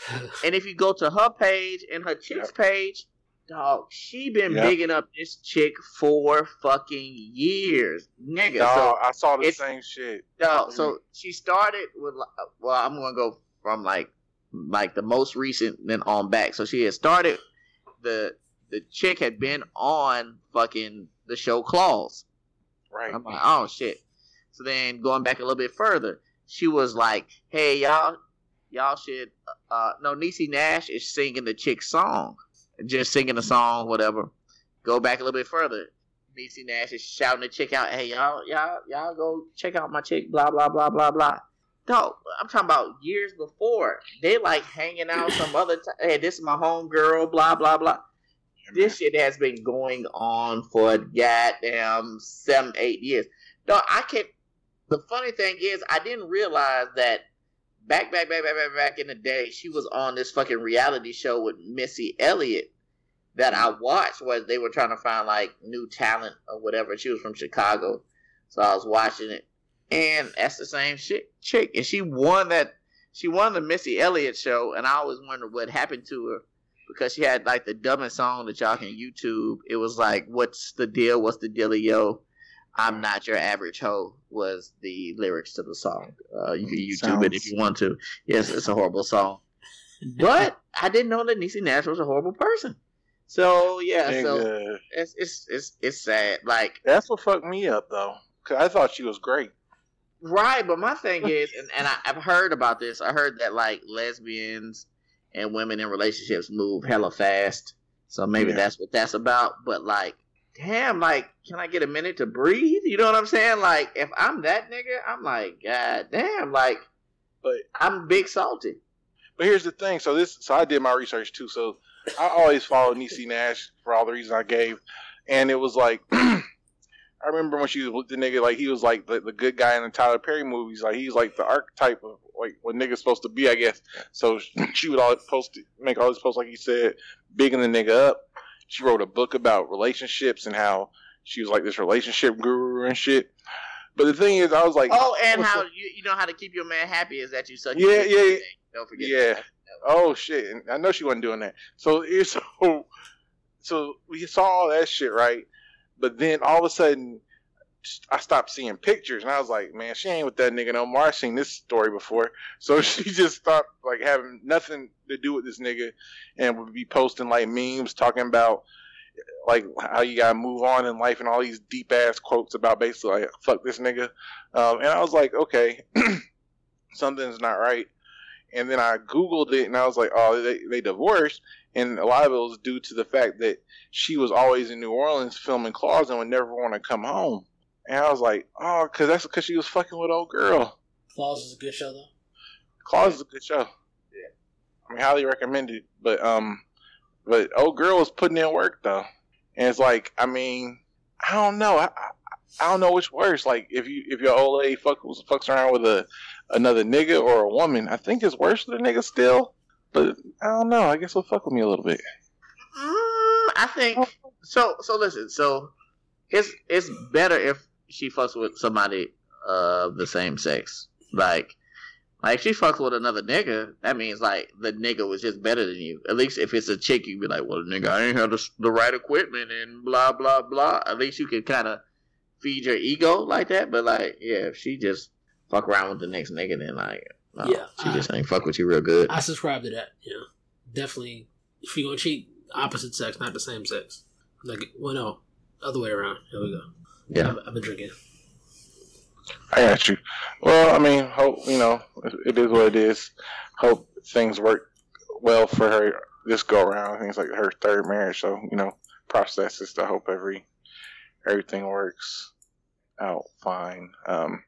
[SPEAKER 2] and if you go to her page and her chick's yep. page, dog, she been yep. bigging up this chick for fucking years, nigga.
[SPEAKER 4] Dog, so I saw the same shit.
[SPEAKER 2] Dog, mm-hmm. so she started with well, I'm gonna go from like like the most recent then on back. So she had started the the chick had been on fucking the show Claws. Right. I'm like, oh shit. So then going back a little bit further, she was like, "Hey y'all, y'all should uh no Niecy Nash is singing the chick song, just singing the song, whatever." Go back a little bit further. Niecy Nash is shouting the chick out, "Hey y'all, y'all, y'all go check out my chick." Blah blah blah blah blah. No, I'm talking about years before. They like hanging out some other time. Hey, this is my home girl. Blah blah blah. This shit has been going on for goddamn seven, eight years. No, I can't the funny thing is, I didn't realize that back, back, back, back, back, back in the day, she was on this fucking reality show with Missy Elliott that I watched, where they were trying to find like new talent or whatever. She was from Chicago, so I was watching it, and that's the same shit chick, and she won that. She won the Missy Elliott show, and I always wondered what happened to her because she had like the dumbest song that y'all can YouTube. It was like, "What's the deal? What's the dealio?" I'm not your average hoe was the lyrics to the song. Uh, you can YouTube Sounds... it if you want to. Yes, it's a horrible song. but I didn't know that Niecy Nash was a horrible person. So yeah, Dang so it's, it's it's it's sad. Like
[SPEAKER 4] that's what fucked me up though, because I thought she was great.
[SPEAKER 2] Right, but my thing is, and, and I, have heard about this. I heard that like lesbians and women in relationships move hella fast. So maybe yeah. that's what that's about. But like, damn, like, can I get a minute to breathe? You know what I'm saying? Like, if I'm that nigga, I'm like, god damn, like, but I'm big salty.
[SPEAKER 4] But here's the thing. So this, so I did my research too. So I always followed Niecy Nash for all the reasons I gave, and it was like. I remember when she was with the nigga, like he was like the, the good guy in the Tyler Perry movies. Like he's like the archetype of like what nigga's supposed to be, I guess. So she would always post, make all these posts, like you said, bigging the nigga up. She wrote a book about relationships and how she was like this relationship guru and shit. But the thing is, I was like,
[SPEAKER 2] oh, and how the... you, you know how to keep your man happy is that you suck. Yeah, yeah, yeah.
[SPEAKER 4] Don't forget. Yeah. That. Oh shit! And I know she wasn't doing that. So so so we saw all that shit, right? But then all of a sudden, I stopped seeing pictures, and I was like, man, she ain't with that nigga no more. I seen this story before, so she just stopped like having nothing to do with this nigga, and would be posting like memes talking about like how you gotta move on in life and all these deep ass quotes about basically like fuck this nigga, um, and I was like, okay, something's not right. And then I googled it, and I was like, oh, they they divorced, and a lot of it was due to the fact that she was always in New Orleans filming claws and would never want to come home. And I was like, oh, because that's because she was fucking with old girl.
[SPEAKER 3] Claws is a good show though.
[SPEAKER 4] Claws is a good show. Yeah, I mean, highly recommended. But um, but old girl was putting in work though, and it's like, I mean, I don't know. I, I, I don't know which worse. Like if you if your old lady fucks fucks around with a another nigga or a woman, I think it's worse than a nigga still. But I don't know. I guess it'll fuck with me a little bit.
[SPEAKER 2] Mm, I think so. So listen. So it's it's better if she fucks with somebody of the same sex. Like, like she fucks with another nigga. That means like the nigga was just better than you. At least if it's a chick, you'd be like, well, nigga, I ain't have the, the right equipment and blah blah blah. At least you can kind of feed your ego like that. But like, yeah, if she just fuck around with the next nigga, then like, no, yeah, she I, just ain't fuck with you real good.
[SPEAKER 3] I subscribe to that. Yeah, definitely. If you gonna cheat, opposite sex, not the same sex. Like, well, no, other way around. Here we go. Yeah, I've, been drinking. I
[SPEAKER 4] got you. Well, I mean, hope you know it is what it is. Hope things work well for her this go around. I think it's like her third marriage, so you know, processes to hope every everything works out fine. Um,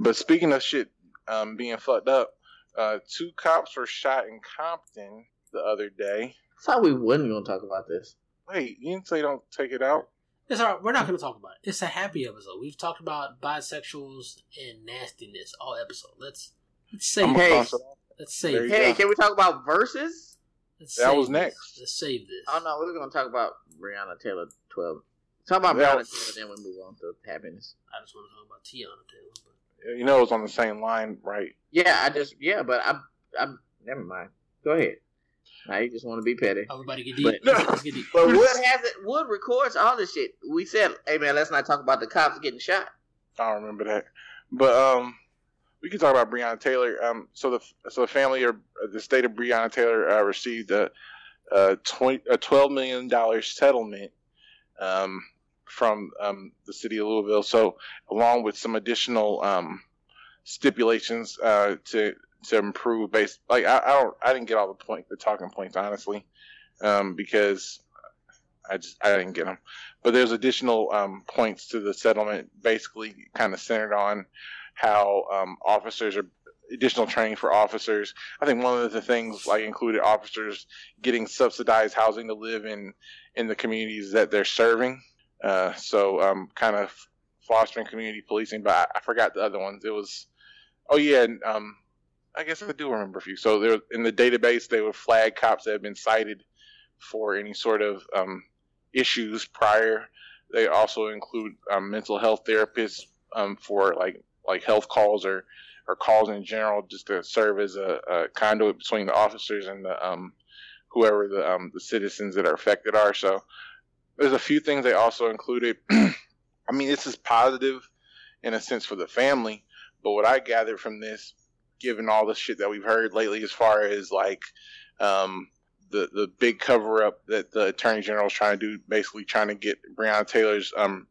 [SPEAKER 4] but speaking of shit um, being fucked up, uh, two cops were shot in Compton the other day.
[SPEAKER 3] I thought we would not going to talk about this.
[SPEAKER 4] Wait, you didn't say don't take it out?
[SPEAKER 3] It's all right. We're not going to talk about it. It's a happy episode. We've talked about bisexuals and nastiness all episode. Let's let's save hey, this. Let's
[SPEAKER 2] save. Hey, this. can we talk about verses?
[SPEAKER 4] Let's that was
[SPEAKER 3] this.
[SPEAKER 4] next.
[SPEAKER 3] Let's save this.
[SPEAKER 2] Oh no, we're going to talk about Teyana Taylor twelve. Talk about yeah. Taylor, then we move on to happiness. I just want to talk about
[SPEAKER 4] Teyana Taylor. But... You know, it's on the same line, right?
[SPEAKER 2] Yeah, I just yeah, but I I never mind. Go ahead. I just want to be petty. Oh, Everybody get deep. But, no. get deep. but Wood has it. Wood records all this shit. We said, "Hey man, let's not talk about the cops getting shot."
[SPEAKER 4] I don't remember that, but um, we can talk about Breonna Taylor. Um, so the so the family or uh, the state of Breonna Taylor uh, received a a, 20, a twelve million dollars settlement um, from um, the city of Louisville. So along with some additional um, stipulations uh, to to improve based like I, I don't I didn't get all the point the talking points honestly um, because I just I didn't get them but there's additional um, points to the settlement basically kind of centered on how um, officers are additional training for officers I think one of the things like included officers getting subsidized housing to live in in the communities that they're serving uh, so um, kind of fostering community policing but I, I forgot the other ones it was oh yeah and, um, I guess hmm. I do remember a few. So there, in the database, they would flag cops that have been cited for any sort of um, issues prior. They also include um, mental health therapists um, for like like health calls or or calls in general, just to serve as a, a conduit between the officers and the um, whoever the um, the citizens that are affected are. So there's a few things they also included. I mean, this is positive in a sense for the family, but what I gathered from this given all the shit that we've heard lately as far as like um, the the big cover up that the attorney general is trying to do, basically trying to get Breonna Taylor's um,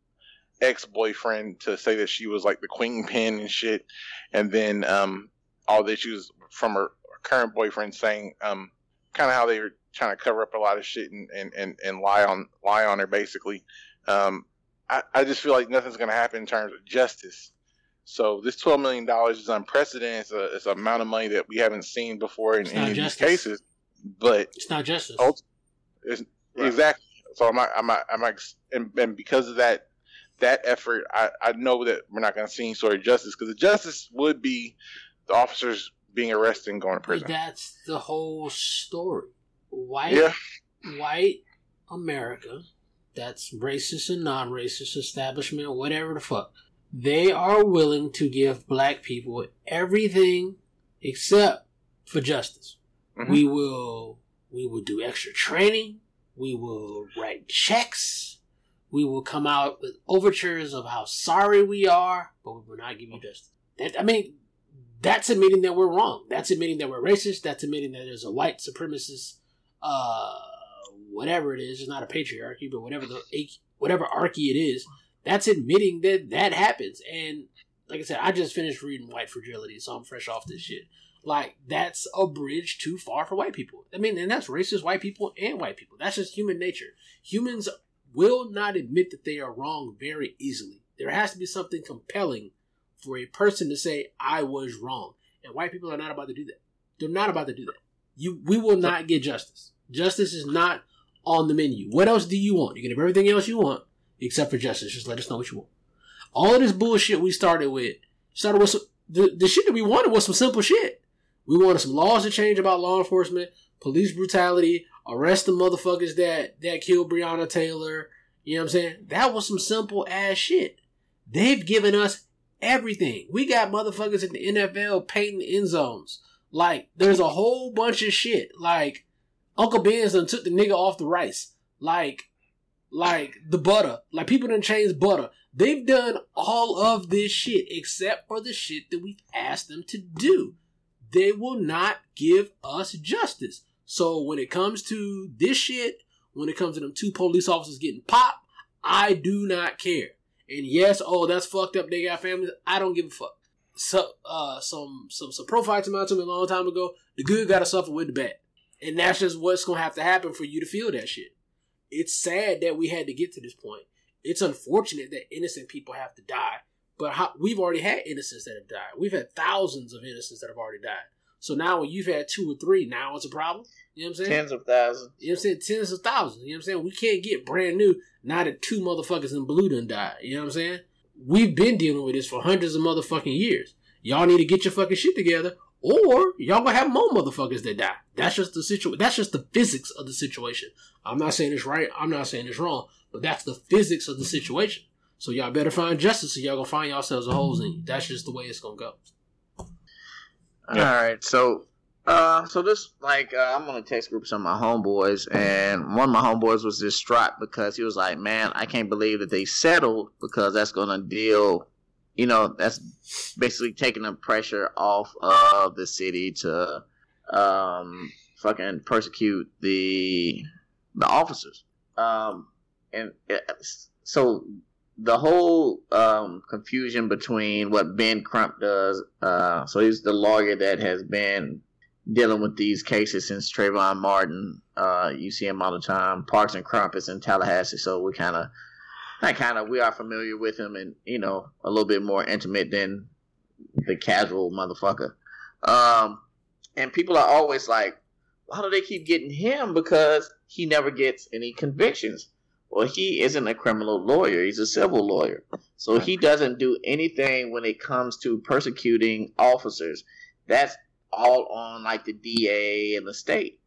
[SPEAKER 4] ex boyfriend to say that she was like the queen pin and shit, and then um, all the issues from her, her current boyfriend saying um, kind of how they were trying to cover up a lot of shit and, and, and, and lie on lie on her basically. Um, I, I just feel like nothing's going to happen in terms of justice so this twelve million dollars is unprecedented. It's, a, it's an amount of money that we haven't seen before in it's any of these cases. But
[SPEAKER 3] it's not justice.
[SPEAKER 4] It's, right. Exactly. So I'm, I'm, I'm, and, and because of that, that effort, I, I know that we're not going to see any sort of justice because the justice would be the officers being arrested and going to prison.
[SPEAKER 3] That's the whole story. White, yeah. white America, that's racist and non-racist establishment, whatever the fuck they are willing to give black people everything except for justice. Mm-hmm. We will we will do extra training. We will write checks. We will come out with overtures of how sorry we are, but we will not give you justice. That I mean, that's admitting that we're wrong. That's admitting that we're racist. That's admitting that there's a white supremacist, uh, whatever it is. It's not a patriarchy, but whatever the whatever archy it is that's admitting that that happens. And like I said, I just finished reading White Fragility, so I'm fresh off this shit. Like that's a bridge too far for white people. I mean, and that's racist white people and white people. That's just human nature. Humans will not admit that they are wrong very easily. There has to be something compelling for a person to say I was wrong. And white people are not about to do that. They're not about to do that. You we will not get justice. Justice is not on the menu. What else do you want? You can have everything else you want, except for justice. Just let us know what you want. All of this bullshit we started with started with some, the, the shit that we wanted was some simple shit. We wanted some laws to change about law enforcement, police brutality, arrest the motherfuckers that that killed Breonna Taylor. You know what I'm saying? That was some simple ass shit. They've given us everything. We got motherfuckers in the NFL painting the end zones. Like, there's a whole bunch of shit. Like, Uncle Ben's done took the nigga off the rice. Like, like the butter. Like people didn't change butter. They've done all of this shit except for the shit that we've asked them to do. They will not give us justice. So when it comes to this shit, when it comes to them two police officers getting popped, I do not care. And yes, oh that's fucked up. They got families. I don't give a fuck. So uh, some some some profile came out to me a long time ago. The good got to suffer with the bad, and that's just what's gonna have to happen for you to feel that shit it's sad that we had to get to this point. It's unfortunate that innocent people have to die, but how, we've already had innocents that have died. We've had thousands of innocents that have already died. So now when you've had two or three, now it's a problem. You know what I'm saying?
[SPEAKER 1] Tens of thousands. You
[SPEAKER 3] know what I'm saying? Tens of thousands. You know what I'm saying? We can't get brand new now that two motherfuckers in blue done died. You know what I'm saying? We've been dealing with this for hundreds of motherfucking years. Y'all need to get your fucking shit together or y'all gonna have more motherfuckers that die. That's just the situation. That's just the physics of the situation. I'm not saying it's right. I'm not saying it's wrong. But that's the physics of the situation. So y'all better find justice, or y'all gonna find yourselves a holes in That's just the way it's gonna go. Yeah.
[SPEAKER 1] All right. So, uh, so this like uh, I'm on a text group with some of my homeboys, and one of my homeboys was distraught because he was like, "Man, I can't believe that they settled because that's gonna deal." you know, that's basically taking the pressure off of the city to um, fucking persecute the the officers. Um, and it, so the whole um, confusion between what Ben Crump does. Uh, so he's the lawyer that has been dealing with these cases since Trayvon Martin. Uh, you see him all the time. Parks and Crump is in Tallahassee, so we kind of I kind of we are familiar with him, and you know a little bit more intimate than the casual motherfucker. Um, and people are always like, why do they keep getting him? Because he never gets any convictions. Well, he isn't a criminal lawyer; he's a civil lawyer, so he doesn't do anything when it comes to persecuting officers. That's all on like the DA and the state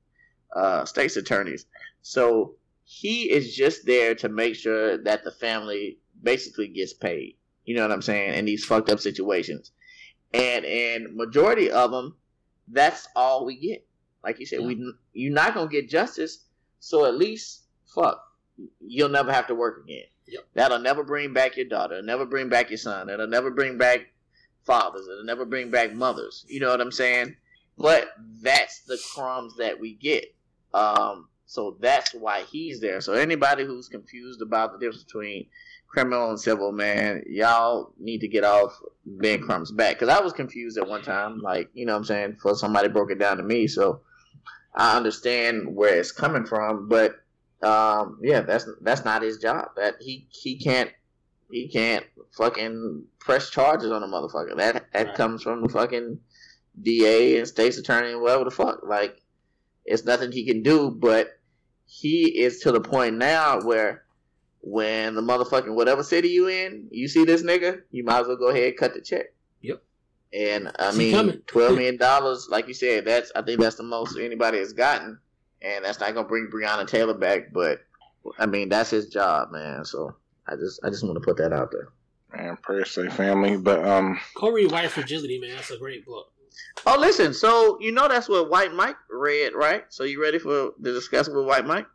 [SPEAKER 1] uh, state's attorneys. So he is just there to make sure that the family basically gets paid. You know what I'm saying? In these fucked up situations, and in majority of them, that's all we get. Like you said, yeah. we you're not gonna get justice. So at least fuck, you'll never have to work again. Yep. That'll never bring back your daughter. It'll never bring back your son. It'll never bring back fathers. It'll never bring back mothers. You know what I'm saying? But that's the crumbs that we get. Um, so that's why he's there. So anybody who's confused about the difference between criminal and civil, man, y'all need to get off Ben Crump's back. Because I was confused at one time, like, you know what I'm saying, for somebody broke it down to me. So I understand where it's coming from, but um, yeah, that's that's not his job. That he he can't he can't fucking press charges on a motherfucker. That that right. comes from the fucking DA and state's attorney and whatever the fuck. Like it's nothing he can do but he is to the point now where when the motherfucking whatever city you in, you see this nigga, you might as well go ahead and cut the check. Yep. And I mean, twelve million dollars, like you said, that's I think that's the most anybody has gotten, and that's not gonna bring Breonna Taylor back. But I mean, that's his job, man. So I just I just want to put that out there.
[SPEAKER 4] Man, per se family, but um,
[SPEAKER 3] Corey White fragility, man, that's a great book.
[SPEAKER 1] Oh, listen. So you know that's what White Mike read, right? So you ready for the discussion with White Mike?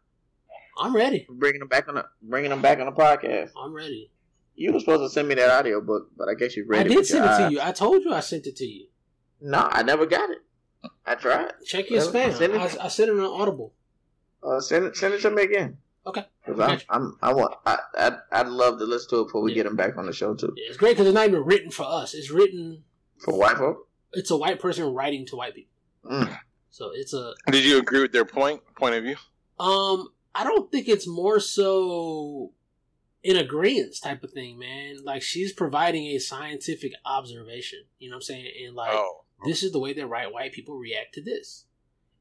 [SPEAKER 3] I'm ready.
[SPEAKER 1] Bringing him back on the bringing him back on the podcast.
[SPEAKER 3] I'm ready.
[SPEAKER 1] You were supposed to send me that audio book, but I guess you read I I did
[SPEAKER 3] send it to you. I told you I sent it to you.
[SPEAKER 1] No, I never got it. I tried.
[SPEAKER 3] Check your spam. I sent it, I, I sent it on Audible.
[SPEAKER 1] Uh, send it. Send it to me again.
[SPEAKER 3] Okay. Because I'm,
[SPEAKER 1] I'm, i want, I, I, I'd love to listen to it before we yeah. get him back on the show too.
[SPEAKER 3] Yeah, it's great because it's not even written for us. It's written
[SPEAKER 1] for white folk
[SPEAKER 3] it's a white person writing to white people. Mm. So it's a.
[SPEAKER 4] Did you agree with their point point of view?
[SPEAKER 3] Um, I don't think it's more so in agreement type of thing, man. Like she's providing a scientific observation. You know what I'm saying? And like oh. this is the way that right white people react to this.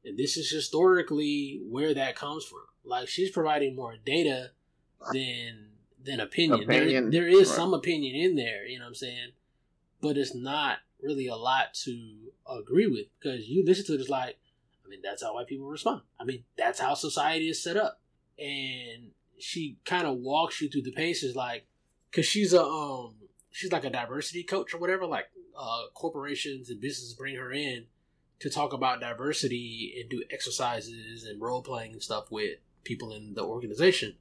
[SPEAKER 3] And this is historically where that comes from. Like she's providing more data than than opinion. opinion. There, there is right. some opinion in there, you know what I'm saying? But it's not really a lot to agree with because you listen to it, it's like, I mean, that's how white people respond. I mean, that's how society is set up. And she kind of walks you through the paces, like, because she's a, um, she's like a diversity coach or whatever, like, uh, corporations and businesses bring her in to talk about diversity and do exercises and role playing and stuff with people in the organization.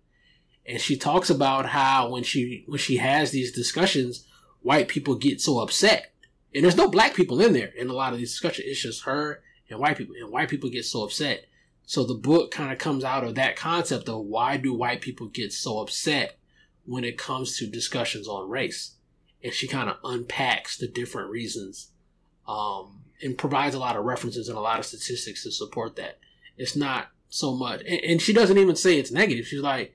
[SPEAKER 3] And she talks about how when she when she has these discussions, white people get so upset and there's no black people in there in a lot of these discussions. It's just her and white people, and white people get so upset. So the book kind of comes out of that concept of why do white people get so upset when it comes to discussions on race, and she kind of unpacks the different reasons, um, and provides a lot of references and a lot of statistics to support that. It's not so much, and, and she doesn't even say it's negative. She's like,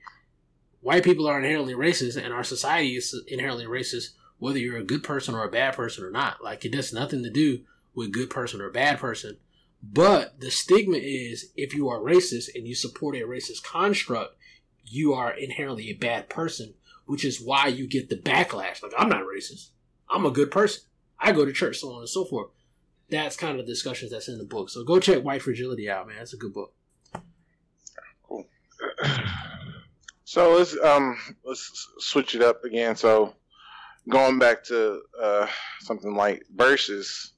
[SPEAKER 3] white people are inherently racist, and our society is inherently racist whether you're a good person or a bad person or not. Like it has nothing to do with good person or bad person. But the stigma is if you are racist and you support a racist construct, you are inherently a bad person, which is why you get the backlash. Like, I'm not racist. I'm a good person. I go to church, so on and so forth. That's kind of the discussions that's in the book. So go check White Fragility out, man. It's a good book. Cool.
[SPEAKER 4] So let's um let's switch it up again. So going back to uh, something like Verzuz,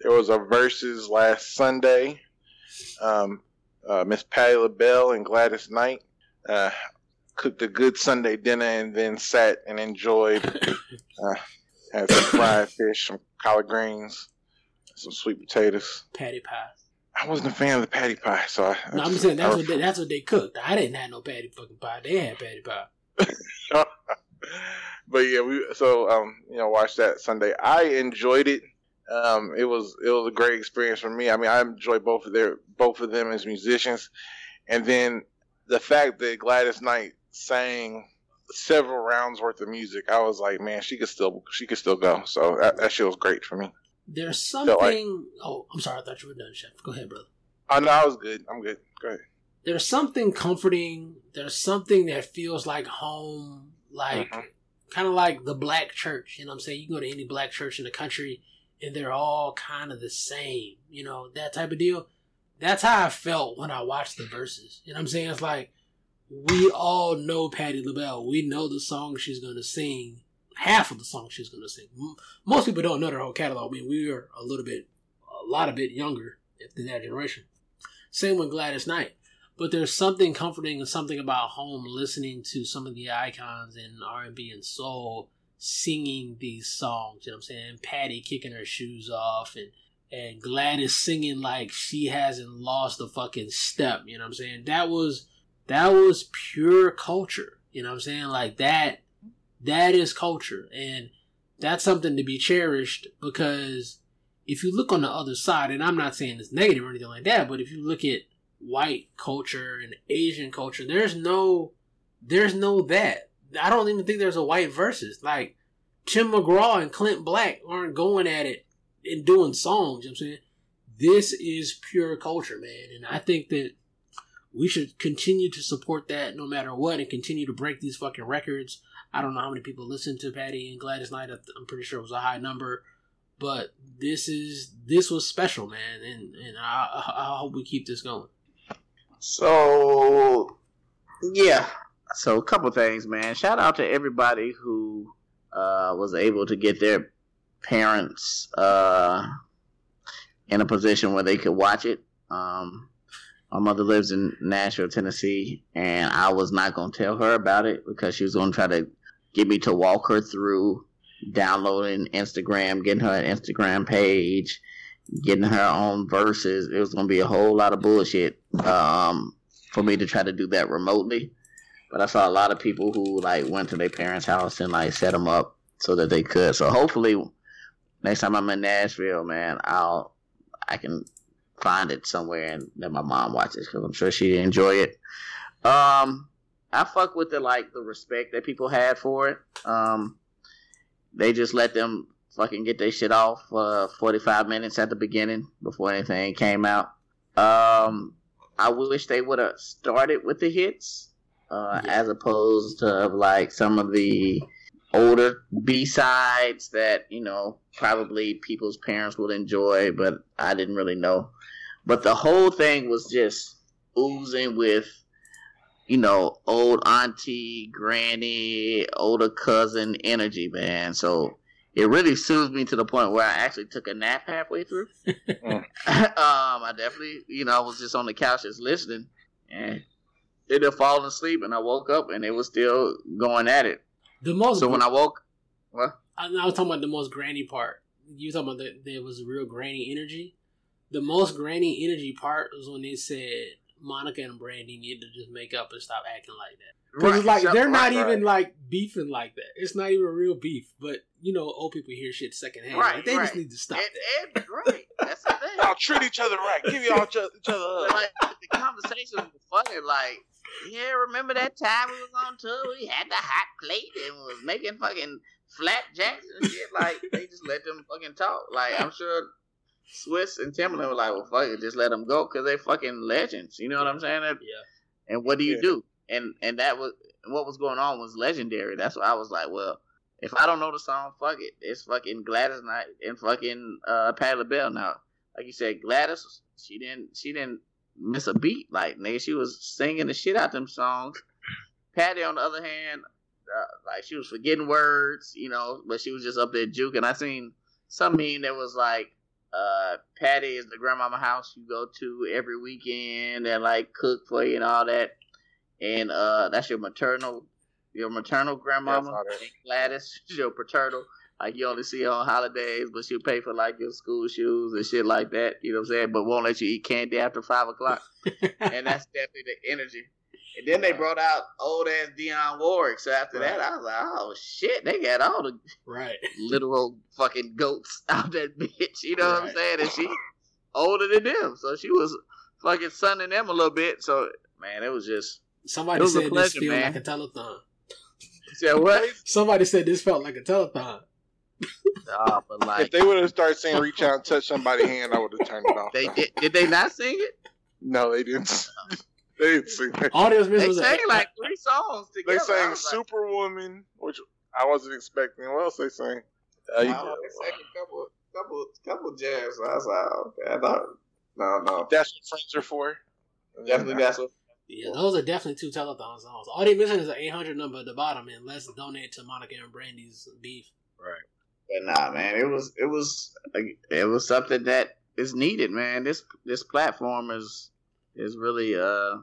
[SPEAKER 4] there was a Verzuz last Sunday. Um, uh, Miss Patti LaBelle and Gladys Knight uh, cooked a good Sunday dinner and then sat and enjoyed uh, had some fried fish, some collard greens, some sweet potatoes,
[SPEAKER 3] patty pie.
[SPEAKER 4] I wasn't a fan of the patty pie, so I.
[SPEAKER 3] I no, I'm just, saying that's what they, that's what they cooked. I didn't have no patty fucking pie. They had patty pie.
[SPEAKER 4] but yeah, we so um, you know, watched that Sunday. I enjoyed it. Um, it was it was a great experience for me. I mean, I enjoy both of their both of them as musicians, and then the fact that Gladys Knight sang several rounds worth of music, I was like, man, she could still she could still go. So that, that shit was great for me.
[SPEAKER 3] There's something. So like, oh, I'm sorry. I thought you were done, Chef. Go ahead, brother. I
[SPEAKER 4] oh, know I was good. I'm good. Go ahead.
[SPEAKER 3] There's something comforting. There's something that feels like home. Like mm-hmm kind of like the black church. You know what I'm saying? You can go to any black church in the country and they're all kind of the same, you know, that type of deal. That's how I felt when I watched the Verzuz. You know what I'm saying? It's like, we all know Patti LaBelle. We know the song she's going to sing, half of the song she's going to sing. Most people don't know their whole catalog. I mean, we are a little bit, a lot of bit younger than that generation. Same with Gladys Knight but there's something comforting and something about home listening to some of the icons in R&B and soul singing these songs. You know what I'm saying? Patti kicking her shoes off and and Gladys singing like she hasn't lost a fucking step. You know what I'm saying? That was that was pure culture. You know what I'm saying? Like that that is culture and that's something to be cherished because if you look on the other side, and I'm not saying it's negative or anything like that, but if you look at white culture and Asian culture. There's no, there's no that. I don't even think there's a white Verzuz. Like Tim McGraw and Clint Black aren't going at it and doing songs. You know I'm saying this is pure culture, man, and I think that we should continue to support that no matter what, and continue to break these fucking records. I don't know how many people listened to Patti and Gladys Knight. I'm pretty sure it was a high number but this is this was special, man, and and I, I hope we keep this going.
[SPEAKER 1] So yeah. So a couple things, man. Shout out to everybody who uh, was able to get their parents uh, in a position where they could watch it. Um, my mother lives in Nashville, Tennessee, and I was not going to tell her about it because she was going to try to get me to walk her through downloading Instagram, getting her an Instagram page, getting her own Verzuz. It was going to be a whole lot of bullshit um, for me to try to do that remotely. But I saw a lot of people who like went to their parents' house and like set them up so that they could. So hopefully, next time I'm in Nashville, man, I'll I can find it somewhere and let my mom watch it because I'm sure she'd enjoy it. Um, I fuck with the like the respect that people had for it. Um, they just let them fucking get their shit off for uh, 45 minutes at the beginning before anything came out. Um, I wish they would have started with the hits uh, yeah. as opposed to like some of the older B sides that you know probably people's parents would enjoy, but I didn't really know. But the whole thing was just oozing with you know old auntie, granny, older cousin energy, man. So it really soothed me to the point where I actually took a nap halfway through. um, I definitely, you know, I was just on the couch just listening and it had fallen asleep and I woke up and it was still going at it. The most So when I woke what?
[SPEAKER 3] I, I was talking about the most granny part. You were talking about that there was real granny energy. The most granny energy part was when they said Monica and Brandy need to just make up and stop acting like that. Because right, like they're right, not right. even like beefing like that. It's not even real beef. But you know, old people hear shit secondhand. Right, like, they just need to stop. And, that. And,
[SPEAKER 4] right, that's the thing. Y'all treat each other right. Give y'all each other. like the
[SPEAKER 1] conversation was funny. Like, yeah, remember that time we was on tour? We had the hot plate and was making fucking flat jacks and shit. Like they just let them fucking talk. Like I'm sure Swizz and Timbaland were like, well, fuck it, just let them go because they fucking legends. You know what I'm saying? Yeah. And what do you yeah. do? And and that was what was going on was legendary. That's why I was like, well, if I don't know the song, fuck it. It's fucking Gladys Knight and fucking uh, Patti LaBelle now. Like you said, Gladys, she didn't she didn't miss a beat. Like nigga, she was singing the shit out them songs. Patti, on the other hand, uh, like she was forgetting words, you know, but she was just up there juking. I seen some meme that was like uh, Patti is the grandmama house you go to every weekend and like cook for you and all that. And uh, that's your maternal, your maternal grandmama. Gladys, your paternal. Like you only see her on holidays, but she'll pay for like your school shoes and shit like that. You know what I'm saying? But won't let you eat candy after five o'clock. and that's definitely the energy and then they brought out old ass Dionne Warwick. So after right. that, I was like, oh shit, they got all the
[SPEAKER 3] right
[SPEAKER 1] literal fucking goats out that bitch. You know right. what I'm saying? And she older than them, so she was fucking sunning them a little bit. So man, it was just
[SPEAKER 3] somebody
[SPEAKER 1] was
[SPEAKER 3] said
[SPEAKER 1] pleasure,
[SPEAKER 3] this felt like a telethon. Yeah, what? Somebody said this felt like a telethon.
[SPEAKER 4] Nah, but like, if they would have started saying "reach out and touch somebody's hand," I would have turned it off.
[SPEAKER 1] They did, did they not sing it?
[SPEAKER 4] No, they didn't
[SPEAKER 1] they sing All They sang like three songs together. They
[SPEAKER 4] sang like, Superwoman, which I wasn't expecting. What else they sang?
[SPEAKER 1] Uh, you- they sang a couple, couple, couple jams. So I was like, oh, okay, I thought, no, no, That's what friends are for.
[SPEAKER 3] definitely that's what. Yeah, those are definitely two telethon songs. All they missing is an 800 number at the bottom, and let's donate to Monica and Brandy's beef.
[SPEAKER 1] But nah, man, it was, it was, it was something that is needed, man. This, this platform is, is really, uh,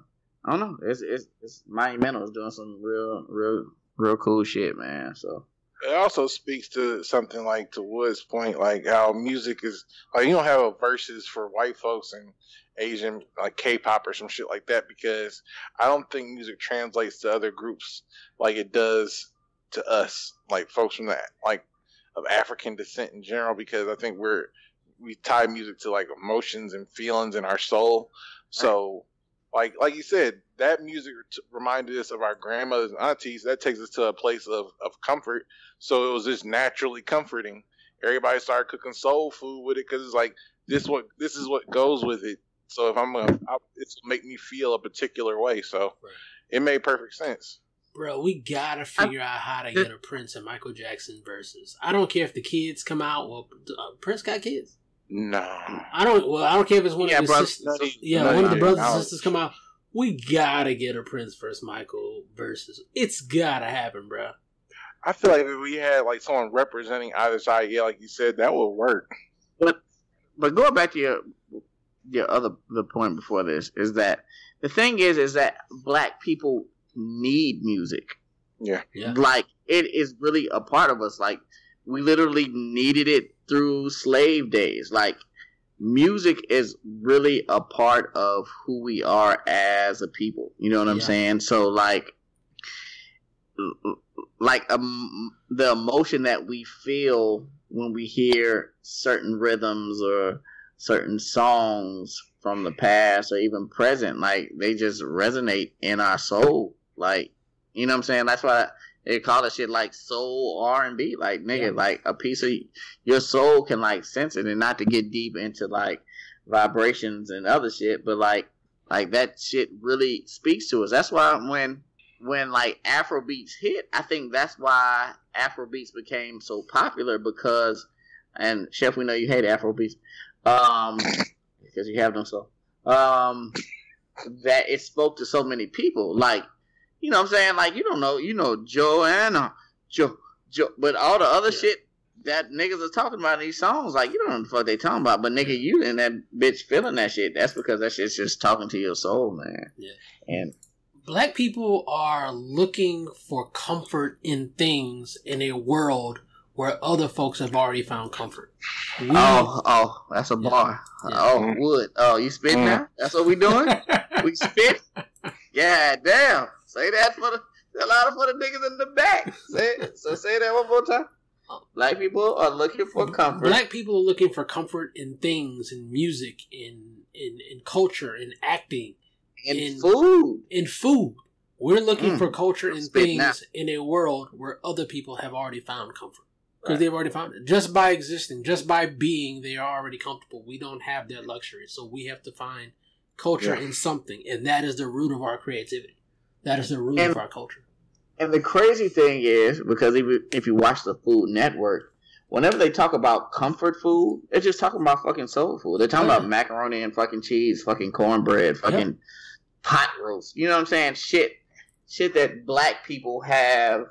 [SPEAKER 1] I don't know. It's it's, it's Mike It's doing some real real real cool shit, man. So
[SPEAKER 4] it also speaks to something like to Wood's point, like how music is like you don't have a Verzuz for white folks and Asian like K-pop or some shit like that because I don't think music translates to other groups like it does to us, like folks from that like of African descent in general, because I think we're we tie music to like emotions and feelings in our soul. So like like you said, that music reminded us of our grandmothers and aunties. That takes us to a place of of comfort. So it was just naturally comforting. Everybody started cooking soul food with it because it's like this what this is what goes with it. So if I'm gonna, it's make me feel a particular way. So it made perfect sense.
[SPEAKER 3] Bro, we gotta figure out how to get a Prince and Michael Jackson Verzuz. I don't care if the kids come out. Well, uh, Prince got kids.
[SPEAKER 4] No, I
[SPEAKER 3] don't. Well, I don't care if it's one yeah, of the sisters. yeah, one of the brothers and sisters come out. We gotta get a Prince versus Michael Verzuz. It's gotta happen, bro.
[SPEAKER 4] I feel like if we had like someone representing either side, yeah, like you said, that would work.
[SPEAKER 1] But but going back to your your other the point before this is that the thing is is that black people need music.
[SPEAKER 4] Yeah. yeah.
[SPEAKER 1] Like it is really a part of us. Like we literally needed it through slave days. Like music is really a part of who we are as a people. You know what I'm yeah. saying? So like like um, the emotion that we feel when we hear certain rhythms or certain songs from the past or even present like they just resonate in our soul like you know what i'm saying that's why they call it shit like soul R and B. Like nigga, yeah. like a piece of your soul can like sense it, and not to get deep into like vibrations and other shit, but like like that shit really speaks to us. That's why when when like Afro beats hit, I think that's why Afro beats became so popular because and Chef, we know you hate Afro beats, um, because you have them so um that it spoke to so many people. Like you know what I'm saying? Like you don't know, you know Joanna, Joe, jo, but all the other yeah. shit that niggas are talking about in these songs, like you don't know the fuck they talking about. But nigga, you and that bitch feeling that shit. That's because that shit's just talking to your soul, man. Yeah. And
[SPEAKER 3] black people are looking for comfort in things in a world where other folks have already found comfort.
[SPEAKER 1] We, oh, oh, that's a bar. Yeah. Oh, wood. Oh, you spit mm. now? That's what we doing? we spit? Yeah, damn. Say that for the a lot of for the niggas in the back. Say so say that one more time. Black people are looking for comfort.
[SPEAKER 3] Black people are looking for comfort in things, in music, in in, in culture, in acting,
[SPEAKER 1] in, in food,
[SPEAKER 3] in food. We're looking mm, for culture and things now. in a world where other people have already found comfort because right. they've already found it. Just by existing, just by being, they are already comfortable. We don't have that luxury, so we have to find culture yeah. in something, and that is the root of our creativity. That is the root and, of our culture.
[SPEAKER 1] And the crazy thing is, because if you, if you watch the Food Network, whenever they talk about comfort food, they're just talking about fucking soul food. They're talking yeah. about macaroni and fucking cheese, fucking cornbread, fucking pot roast. You know what I'm saying? Shit, shit that black people have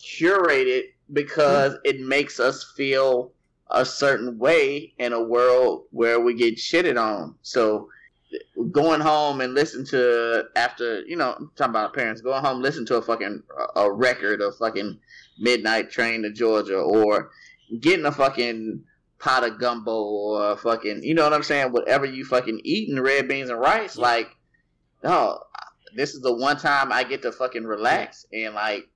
[SPEAKER 1] curated because mm. it makes us feel a certain way in a world where we get shitted on. So going home and listen to after you know I'm talking about parents going home listen to a fucking a record of fucking midnight train to Georgia or getting a fucking pot of gumbo or fucking you know what I'm saying whatever you fucking eating red beans and rice like oh this is the one time I get to fucking relax and like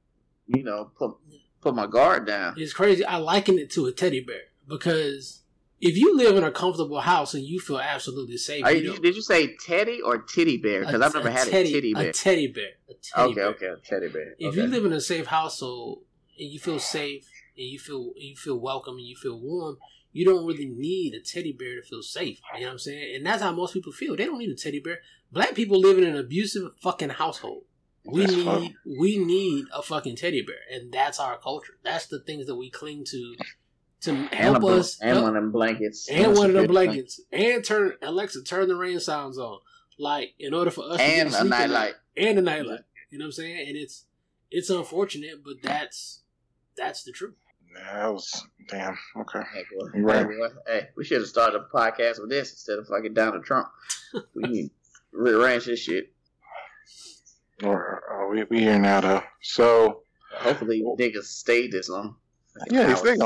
[SPEAKER 1] you know put put my guard down
[SPEAKER 3] it's crazy I liken it to a teddy bear because if you live in a comfortable house and you feel absolutely safe,
[SPEAKER 1] you you, did you say teddy or teddy bear? Because I've never a had teddy,
[SPEAKER 3] a
[SPEAKER 1] teddy
[SPEAKER 3] bear.
[SPEAKER 1] A teddy bear. A teddy okay, bear. okay, a teddy bear. If
[SPEAKER 3] okay. you live in a safe household and you feel safe and you feel you feel welcome and you feel warm, you don't really need a teddy bear to feel safe. You know what I'm saying? And that's how most people feel. They don't need a teddy bear. Black people live in an abusive fucking household. We that's need fun. we need a fucking teddy bear, and that's our culture. That's the things that we cling to to help a, us.
[SPEAKER 1] And help, one of them blankets.
[SPEAKER 3] And, one of them blankets. And turn Alexa, turn the rain sounds on. Like in order for us and to get a nightlight. And a nightlight. You know what I'm saying? And it's it's unfortunate, but that's that's the truth.
[SPEAKER 4] that was damn okay. Hey, boy. Right. Hey, boy.
[SPEAKER 1] hey we should have started a podcast with this instead of fucking Donald Trump. we need to rearrange this shit.
[SPEAKER 4] Or oh, uh, we we here now though. So
[SPEAKER 1] hopefully well, niggas stayed this long. Like yeah, he's staying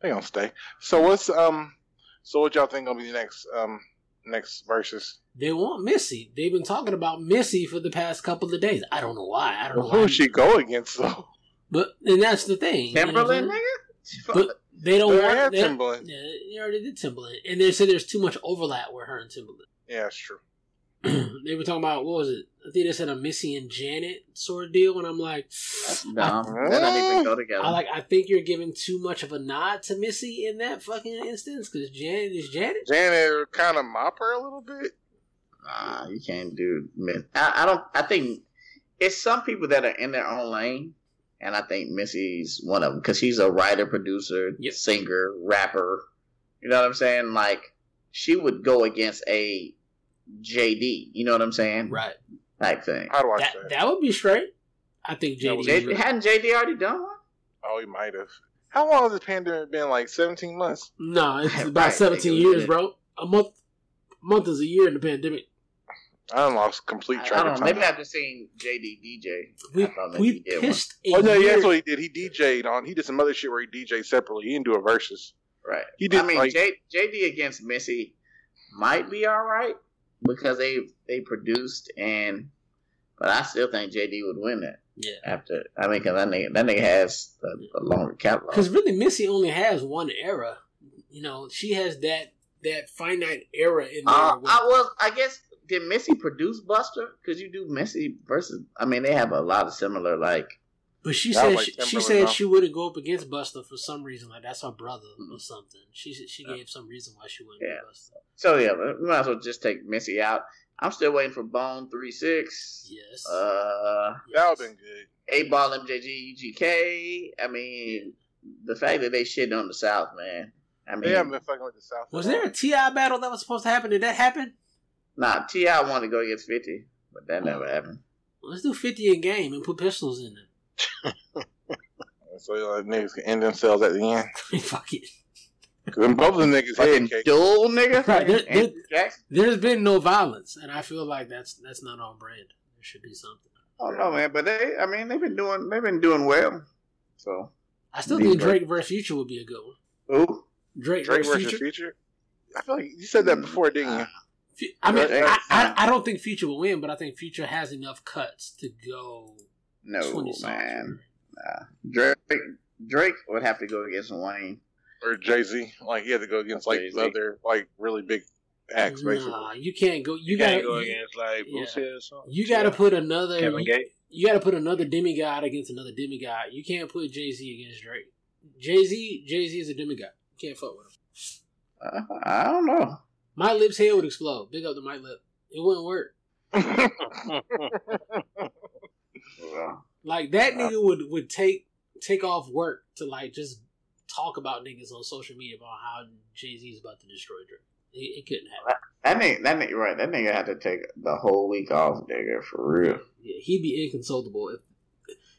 [SPEAKER 4] they gonna stay. So what's um so what y'all think gonna be the next um next Verzuz?
[SPEAKER 3] They want Missy. They've been talking about Missy for the past couple of days. I don't know why. I don't well,
[SPEAKER 4] know who she go against though.
[SPEAKER 3] But and that's the thing. Timbaland, you know, nigga. But they don't they want they, Timbaland. Yeah, they already did Timbaland, and they said there's too much overlap with her and Timbaland.
[SPEAKER 4] Yeah, that's true.
[SPEAKER 3] they were talking about what was it? I think they said a Missy and Janet sort of deal, and I'm like, no, that doesn't even go together. I like, I think you're giving too much of a nod to Missy in that fucking instance because Janet is Janet.
[SPEAKER 4] Janet kind of mop her a little bit.
[SPEAKER 1] Ah, you can't do. I, I don't. I think it's some people that are in their own lane, and I think Missy's one of them because she's a writer, producer, yep. singer, rapper. You know what I'm saying? Like she would go against a JD. You know what I'm saying? Right.
[SPEAKER 3] Type thing. How do I that, that? that? would be straight. I think JD.
[SPEAKER 1] Was, JD hadn't JD already done one?
[SPEAKER 4] Oh, he might have. How long has the pandemic been? Like 17 months?
[SPEAKER 3] No, nah, it's about 17 years, bro. A month month is a year in the pandemic.
[SPEAKER 4] I lost complete track. I don't know. Maybe
[SPEAKER 1] I've just seen JD DJ. We, we
[SPEAKER 4] pissed. A oh no, yeah, that's what he did. He DJ'd on. He did some other shit where he DJ'd separately. He didn't do a Verzuz.
[SPEAKER 1] Right. He did. I mean, like, J, JD against Missy might be all right, because they they produced and, but I still think JD would win that.
[SPEAKER 3] Yeah.
[SPEAKER 1] After I mean, because that nigga that nigga has a, a longer catalog.
[SPEAKER 3] Because really, Missy only has one era. You know, she has that that finite era in there. Uh,
[SPEAKER 1] I was, I guess, did Missy produce Buster? Because you do Missy Verzuz. I mean, they have a lot of similar like
[SPEAKER 3] but she said like she, she said she wouldn't go up against Buster for some reason, like that's her brother mm-hmm. or something. She she yeah. gave some reason why she wouldn't. Yeah. Buster. So
[SPEAKER 1] yeah, we might as well just take Missy out. I'm still waiting for Bone three six.
[SPEAKER 3] Yes. Uh,
[SPEAKER 4] yes. that been good.
[SPEAKER 1] Eight Ball MJG UGK. I mean, the fact that they shitting on the South, man. I mean, they haven't been fucking
[SPEAKER 3] with the South. Was there a Ti battle that was supposed to happen? Did that happen?
[SPEAKER 1] Nah, Ti wanted to go against Fifty, but that never happened.
[SPEAKER 3] let's do Fifty in game and put pistols in it.
[SPEAKER 4] so the niggas can end themselves at the end.
[SPEAKER 3] Fuck it.
[SPEAKER 4] Cause both of niggas head
[SPEAKER 1] dull nigga. Right, there,
[SPEAKER 3] has there, been no violence, and I feel like that's that's not on brand. There should be something.
[SPEAKER 4] Oh no, man! But they, I mean, they've been doing they've been doing well. So
[SPEAKER 3] I still think Drake versus Future would be a good one. Who? Drake, Drake versus, Future? Future.
[SPEAKER 4] I feel like you said that before, didn't
[SPEAKER 3] you? I mean, I, I, I, don't think Future will win, but I think Future has enough cuts to go
[SPEAKER 1] no, man. Nah. Drake Drake would have to go against Wayne
[SPEAKER 4] or Jay Z. Like he had to go against like Jay-Z. other like really big acts. Basically, nah,
[SPEAKER 3] you can't go. You, you gotta go you, against like yeah. or something. You gotta yeah. put another Kevin you, Gates. You gotta put another demigod against another demigod. You can't put Jay Z against Drake. Jay Z, Jay Z is a demigod. You can't fuck with him. Uh, I
[SPEAKER 1] don't know.
[SPEAKER 3] My lips head would explode. Big up to my lip. It wouldn't work. Like that nigga would would take take off work to like just talk about niggas on social media about how Jay Z is about to destroy Drake. It, it couldn't happen. That
[SPEAKER 1] nigga, that nigga, right? That nigga had to take the whole week off, nigga, for real.
[SPEAKER 3] Yeah, he'd be inconsolable if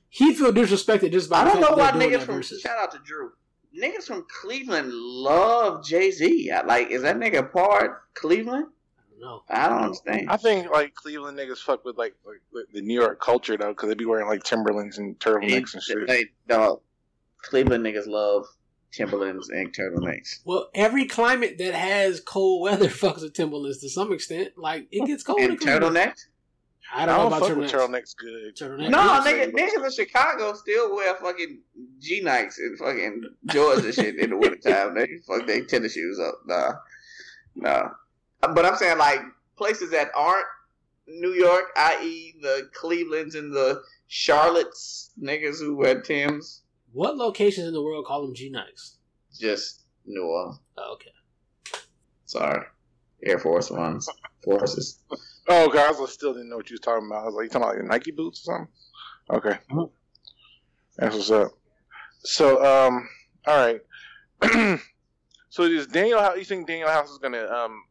[SPEAKER 3] he feel disrespected just by. I don't know why
[SPEAKER 1] niggas from shout out to Drew. Niggas from Cleveland love Jay Z. Like, is that nigga part Cleveland?
[SPEAKER 3] know. I
[SPEAKER 1] don't understand.
[SPEAKER 4] I think like Cleveland niggas fuck with like, like the New York culture though, because they be wearing like Timberlands and turtlenecks and shit. They, dog,
[SPEAKER 1] Cleveland niggas love Timberlands and turtlenecks.
[SPEAKER 3] Well, every climate that has cold weather fucks with Timberlands to some extent. Like it gets cold. And turtlenecks. I
[SPEAKER 1] don't, I don't know about turtlenecks. turtlenecks good. Turtlenecks. No, nigga, niggas in Chicago still wear fucking G Nikes and fucking Jordans and shit in the wintertime. They fuck their tennis shoes up. Nah. Nah but I'm saying like places that aren't New York, i.e., the Clevelands and the Charlottes, niggas who wear Tim's.
[SPEAKER 3] What locations in the world call them G Nikes?
[SPEAKER 1] Just New Orleans. Oh,
[SPEAKER 3] okay.
[SPEAKER 1] Sorry, Air Force Ones, forces.
[SPEAKER 4] Oh, guys, I still didn't know what you was talking about. I was like, you talking about like Nike boots or something? Okay, that's what's up. So, um, all right. so, is Daniel? You think Daniel House is gonna um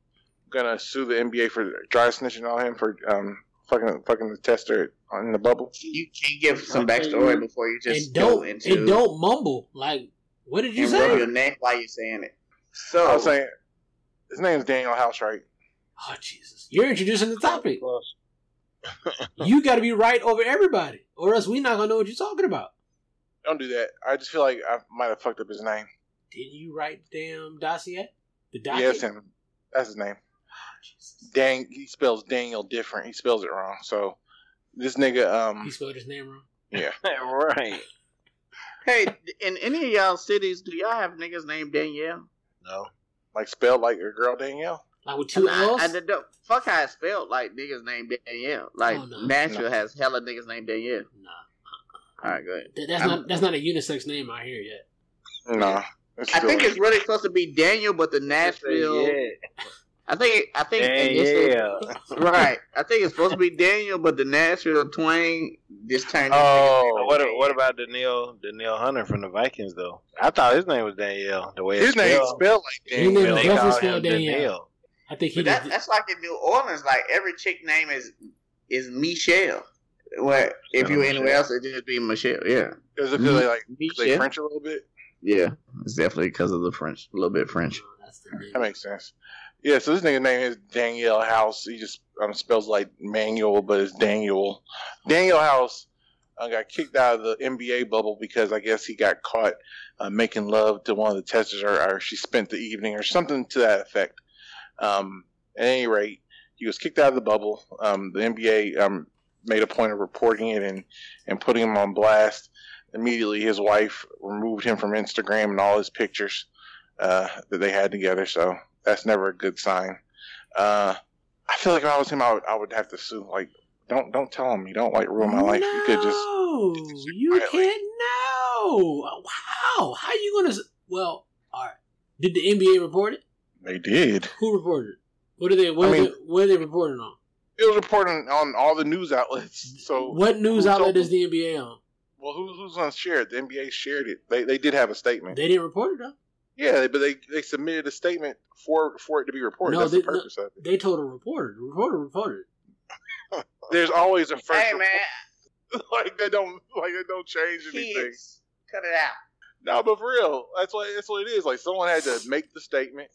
[SPEAKER 4] gonna sue the NBA for dry snitching on him for um, fucking fucking the tester in the bubble.
[SPEAKER 1] Can you can you give some backstory you, before you just
[SPEAKER 3] and don't
[SPEAKER 1] into
[SPEAKER 3] and don't mumble like what did you and say?
[SPEAKER 1] your name while you're saying it.
[SPEAKER 4] So I was saying his name is Danuel House, right?
[SPEAKER 3] Oh Jesus! You're introducing the topic. you got to be right over everybody, or else we're not gonna know what you're talking about.
[SPEAKER 4] Don't do that. I just feel like I might have fucked up his name.
[SPEAKER 3] Did you write damn dossier? The dossier.
[SPEAKER 4] Yes, him. That's his name. Ah, Dang, he spells Daniel different. He spells it wrong. So this nigga, um,
[SPEAKER 3] he spelled his name wrong. Yeah,
[SPEAKER 4] right.
[SPEAKER 1] Hey, in any of y'all cities, do y'all have niggas named Danielle?
[SPEAKER 4] No, like spelled like your girl Danielle. Like with two L's.
[SPEAKER 1] I, I, fuck how it's spelled. Like niggas named Danielle. Like oh, no. Nashville no. has hella niggas named Danielle. Nah. All right, go ahead. That,
[SPEAKER 3] that's I'm, not that's not a unisex name out here yet.
[SPEAKER 4] No. Nah, I
[SPEAKER 1] think it's really supposed to be Daniel, but the Nashville. Yeah. I think I think yeah. right. I think it's supposed to be Daniel, but the Nashville Twain just turned.
[SPEAKER 4] Oh, what a, what about Daniel Danielle Hunter from the Vikings though? I thought his name was Daniel. The way his name spelled. spelled like Daniel.
[SPEAKER 1] He Danielle. I think he. That, that's like in New Orleans. Like every chick name is is Michelle. Well, if you are anywhere else,
[SPEAKER 4] it'd
[SPEAKER 1] just be Michelle. Yeah.
[SPEAKER 4] Is it because they like they French a little bit?
[SPEAKER 1] Yeah, it's definitely because of the French, a little bit French.
[SPEAKER 4] Oh, that makes sense. Yeah, so this nigga's name is Danuel House. He just um, spells like manual, but it's Daniel. Danuel House uh, got kicked out of the NBA bubble because I guess he got caught uh, making love to one of the testers, or, or, she spent the evening, or something to that effect. Um, at any rate, he was kicked out of the bubble. Um, the NBA um, made a point of reporting it and, and putting him on blast. Immediately, his wife removed him from Instagram and all his pictures uh, that they had together. So that's never a good sign. Uh, I feel like if I was him, I would, I would have to sue. Like, don't don't tell him you don't like ruin my life. No, you could
[SPEAKER 3] just you can't know. Wow, how are you gonna? Well, all right. Did the NBA report it?
[SPEAKER 4] They did.
[SPEAKER 3] Who reported? It? What are they? What, I mean, they, what are they reporting on?
[SPEAKER 4] It was reporting on all the news outlets. So
[SPEAKER 3] what news outlet is the NBA on?
[SPEAKER 4] Well, who, who's on shared? The NBA shared it. They they did have a statement.
[SPEAKER 3] They didn't report it though.
[SPEAKER 4] Yeah, but they, they submitted a statement for for it to be reported. No, That's they, the purpose no, of
[SPEAKER 3] it. They told a reporter. The reporter reported.
[SPEAKER 4] There's always a first. Hey report. man, like they don't like they don't change anything. Kids,
[SPEAKER 1] cut it out.
[SPEAKER 4] No, but for real, that's what that's what it is. Like someone had to make the statement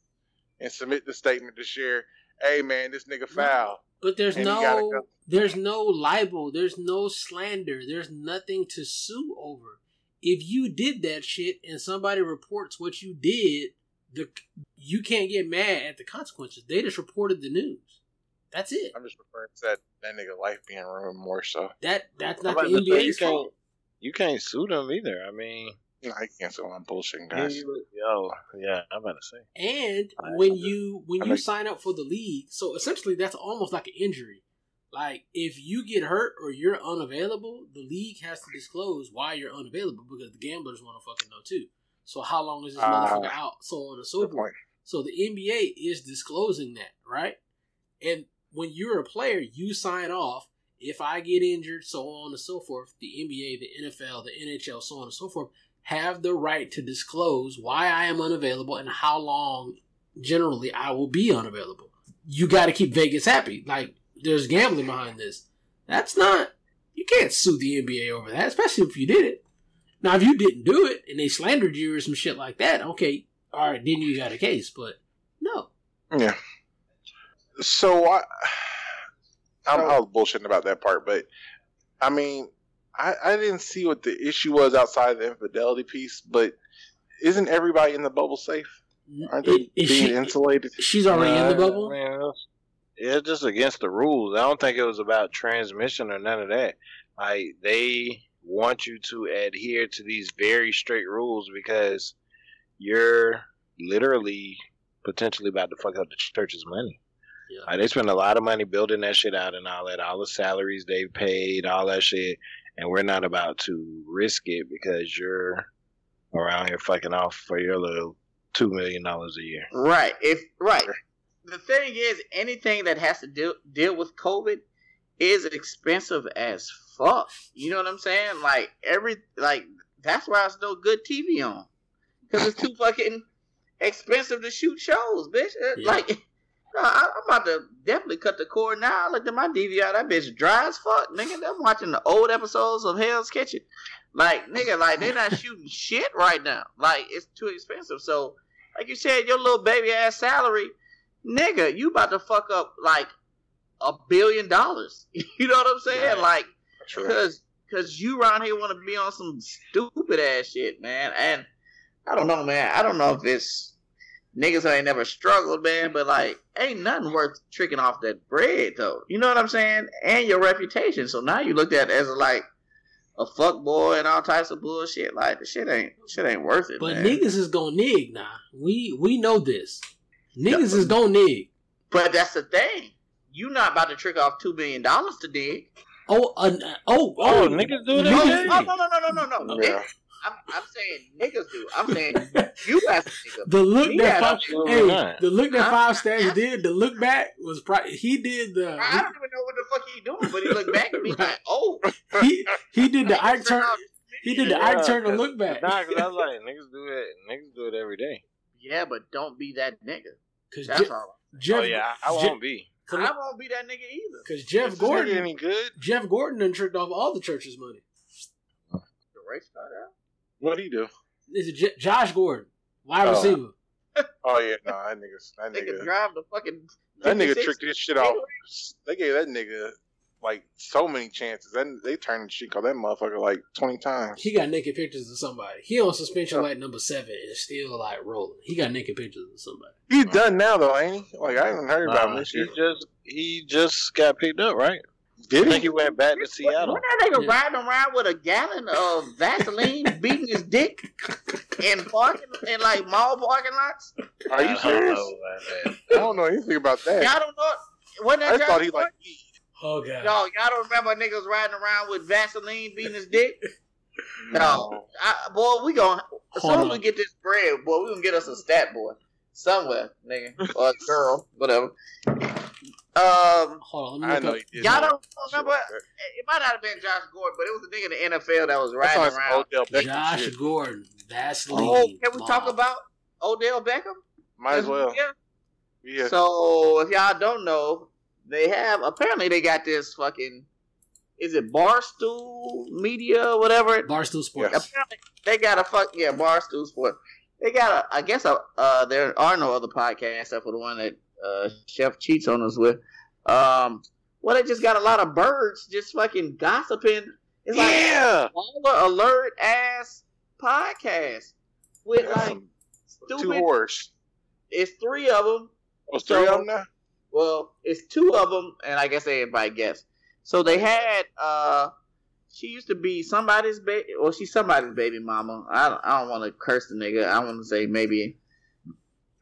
[SPEAKER 4] and submit the statement to share. Hey, man, this nigga foul.
[SPEAKER 3] But there's no there's no libel. There's no slander. There's nothing to sue over if you did that shit and somebody reports what you did, the you can't get mad at the consequences. They just reported the news. That's it.
[SPEAKER 4] I'm just referring to that, that nigga life being ruined more so.
[SPEAKER 3] That that's not the NBA. you fault.
[SPEAKER 4] You can't sue them either. I mean, I can't sue them bullshit guys.
[SPEAKER 1] Yo, yeah, I'm about to say.
[SPEAKER 3] And I, when
[SPEAKER 1] I,
[SPEAKER 3] you when I, you sign up for the league, so essentially that's almost like an injury. Like, if you get hurt or you're unavailable, the league has to disclose why you're unavailable because the gamblers want to fucking know too. So how long is this uh, motherfucker out? So on and so forth. So the NBA is disclosing that, right? And when you're a player, you sign off. If I get injured, so on and so forth, the NBA, the NFL, the NHL, so on and so forth, have the right to disclose why I am unavailable and how long generally I will be unavailable. You got to keep Vegas happy. Like, there's gambling behind this. That's not you can't sue the NBA over that, especially if you did it. Now, if you didn't do it and they slandered you or some shit like that, okay, all right, then you got a case. But no, yeah.
[SPEAKER 4] So I, I'm, I bullshitting about that part, but I mean, I, I didn't see what the issue was outside the infidelity piece, but isn't everybody in the bubble safe? Aren't they being she, insulated?
[SPEAKER 5] She's already uh, in the bubble. Man, it's just against the rules. I don't think it was about transmission or none of that. Like they want you to adhere to these very strict rules because you're literally potentially about to fuck up the church's money. Yeah. Like they spend a lot of money building that shit out and all that, all the salaries they paid, all that shit, and we're not about to risk it because you're around here fucking off for your little two million dollars a year.
[SPEAKER 1] Right. If right the thing is, anything that has to deal deal with COVID is expensive as fuck. You know what I'm saying? Like every like that's why it's no good TV on because it's too fucking expensive to shoot shows, bitch. Uh, yeah. Like. No, I, am about to definitely cut the cord now. I looked at my DVR. That bitch dry as fuck, nigga. I'm watching the old episodes of Hell's Kitchen. Like, nigga, like they're not shooting shit right now. Like, it's too expensive. So, like you said, your little baby ass salary – nigga, you about to fuck up like a billion dollars. you know what I'm saying? Like, because because you around here want to be on some stupid ass shit, man. And I don't know, man. I don't know if it's niggas ain't never struggled, man. But like, ain't nothing worth tricking off that bread, though. You know what I'm saying? And your reputation. So now you looked at as like a fuck boy and all types of bullshit. Like the shit ain't shit ain't worth it.
[SPEAKER 3] But man. niggas is gonna nig now. We we know this. Niggas just don't dig.
[SPEAKER 1] But that's the thing. You not about to trick off two million dollars to dig. Oh, uh, oh, oh, oh niggas do that. No, no, no, no, no, no, no. Oh, yeah. I'm, I'm saying niggas do. I'm saying you as a nigga. The
[SPEAKER 3] look that five, hey, the look that five stars did. The look back was probably he did the. I don't even know what the fuck he doing, but he looked back at me right. like, oh, he he did the eye turn. He did the Ike turn to look back. Nah, cause
[SPEAKER 5] I was like, niggas do it. Niggas do it every day.
[SPEAKER 1] Yeah, but don't be that nigga. Because that's Jeff, oh yeah, I won't Je- be. I won't be that nigga either. Because
[SPEAKER 3] Jeff
[SPEAKER 1] Is
[SPEAKER 3] Gordon any good. Jeff Gordon done tricked off all the church's money.
[SPEAKER 4] The race got out. What do he do?
[SPEAKER 3] This is J- Josh Gordon, wide oh. receiver. Oh yeah, nah, that nigga, that
[SPEAKER 4] nigga drive the fucking. That nigga tricked this shit off. They gave that nigga like so many chances. And they turned Chico that motherfucker like twenty times.
[SPEAKER 3] He got naked pictures of somebody. He on suspension like number seven and still like rolling. He got naked pictures of somebody.
[SPEAKER 4] He's right. done now though, ain't he? Like I haven't heard about him this he year.
[SPEAKER 5] Just he just got picked up, right? Did I think he? he went
[SPEAKER 1] back to Seattle. What, not that nigga yeah. riding around with a gallon of Vaseline beating his dick in parking in like mall parking lots? Are you I serious? Don't I don't know anything about that. Yeah, I don't know. What that I thought he like Oh god. Y'all, y'all don't remember niggas riding around with Vaseline beating his dick? no. I, boy, we gonna as soon as we get this bread, boy, we gonna get us a stat boy. Somewhere, nigga. or a girl, whatever. Um, Hold on, I know you all don't remember. Sure. It might not have been Josh Gordon, but it was a nigga in the NFL that was riding around. Odell Josh Gordon, Vaseline. Oh, can we talk about Odell Beckham? Might as well. Yeah. Yeah. So if y'all don't know, they have apparently they got this fucking is it Barstool Media whatever Barstool Sports. Apparently they got a fuck yeah Barstool Sports. They got a I guess a, uh, there are no other podcasts except for the one that uh, Chef cheats on us with. Um, well, they just got a lot of birds just fucking gossiping. It's like yeah. all the alert ass podcasts with like stupid. Two horse. It's three of them. Oh, three so, three of them now. Well, it's two of them, and I guess everybody guess. So they had. uh she used to be somebody's baby, or she's somebody's baby mama. I don't, I don't want to curse the nigga. I want to say maybe,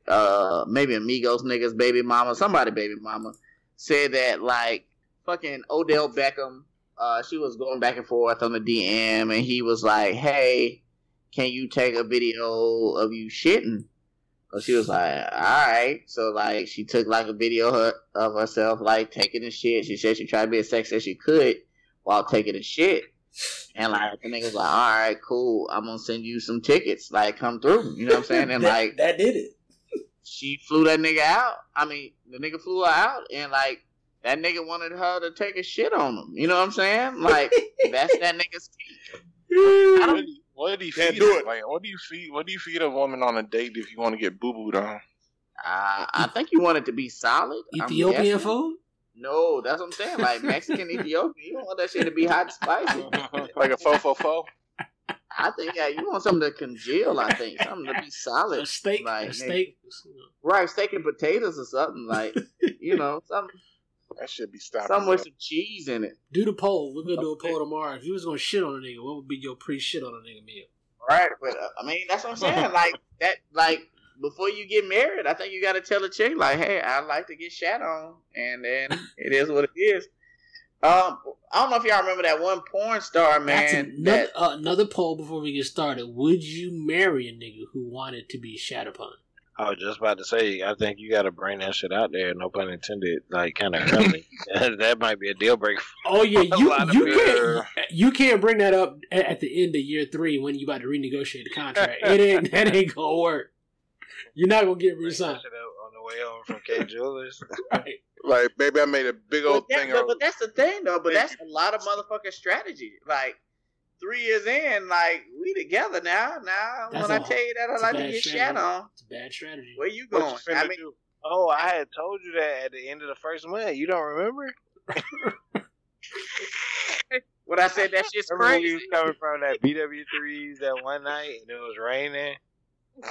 [SPEAKER 1] uh, maybe Amigos niggas baby mama, somebody baby mama said that like fucking Odell Beckham. Uh, she was going back and forth on the DM, and he was like, "Hey, can you take a video of you shitting?" And she was like, all right. So, like, she took, like, a video of herself, like, taking a shit. She said she tried to be as sexy as she could while taking a shit. And, like, the nigga was like, all right, cool. I'm going to send you some tickets. Like, come through. You know what I'm saying? And, that, like,
[SPEAKER 3] that did it.
[SPEAKER 1] She flew that nigga out. I mean, the nigga flew her out. And, like, that nigga wanted her to take a shit on him. You know what I'm saying? Like, that's that nigga's key. I
[SPEAKER 4] don't what do you Can't feed do it. Like, what do you feed? What do you feed a woman on a date if you want to get boo booed on?
[SPEAKER 1] Uh, I think you want it to be solid. Ethiopian food? No, that's what I'm saying. Like Mexican Ethiopian, you don't want that shit to be hot spicy. like a fo fo fo. I think yeah, you want something to congeal. I think something to be solid. A steak, like, a steak, right? Steak and potatoes or something like you know something that should be stopped. Some with some cheese in it.
[SPEAKER 3] Do the poll. We're gonna do a poll tomorrow. If you was gonna shit on a nigga, what would be your pre shit on a nigga meal?
[SPEAKER 1] Right, but uh, I mean that's what I'm saying. like that, like before you get married, I think you got to tell a chick like, "Hey, I like to get shat on," and then it is what it is. Um, I don't know if y'all remember that one porn star man.
[SPEAKER 3] Another, that, uh, another poll before we get started. Would you marry a nigga who wanted to be shat upon?
[SPEAKER 5] I was just about to say, I think you got to bring that shit out there. No pun intended. Like kind of that might be a deal breaker. Oh yeah,
[SPEAKER 3] you you can't you can't bring that up at the end of year three when you about to renegotiate the contract. it ain't that ain't gonna work. You're not gonna get resigned on the way home from
[SPEAKER 4] Kay Jewelers. right. Like, baby, I made a big old but thing.
[SPEAKER 1] But, but that's the thing, though. But that's a lot of motherfucking strategy. Like, three years in, like we together now. Now That's when I tell you that, I like to get shat on. It's
[SPEAKER 5] a bad strategy. Where you going? You I mean, do? oh, I had told you that at the end of the first month. You don't remember?
[SPEAKER 1] what I said? That shit's remember You was coming
[SPEAKER 5] from that BW threes that one night, and it was raining.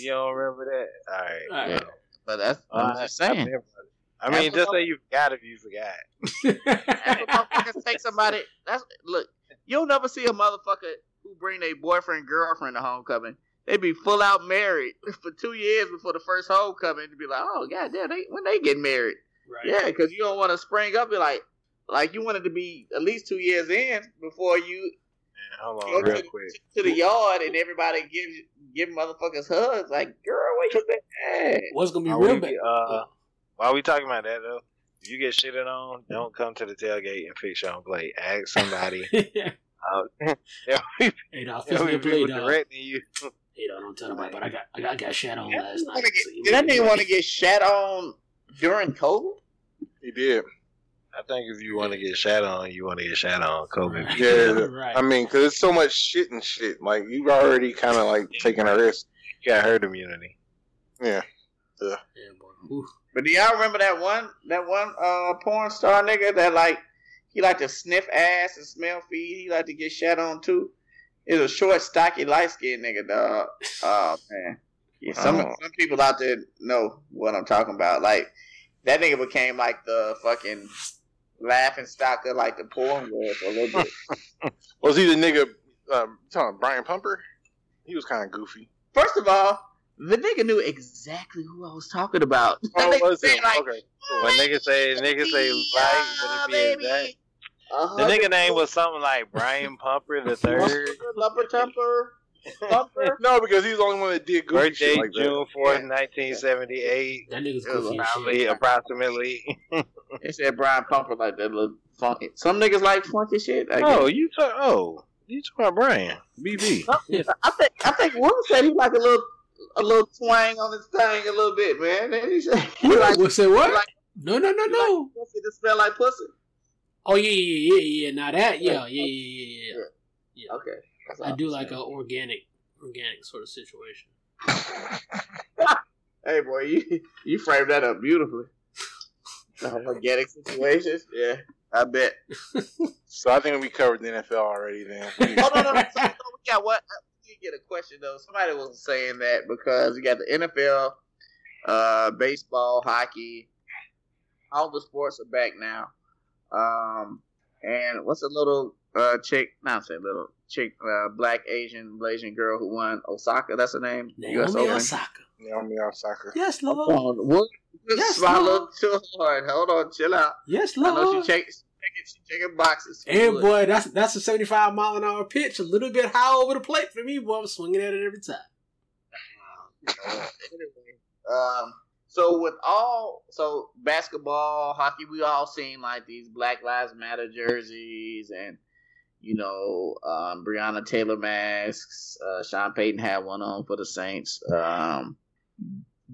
[SPEAKER 5] you don't remember that? All right. All right. Yeah. But that's uh, I'm just saying. I mean, that's just say you forgot if you forgot.
[SPEAKER 1] that's what take somebody. That's look. You'll never see a motherfucker who bring their boyfriend girlfriend to homecoming. They be full out married for two years before the first homecoming. To be like, oh goddamn, they when they get married, right. yeah, because you don't want to spring up. Be like, like you wanted to be at least two years in before you hold on, real to, quick. to the yard and everybody gives give motherfuckers hugs. Like, girl, where you been? What's gonna be why
[SPEAKER 5] real? bad? uh, why are we talking about that though? If you get shitted on, don't come to the tailgate and fix your own plate. Ask somebody. yeah. uh, be, Adolf, fix me
[SPEAKER 1] you. don't tell nobody, but I got I got, I got shat on yeah, last night. Get, so did that nigga want to get shat on during COVID? He did.
[SPEAKER 4] I think if you want to get shat on, you want to get shat on COVID. Right. Yeah, right. I mean, because it's so much shit and shit. Like you already kind of like taking a risk.
[SPEAKER 5] You got herd immunity. Yeah.
[SPEAKER 1] Yeah. yeah but do y'all remember that one that one uh porn star nigga that like he like to sniff ass and smell feet. He like to get shat on too. It's a short, stocky, light skinned nigga, dog. Oh man. Yeah, some oh. some people out there know what I'm talking about. Like that nigga became like the fucking laughing stock of like the porn
[SPEAKER 4] world
[SPEAKER 1] for a little
[SPEAKER 4] bit. Was he the nigga um, talking Brian Pumper? He was kind of goofy.
[SPEAKER 1] First of all,
[SPEAKER 3] the nigga knew exactly who I was talking about. Oh, was it? Like, okay. When niggas say, nigga
[SPEAKER 5] say, like, would it be exact? Uh, the uh-huh. nigga name was something like Brian Pumper the third. Lumper Temper.
[SPEAKER 4] Pumper. no, because he's the only one that did good. Birthday like
[SPEAKER 5] June fourth, nineteen seventy eight. That nigga's cool.
[SPEAKER 1] approximately. they said Brian Pumper like that little funky. Some niggas like funky shit. I
[SPEAKER 5] oh, guess. you talk. Oh, you talk about Brian BB.
[SPEAKER 1] I think I think Will said he like a little a little twang on his thing, a little bit, man. And he said, like,
[SPEAKER 3] we say what? Like, no, no, no, no. Like pussy to smell like pussy. Oh yeah, yeah, yeah, yeah. Now that, yeah, yeah, yeah, yeah, yeah. yeah. Okay. That's I do like an organic, organic sort of situation.
[SPEAKER 1] hey, boy, you you framed that up beautifully. organic situations, yeah. I bet.
[SPEAKER 4] so I think we covered the NFL already. Then. oh no, no, no, no,
[SPEAKER 1] we got what? get a question though. Somebody was saying that because you got the NFL, uh, baseball, hockey, all the sports are back now. Um, and what's a little uh chick? Not say little chick, uh, black Asian Malaysian girl who won Osaka. That's her name.
[SPEAKER 4] Naomi US Open. Osaka. Naomi Osaka. Yes, Lord. Hold
[SPEAKER 1] on. yes, swallow too hard. Hold on, chill out. Yes, Lord. I know she chased
[SPEAKER 3] boxes. And boy, that's that's a seventy five mile an hour pitch, a little bit high over the plate for me. Boy, I'm swinging at it every time.
[SPEAKER 1] Uh, um, so with all so basketball, hockey, we all seen like these Black Lives Matter jerseys and you know um, Breonna Taylor masks. Uh, Sean Payton had one on for the Saints. Um,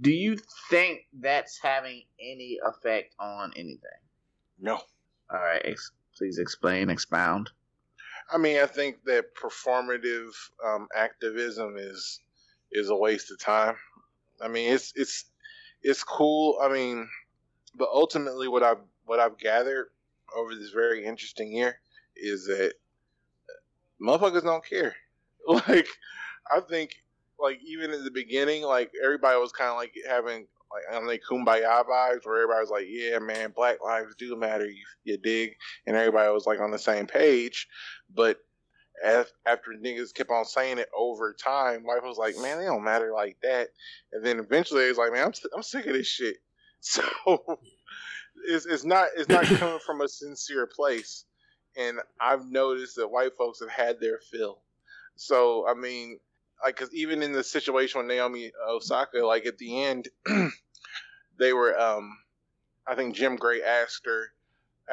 [SPEAKER 1] do you think that's having any effect on anything?
[SPEAKER 4] No.
[SPEAKER 1] All right, ex- please explain, expound.
[SPEAKER 4] I mean, I think that performative um, activism is is a waste of time. I mean, it's it's it's cool. I mean, but ultimately, what I've what I've gathered over this very interesting year is that motherfuckers don't care. Like, I think like even in the beginning, like everybody was kind of like having like I do kumbaya vibes where everybody's like, yeah, man, black lives do matter. You, you dig? And everybody was like on the same page. But after niggas kept on saying it over time, white was like, man, they don't matter like that. And then eventually it's like, man, I'm, I'm sick of this shit. So it's, it's not it's not coming from a sincere place. And I've noticed that white folks have had their fill. So I mean, like, cause even in the situation with Naomi Osaka, like at the end, they were um, I think Jim Gray asked her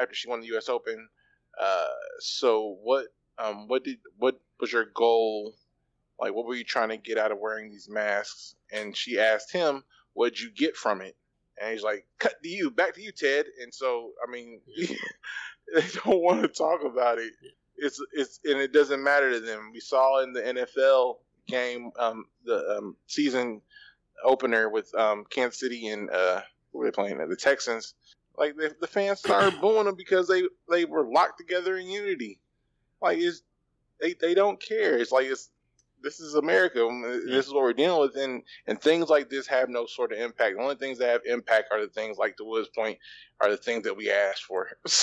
[SPEAKER 4] after she won the U.S. Open. Uh, so what um, what did what was your goal? Like, what were you trying to get out of wearing these masks? And she asked him, "What'd you get from it?" And he's like, "Cut to you, back to you, Ted." And so, I mean, they don't want to talk about it. It's it's and it doesn't matter to them. We saw in the NFL game um, the um, season opener with um, Kansas City and uh, who were they playing? The Texans. Like the, the fans started booing them because they they were locked together in unity. Like it's they they don't care. It's like it's this is America. Um, this is what we're dealing with, and and things like this have no sort of impact. The only things that have impact are the things like the Woods Point are the things that we asked for.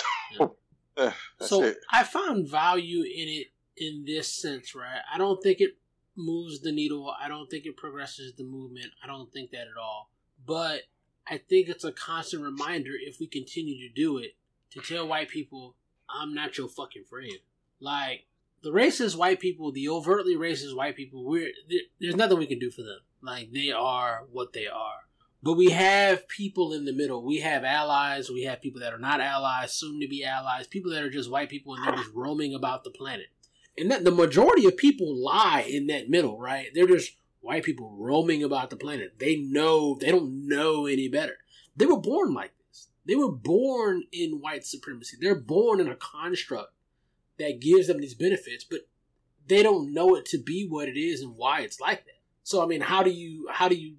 [SPEAKER 4] So, yeah.
[SPEAKER 3] so I found value in it in this sense, right? I don't think it moves the needle. I don't think it progresses the movement. I don't think that at all. But I think it's a constant reminder if we continue to do it to tell white people, I'm not your fucking friend. Like, the racist white people, the overtly racist white people, we're, there's nothing we can do for them. Like, they are what they are. But we have people in the middle. We have allies. We have people that are not allies, soon to be allies, people that are just white people and they're just roaming about the planet and that the majority of people lie in that middle, right? They're just white people roaming about the planet. They know they don't know any better. They were born like this. They were born in white supremacy. They're born in a construct that gives them these benefits, but they don't know it to be what it is and why it's like that. So I mean, how do you how do you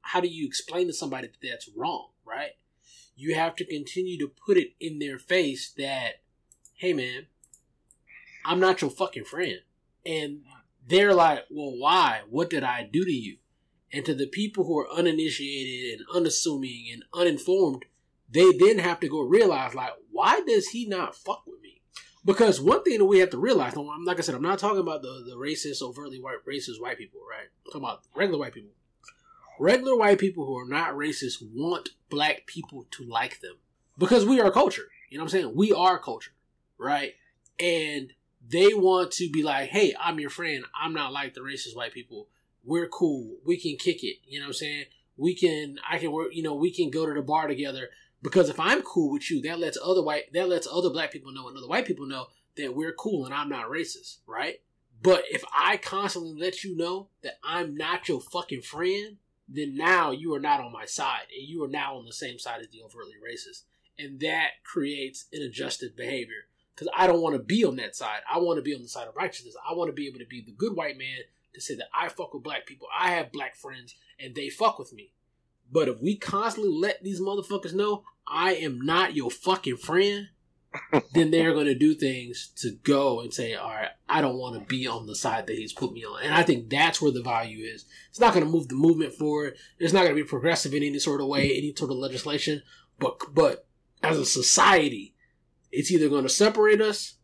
[SPEAKER 3] how do you explain to somebody that that's wrong, right? You have to continue to put it in their face that hey man, I'm not your fucking friend. And they're like, well, why? What did I do to you? And to the people who are uninitiated and unassuming and uninformed, they then have to go realize, like, why does he not fuck with me? Because one thing that we have to realize, like I said, I'm not talking about the, the racist, overtly white, racist white people, right? I'm talking about regular white people. Regular white people who are not racist want black people to like them because we are culture. You know what I'm saying? We are culture, right? And they want to be like, hey, I'm your friend. I'm not like the racist white people. We're cool. We can kick it. You know what I'm saying? We can, I can work, you know, we can go to the bar together. Because if I'm cool with you, that lets other white, that lets other black people know and other white people know that we're cool and I'm not racist, right? But if I constantly let you know that I'm not your fucking friend, then now you are not on my side and you are now on the same side as the overtly racist. And that creates an adjusted behavior because I don't want to be on that side. I want to be on the side of righteousness. I want to be able to be the good white man to say that I fuck with black people. I have black friends and they fuck with me. But if we constantly let these motherfuckers know I am not your fucking friend, then they're going to do things to go and say, all right, I don't want to be on the side that he's put me on. And I think that's where the value is. It's not going to move the movement forward. It's not going to be progressive in any sort of way, any sort of legislation. But, but as a society, it's either going to separate us,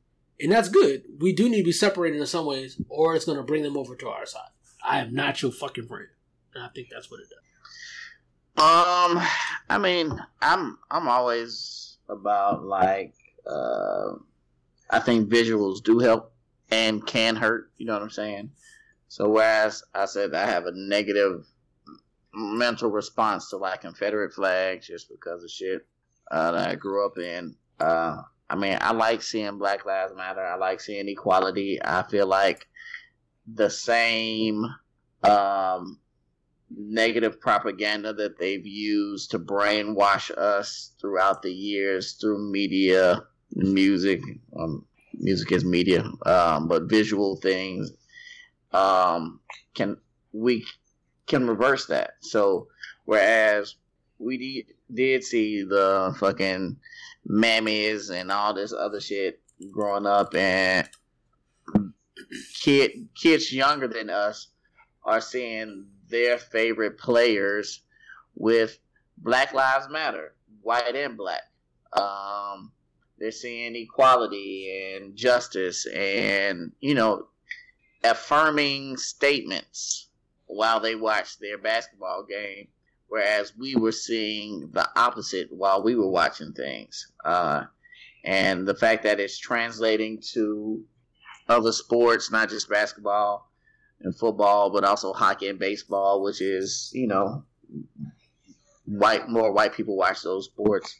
[SPEAKER 3] and that's good. We do need to be separated in some ways, or it's going to bring them over to our side. I am not your fucking friend, and I think that's what it does.
[SPEAKER 1] Um, I mean, I'm I'm always about like uh, I think visuals do help and can hurt. You know what I'm saying? So whereas I said I have a negative mental response to like Confederate flags just because of shit uh, that I grew up in. Uh, I mean, I like seeing Black Lives Matter. I like seeing equality. I feel like the same um, negative propaganda that they've used to brainwash us throughout the years through media, music, um, music is media, um, but visual things um, can we can reverse that. So whereas we de- did see the fucking mammies and all this other shit growing up, and kid kids younger than us are seeing their favorite players with Black Lives Matter, white and black. Um, they're seeing equality and justice and you know affirming statements while they watch their basketball game whereas we were seeing the opposite while we were watching things. Uh, and the fact that it's translating to other sports, not just basketball and football, but also hockey and baseball, which is, you know, white more white people watch those sports.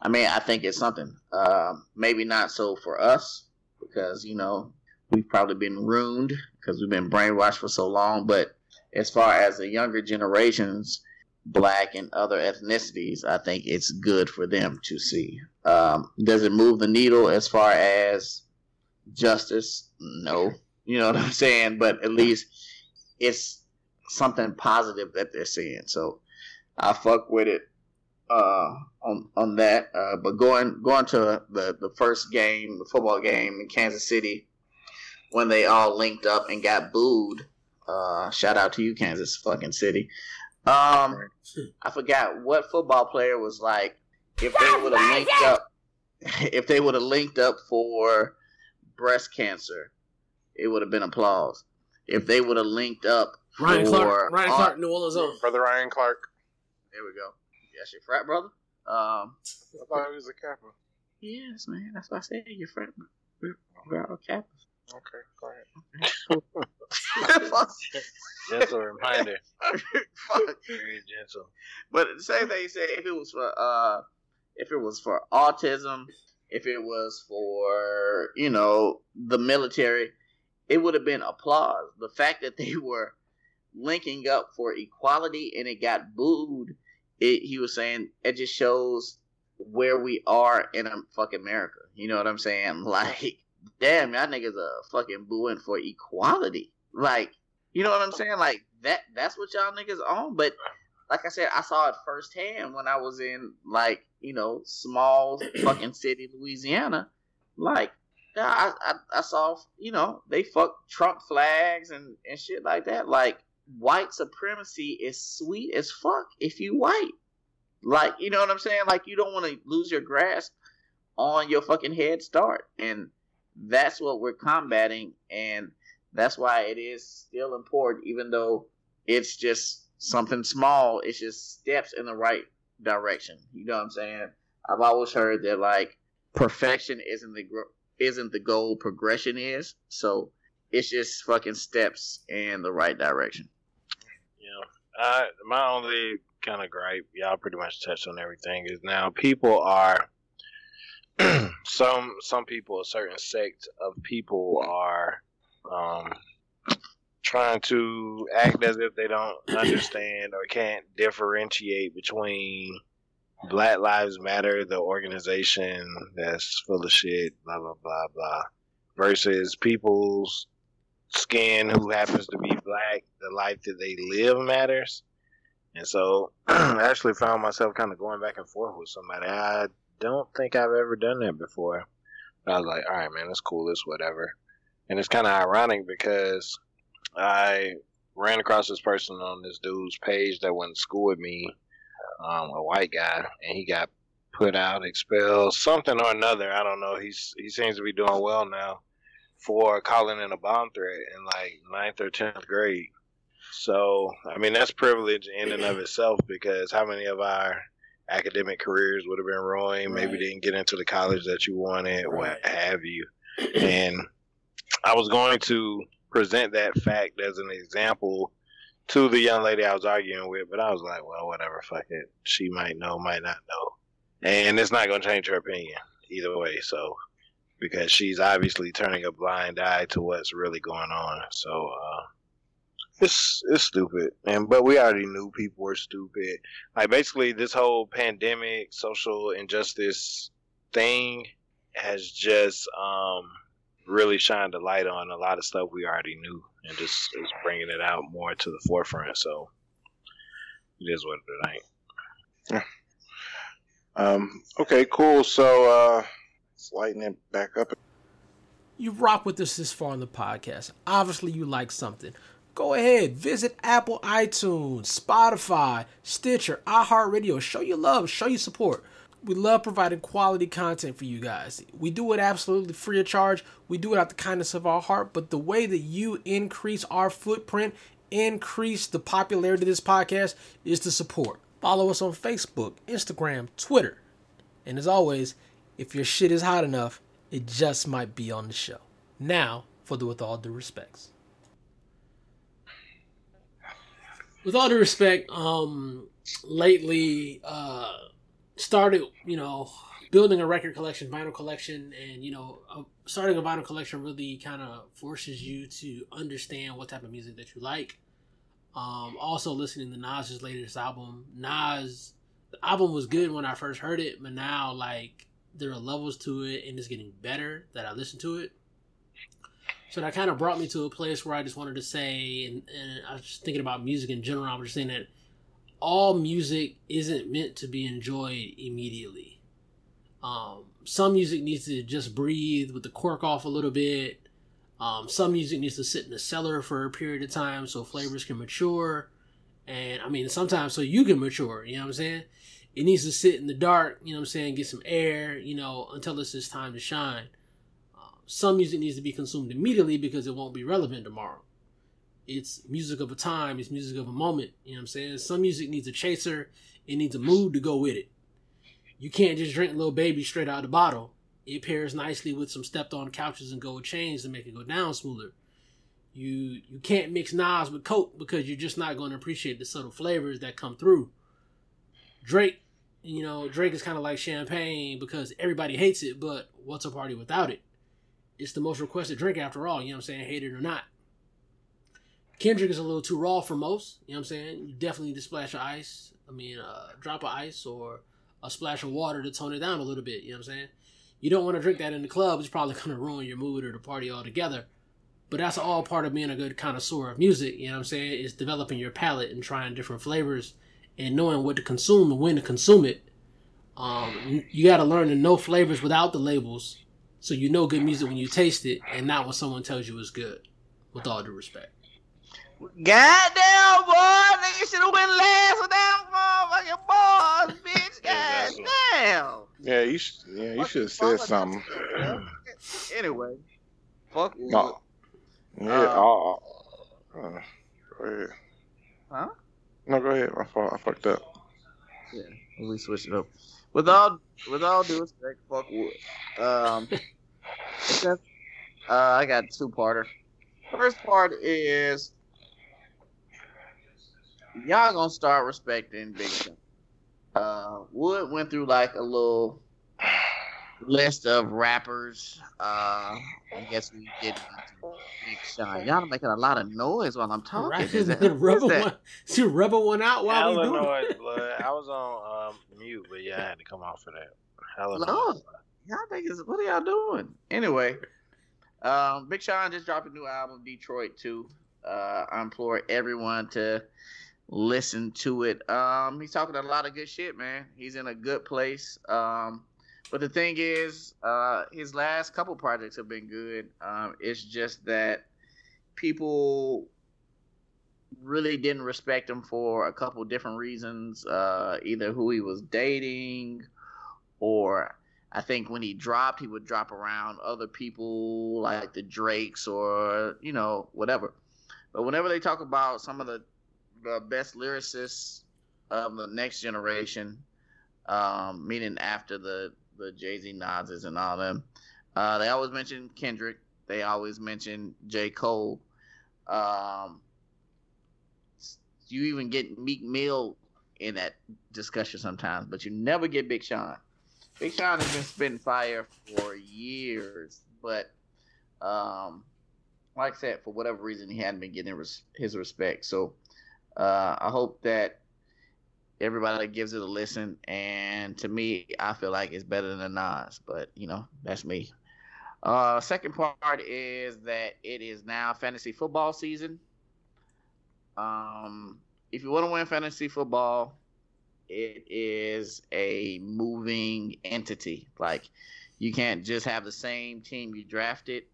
[SPEAKER 1] I mean, I think it's something. Uh, maybe not so for us because you know we've probably been ruined because we've been brainwashed for so long. But as far as the younger generations, black and other ethnicities, I think it's good for them to see. Um, does it move the needle as far as justice? No, you know what I'm saying. But at least it's something positive that they're seeing. So I fuck with it uh, on on that. Uh, but going going to the the first game, the football game in Kansas City, when they all linked up and got booed. Uh, shout out to you, Kansas fucking City. Um, I forgot what football player was like. If they would have linked up, if they would have linked up for breast cancer, it would have been applause. If they would have linked up, Ryan for Clark, Ryan
[SPEAKER 4] Clark, New Orleans brother Ryan Clark.
[SPEAKER 1] There we go. That's your frat brother. Um, I thought he was
[SPEAKER 3] a Kappa. Yes, man. That's what I said. Your frat, we're, we're all Kappa. Okay, go ahead.
[SPEAKER 1] gentle reminder. Fuck. Very gentle. But the same thing you said, if it was for uh if it was for autism, if it was for, you know, the military, it would have been applause. The fact that they were linking up for equality and it got booed, it, he was saying it just shows where we are in fucking America. You know what I'm saying? Like, damn, y'all niggas are fucking booing for equality. Like, you know what I'm saying? Like that that's what y'all niggas on. But like I said, I saw it firsthand when I was in like, you know, small fucking city Louisiana. Like I, I, I saw, you know, they fuck Trump flags and, and shit like that. Like, white supremacy is sweet as fuck if you white. Like, you know what I'm saying? Like, you don't want to lose your grasp on your fucking head start. And that's what we're combating. And that's why it is still important, even though it's just something small. It's just steps in the right direction. You know what I'm saying? I've always heard that like perfection isn't the isn't the goal. Progression is. So it's just fucking steps in the right direction.
[SPEAKER 5] Yeah. Uh, my only kind of gripe, y'all pretty much touched on everything, is now people are some some people, a certain sect of people are um, trying to act as if they don't understand or can't differentiate between Black Lives Matter, the organization that's full of shit, blah blah blah blah, versus people's skin who happens to be black, the life that they live matters. And so I actually found myself kind of going back and forth with somebody. I don't think I've ever done that before. But I was like, all right, man, it's cool, it's whatever and it's kind of ironic because I ran across this person on this dude's page that went to school with me, um, a white guy, and he got put out, expelled, something or another. I don't know. He's he seems to be doing well now for calling in a bomb threat in like ninth or tenth grade. So I mean that's privilege in and of itself because how many of our academic careers would have been ruined? Maybe right. didn't get into the college that you wanted, right. what have you, and I was going to present that fact as an example to the young lady I was arguing with, but I was like, well, whatever, fuck it. She might know, might not know. And it's not going to change her opinion either way. So, because she's obviously turning a blind eye to what's really going on. So, uh, it's it's stupid, and but we already knew people were stupid. Like basically, this whole pandemic, social injustice thing has just um, really shined a light on a lot of stuff we already knew and just is bringing it out more to the forefront. So it is what it ain't.
[SPEAKER 4] Yeah. Um, okay, cool. So uh, let's lighten it back up.
[SPEAKER 3] You rock with us this far in the podcast. Obviously, you like something. Go ahead, visit Apple, iTunes, Spotify, Stitcher, iHeartRadio. Show your love, show your support. We love providing quality content for you guys. We do it absolutely free of charge. We do it out the kindness of our heart. But the way that you increase our footprint, increase the popularity of this podcast, is to support. Follow us on Facebook, Instagram, Twitter. And as always, if your shit is hot enough, it just might be on the show. Now, for the with all due respects. With all due respect, um, lately, uh, started, you know, building a record collection, vinyl collection, and you know, starting a vinyl collection really kind of forces you to understand what type of music that you like. Um, also, listening to Nas's latest album, Nas, the album was good when I first heard it, but now like there are levels to it, and it's getting better that I listen to it. So that kind of brought me to a place where I just wanted to say, and, and I was just thinking about music in general. I was just saying that all music isn't meant to be enjoyed immediately. Um, some music needs to just breathe with the cork off a little bit. Um, some music needs to sit in the cellar for a period of time so flavors can mature. And I mean, sometimes so you can mature, you know what I'm saying? It needs to sit in the dark, you know what I'm saying? Get some air, you know, until it's just time to shine. Uh, some music needs to be consumed immediately because it won't be relevant tomorrow. It's music of a time. It's music of a moment. You know what I'm saying? Some music needs a chaser. It needs a mood to go with it. You can't just drink Lil Baby straight out of the bottle. It pairs nicely with some stepped on couches and gold chains to make it go down smoother. You you can't mix Nas with Coke because you're just not going to appreciate the subtle flavors that come through. Drake, you know, Drake is kind of like champagne because everybody hates it, but what's a party without it? It's the most requested drink after all, you know what I'm saying, hate it or not. Kendrick is a little too raw for most. You know what I'm saying? You definitely need to splash of ice. I mean, a uh, drop of ice or a splash of water to tone it down a little bit. You know what I'm saying? You don't want to drink that in the club. It's probably going to ruin your mood or the party altogether. But that's all part of being a good connoisseur of music. You know what I'm saying? It's developing your palate and trying different flavors and knowing what to consume and when to consume it. Um, you got to learn to know flavors without the labels so you know good music when you taste it and not when someone tells you it's good, with all due respect. Goddamn, boy, nigga should have went last
[SPEAKER 4] with that motherfucking boys, bitch. God damn. Yeah, you should. Yeah, you should have said something. anyway, fuck you. No. Yeah. Uh, uh, uh, go ahead. Huh? No, go ahead. I fucked. I fucked up.
[SPEAKER 1] Yeah, we switch it up. With all with all due respect, fuck Wood. Um, except, uh, I got two parter. First part is y'all gonna start respecting victims. Uh, Wood went through like a little list of rappers. Uh, I guess we did Big Sean. Y'all are making a lot of noise while I'm talking. Right. Is that, rubber that? one, she rubber
[SPEAKER 5] one out while Illinois, we doing blood. I was on um, mute, but yeah, I had to come off for that. Illinois.
[SPEAKER 1] No, y'all niggas, what are y'all doing? Anyway, um, Big Sean just dropped a new album, Detroit Two. Uh, I implore everyone to listen to it. Um, he's talking a lot of good shit, man. He's in a good place. Um, but the thing is, uh, his last couple projects have been good. Um, it's just that people really didn't respect him for a couple different reasons, uh, either who he was dating or I think when he dropped, he would drop around other people like the Drakes or, you know, whatever. But whenever they talk about some of the the uh, best lyricists of the next generation, um, meaning after the the Jay Z, Nas's, and all them. Uh, they always mention Kendrick. They always mention J. Cole. Um, you even get Meek Mill in that discussion sometimes, but you never get Big Sean. Big Sean has been spitting fire for years, but um, like I said, for whatever reason, he hadn't been getting res- his respect. So uh, I hope that everybody gives it a listen. And to me, I feel like it's better than Nas, but you know, that's me. Uh, second part is that it is now fantasy football season. Um, if you want to win fantasy football, it is a moving entity. Like, you can't just have the same team you drafted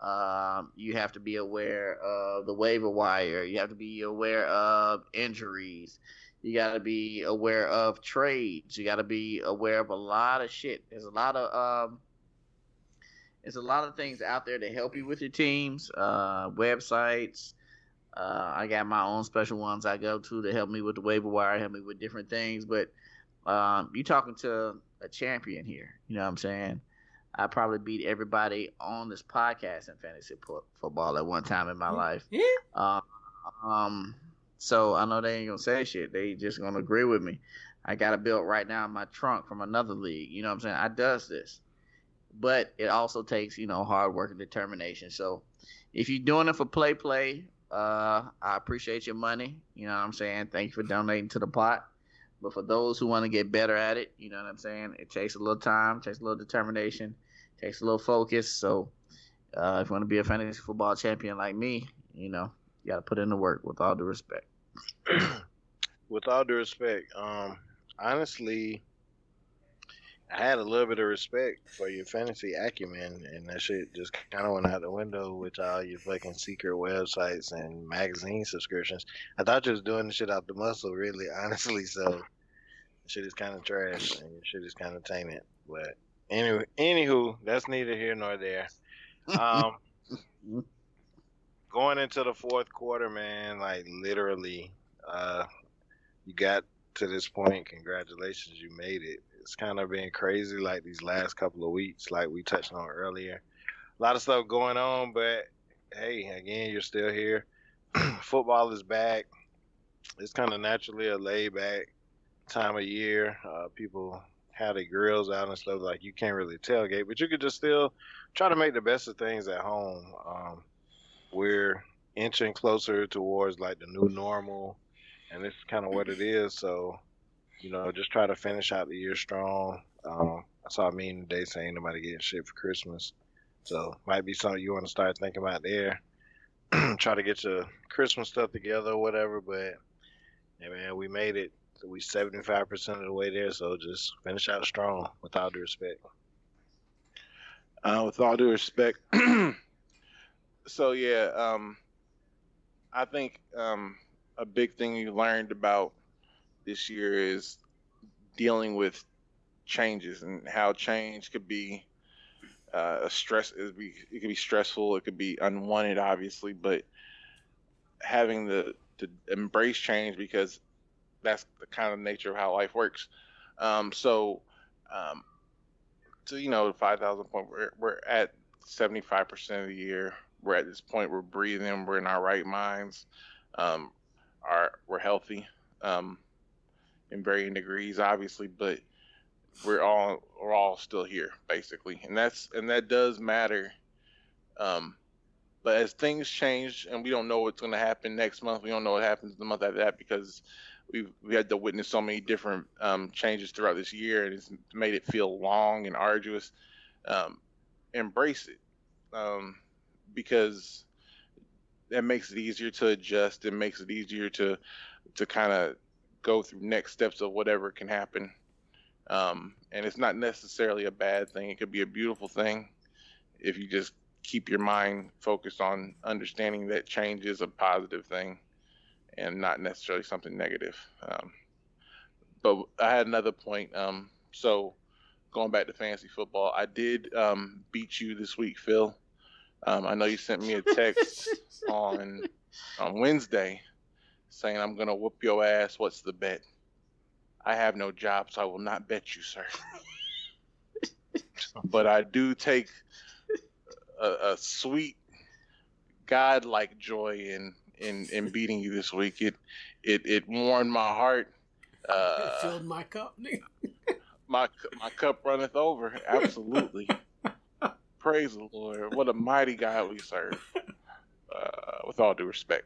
[SPEAKER 1] um, you have to be aware of the waiver wire. You have to be aware of injuries. You got to be aware of trades. You got to be aware of a lot of shit. There's a lot of um, there's a lot of things out there to help you with your teams, uh, websites. Uh, I got my own special ones I go to to help me with the waiver wire, help me with different things. But um, you're talking to a champion here. You know what I'm saying? I probably beat everybody on this podcast in fantasy po- football at one time in my life. Yeah. Um, um, so I know they ain't gonna say shit. They just gonna agree with me. I got a belt right now in my trunk from another league. You know what I'm saying? I does this, but it also takes you know hard work and determination. So if you're doing it for play, play, uh, I appreciate your money. You know what I'm saying? Thank you for donating to the pot. But for those who want to get better at it, you know what I'm saying? It takes a little time, takes a little determination takes a little focus. So uh, if you want to be a fantasy football champion like me, you know, you got to put in the work. With all due respect.
[SPEAKER 5] with all due respect, um, honestly, I had a little bit of respect for your fantasy acumen, and that shit just kind of went out the window with all your fucking secret websites and magazine subscriptions. I thought you was doing the shit out the muscle, really, honestly. So, shit is kind of trash, and your shit is kind of tainted. But Anyway, anywho, that's neither here nor there. Um, going into the fourth quarter, man, like literally, uh, you got to this point. Congratulations, you made it. It's kind of been crazy, like these last couple of weeks, like we touched on earlier. A lot of stuff going on, but hey, again, you're still here. Football is back. It's kind of naturally a laid back time of year. Uh, people how the grills out and stuff. Like you can't really tailgate, but you could just still try to make the best of things at home. Um, we're inching closer towards like the new normal, and it's kind of what it is. So, you know, just try to finish out the year strong. Um, I saw a meme today saying nobody getting shit for Christmas, so might be something you want to start thinking about there. try to get your Christmas stuff together, or whatever. But yeah, man, we made it so we seventy five percent of the way there. So just finish out strong. With all due respect.
[SPEAKER 4] Uh, with all due respect. so yeah, um, I think um, a big thing you learned about this year is dealing with changes and how change could be uh, a stress. It could be, it could be stressful. It could be unwanted, obviously, but having the to embrace change because that's the kind of nature of how life works. Um, so, um, so you know, five thousand point, we're we're at seventy five percent of the year. We're at this point. We're breathing. We're in our right minds. Um, our we're healthy, um, in varying degrees, obviously, but we're all we're all still here basically, and that's and that does matter. Um, but as things change, and we don't know what's going to happen next month, we don't know what happens the month after that because we we had to witness so many different um, changes throughout this year, and it's made it feel long and arduous. Um, embrace it um, because that makes it easier to adjust. It makes it easier to to kind of go through next steps of whatever can happen. Um, and it's not necessarily a bad thing. It could be a beautiful thing if you just keep your mind focused on understanding that change is a positive thing and not necessarily something negative. Um, but I had another point. Um, so going back to fantasy football, I did um, beat you this week, Phil. Um, I know you sent me a text on on Wednesday saying I'm gonna whoop your ass. What's the bet? I have no job, so I will not bet you, sir. but I do take a, a sweet godlike joy in in, in beating you this week. It it it warmed my heart. Uh, it filled my cup. my my cup runneth over. Absolutely. Praise the Lord. What a mighty God we serve. Uh, with all due respect.